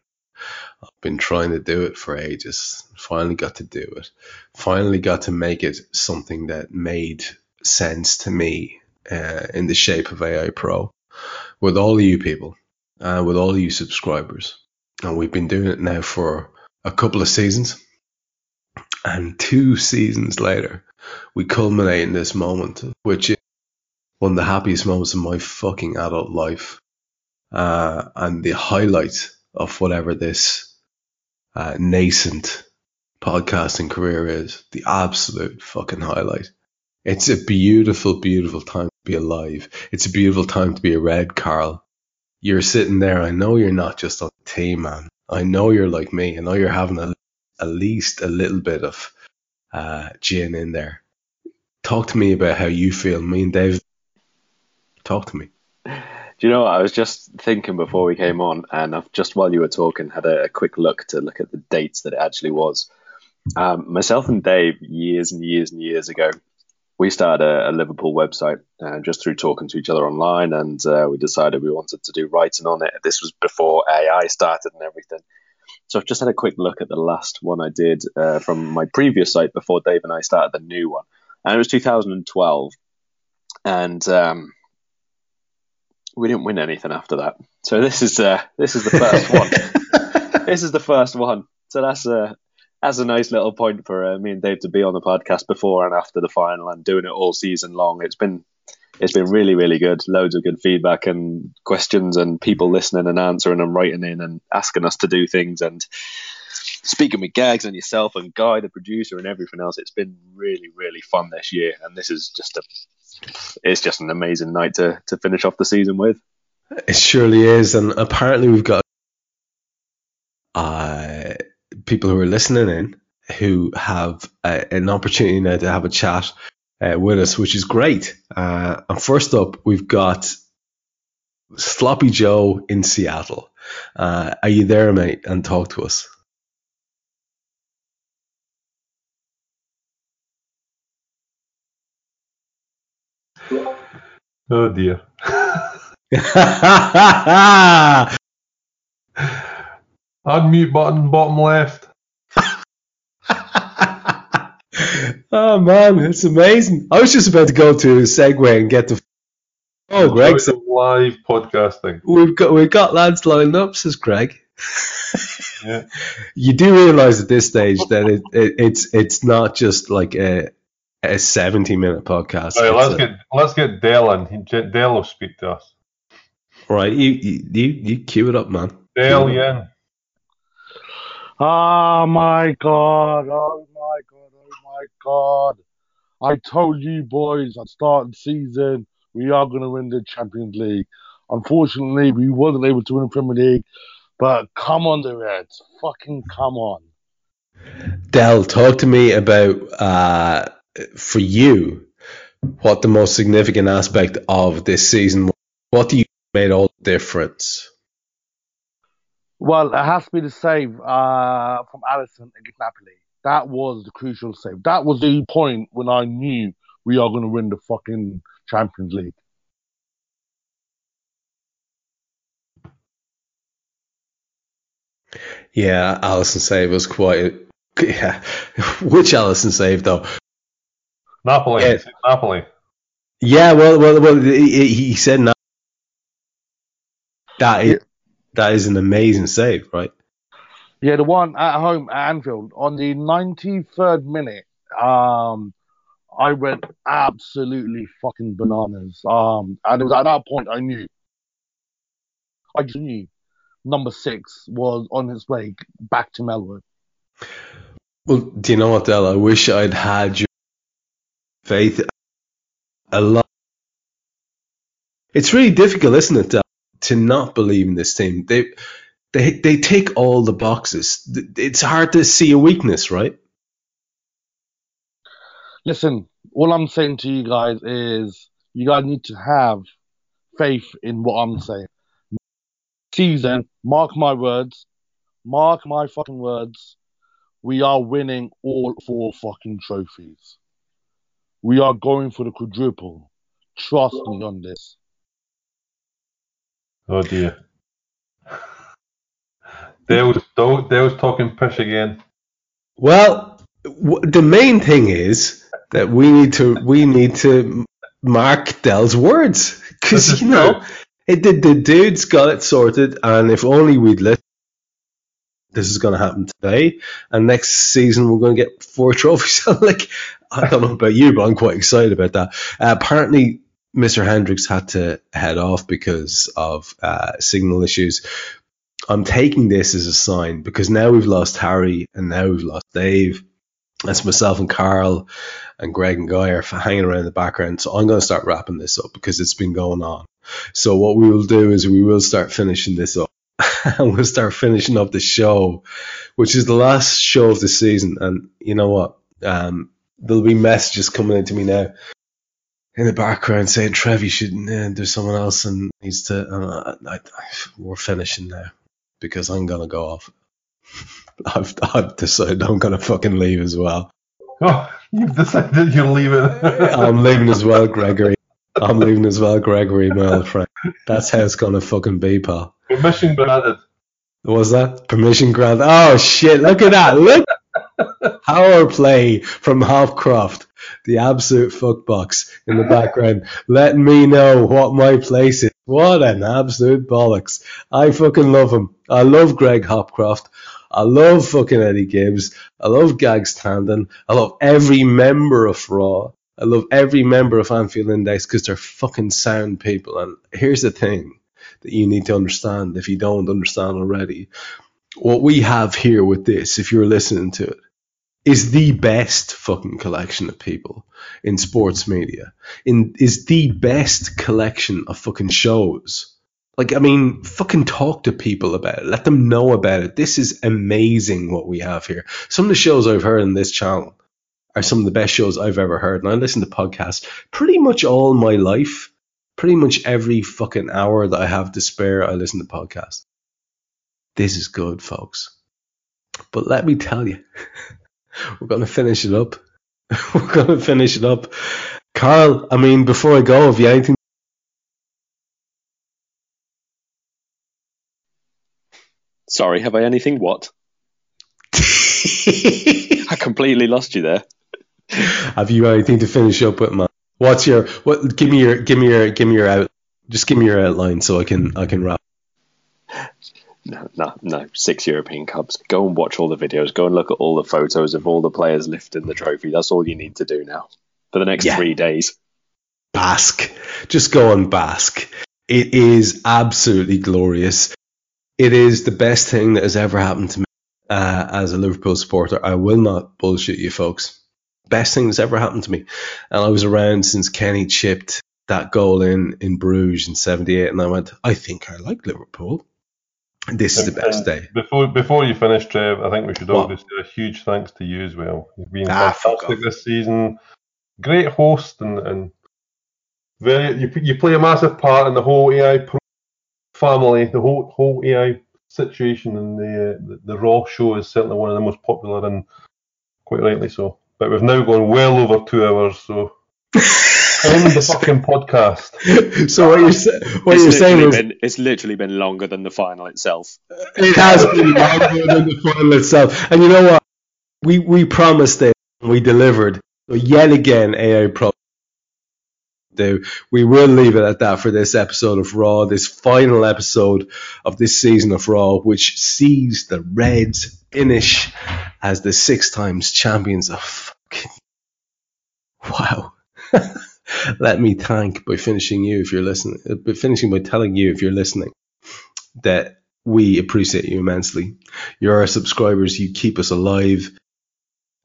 I've been trying to do it for ages. Finally got to do it. Finally got to make it something that made sense to me uh, in the shape of AI Pro with all you people, uh, with all you subscribers. And we've been doing it now for a couple of seasons. And two seasons later, we culminate in this moment, which is one of the happiest moments of my fucking adult life. Uh, and the highlight of whatever this uh, nascent podcasting career is, the absolute fucking highlight. It's a beautiful, beautiful time to be alive. It's a beautiful time to be a red, Karl. You're sitting there. I know you're not just on the team, man. I know you're like me. I know you're having a, at least a little bit of uh, gin in there. Talk to me about how you feel. Me and Dave, talk to me. Do you know what? I was just thinking before we came on, and I've just while you were talking, had a, a quick look to look at the dates that it actually was. Um, myself and Dave, years and years and years ago, we started a, a Liverpool website uh, just through talking to each other online, and uh, we decided we wanted to do writing on it. This was before AI started and everything. So I've just had a quick look at the last one I did uh, from my previous site before Dave and I started the new one, and it was 2012, and um, we didn't win anything after that. So this is uh, this is the first one. this is the first one. So that's a that's a nice little point for uh, me and Dave to be on the podcast before and after the final and doing it all season long. It's been it's been really really good. Loads of good feedback and questions and people listening and answering and writing in and asking us to do things and speaking with Gags and yourself and Guy the producer and everything else. It's been really really fun this year and this is just a it's just an amazing night to to finish off the season with. It surely is, and apparently we've got uh, people who are listening in who have uh, an opportunity now to have a chat uh, with us, which is great. Uh, and first up, we've got Sloppy Joe in Seattle. Uh, are you there, mate? And talk to us. Oh dear. Unmute button, bottom left. oh man, it's amazing. I was just about to go to segue and get the. Oh, Greg, the live podcasting. we've got we've got lads lined up, says Greg. Yeah. You do realise at this stage that it, it it's it's not just like a a seventy minute podcast. Right, let's a- get let's get Dell in. He- Dell will speak to us. right. You you you, you cue it up, man. Dell, you in? Oh my god, oh my god, oh my god. I told you boys at the start of the season we are gonna win the Champions League. Unfortunately we wasn't able to win the Premier League, but come on the Reds. Fucking come on. Dell, talk to me about uh, for you what the most significant aspect of this season. was. What do you made all the difference? Well, it has to be the save uh, from Alisson against Napoli. That was the crucial save. That was the point when I knew we are going to win the fucking Champions League. Yeah, Alisson save was quite. Yeah, which Alisson save though? Napoli. Yeah. Napoli. Yeah, well, well, well. He, he said no. That is that is an amazing save, right? Yeah, the one at home at Anfield on the 93rd minute. Um, I went absolutely fucking bananas. Um, and it was at that point I knew. I just knew number six was on his way back to Melwood. Well, do you know what, Dell? I wish I'd had your faith a lot. It's really difficult, isn't it, Dell, to not believe in this team? They they they take all the boxes. It's hard to see a weakness, right? Listen, all I'm saying to you guys is you guys need to have faith in what I'm saying. Season, mark my words, mark my fucking words. We are winning all four fucking trophies. We are going for the quadruple. Trust me on this. Oh dear. Dale's, Dale- Dale's talking pish again. Well, w- the main thing is that we need to we need to mark Dell's words because you know it, the, the dude's got it sorted, and if only we'd let this is going to happen today, and next season we're going to get four trophies. like I don't know about you, but I'm quite excited about that. Uh, apparently, Mr. Hendricks had to head off because of uh, signal issues. I'm taking this as a sign because now we've lost Hari and now we've lost Dave. That's myself and Karl and Greg and Guy are hanging around in the background. So I'm going to start wrapping this up because it's been going on. So what we will do is we will start finishing this up. And we'll start finishing up the show, which is the last show of the season. And you know what? Um, there'll be messages coming into me now in the background saying, Trev, you should, uh, there's someone else and needs to, uh, I, I, we're finishing now because I'm going to go off. I've, I've decided I'm going to fucking leave as well. Oh, you've decided you're leaving. I'm leaving as well, Gregory. I'm leaving as well, Gregory, my old friend. That's how it's going to fucking be, pal. Permission granted. What was that? Permission granted. Oh shit! Look at that! Look, power play from Hopcroft, the absolute fuckbox in the background, Let me know what my place is. What an absolute bollocks! I fucking love him. I love Greg Hopcroft. I love fucking Eddie Gibbs. I love Gags Tandon. I love every member of Raw. I love every member of Anfield Index because they're fucking sound people. And here's the thing that you need to understand if you don't understand already. What we have here with this, if you're listening to it, is the best fucking collection of people in sports media. In is the best collection of fucking shows. Like I mean, fucking talk to people about it. Let them know about it. This is amazing what we have here. Some of the shows I've heard on this channel are some of the best shows I've ever heard. And I listen to podcasts pretty much all my life pretty much every fucking hour that I have to spare, I listen to podcasts. This is good, folks. But let me tell you, we're going to finish it up. we're going to finish it up. Karl, I mean, before I go, have you anything? Sorry, have I anything? What? I completely lost you there. have you anything to finish up with, man? What's your what? Give me your give me your give me your out. Just give me your outline so I can I can wrap. No, no, no. Six European Cups. Go and watch all the videos. Go and look at all the photos of all the players lifting the trophy. That's all you need to do now for the next Yeah. three days. bask. Just go and bask. It is absolutely glorious. It is the best thing that has ever happened to me uh, as a Liverpool supporter. I will not bullshit you, folks. Best thing that's ever happened to me. And I was around since Kenny chipped that goal in in Bruges in '78, and I went, I think I like Liverpool. This is the best And day. Before before you finish, Trev, I think we should all just do a huge thanks to you as well. You've been Ah, fantastic this season. Great host and, and very you you play a massive part in the whole AI pro- family, the whole whole AI situation, and the, uh, the the Raw show is certainly one of the most popular and quite rightly so. But we've now gone well over two hours, so end the fucking podcast. So what you're what it's you're saying literally is been, it's literally been longer than the final itself. It has been longer than the final itself. And you know what? We we promised it. We delivered. So yet again, AI Pro do. We will leave it at that for this episode of Raw, this final episode of this season of Raw, which sees the Reds finish as the six times champions of fucking wow. Let me thank by finishing you if you're listening, uh, by finishing by telling you if you're listening that we appreciate you immensely. You're our subscribers. You keep us alive.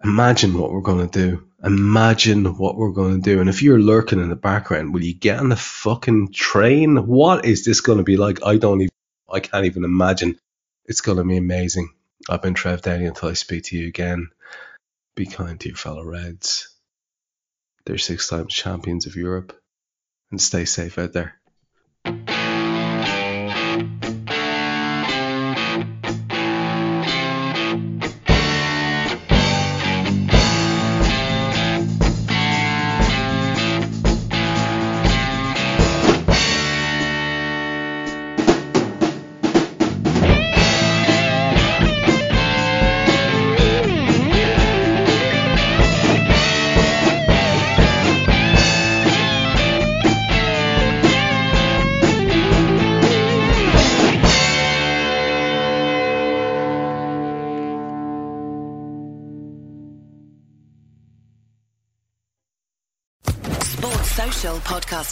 Imagine what we're going to do. Imagine what we're going to do. And if you're lurking in the background, will you get on the fucking train? What is this going to be like? I don't even, I can't even imagine. It's going to be amazing. I've been Trev Downey until I speak to you again. Be kind to your fellow Reds. They're six times champions of Europe. And stay safe out there.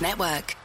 Network.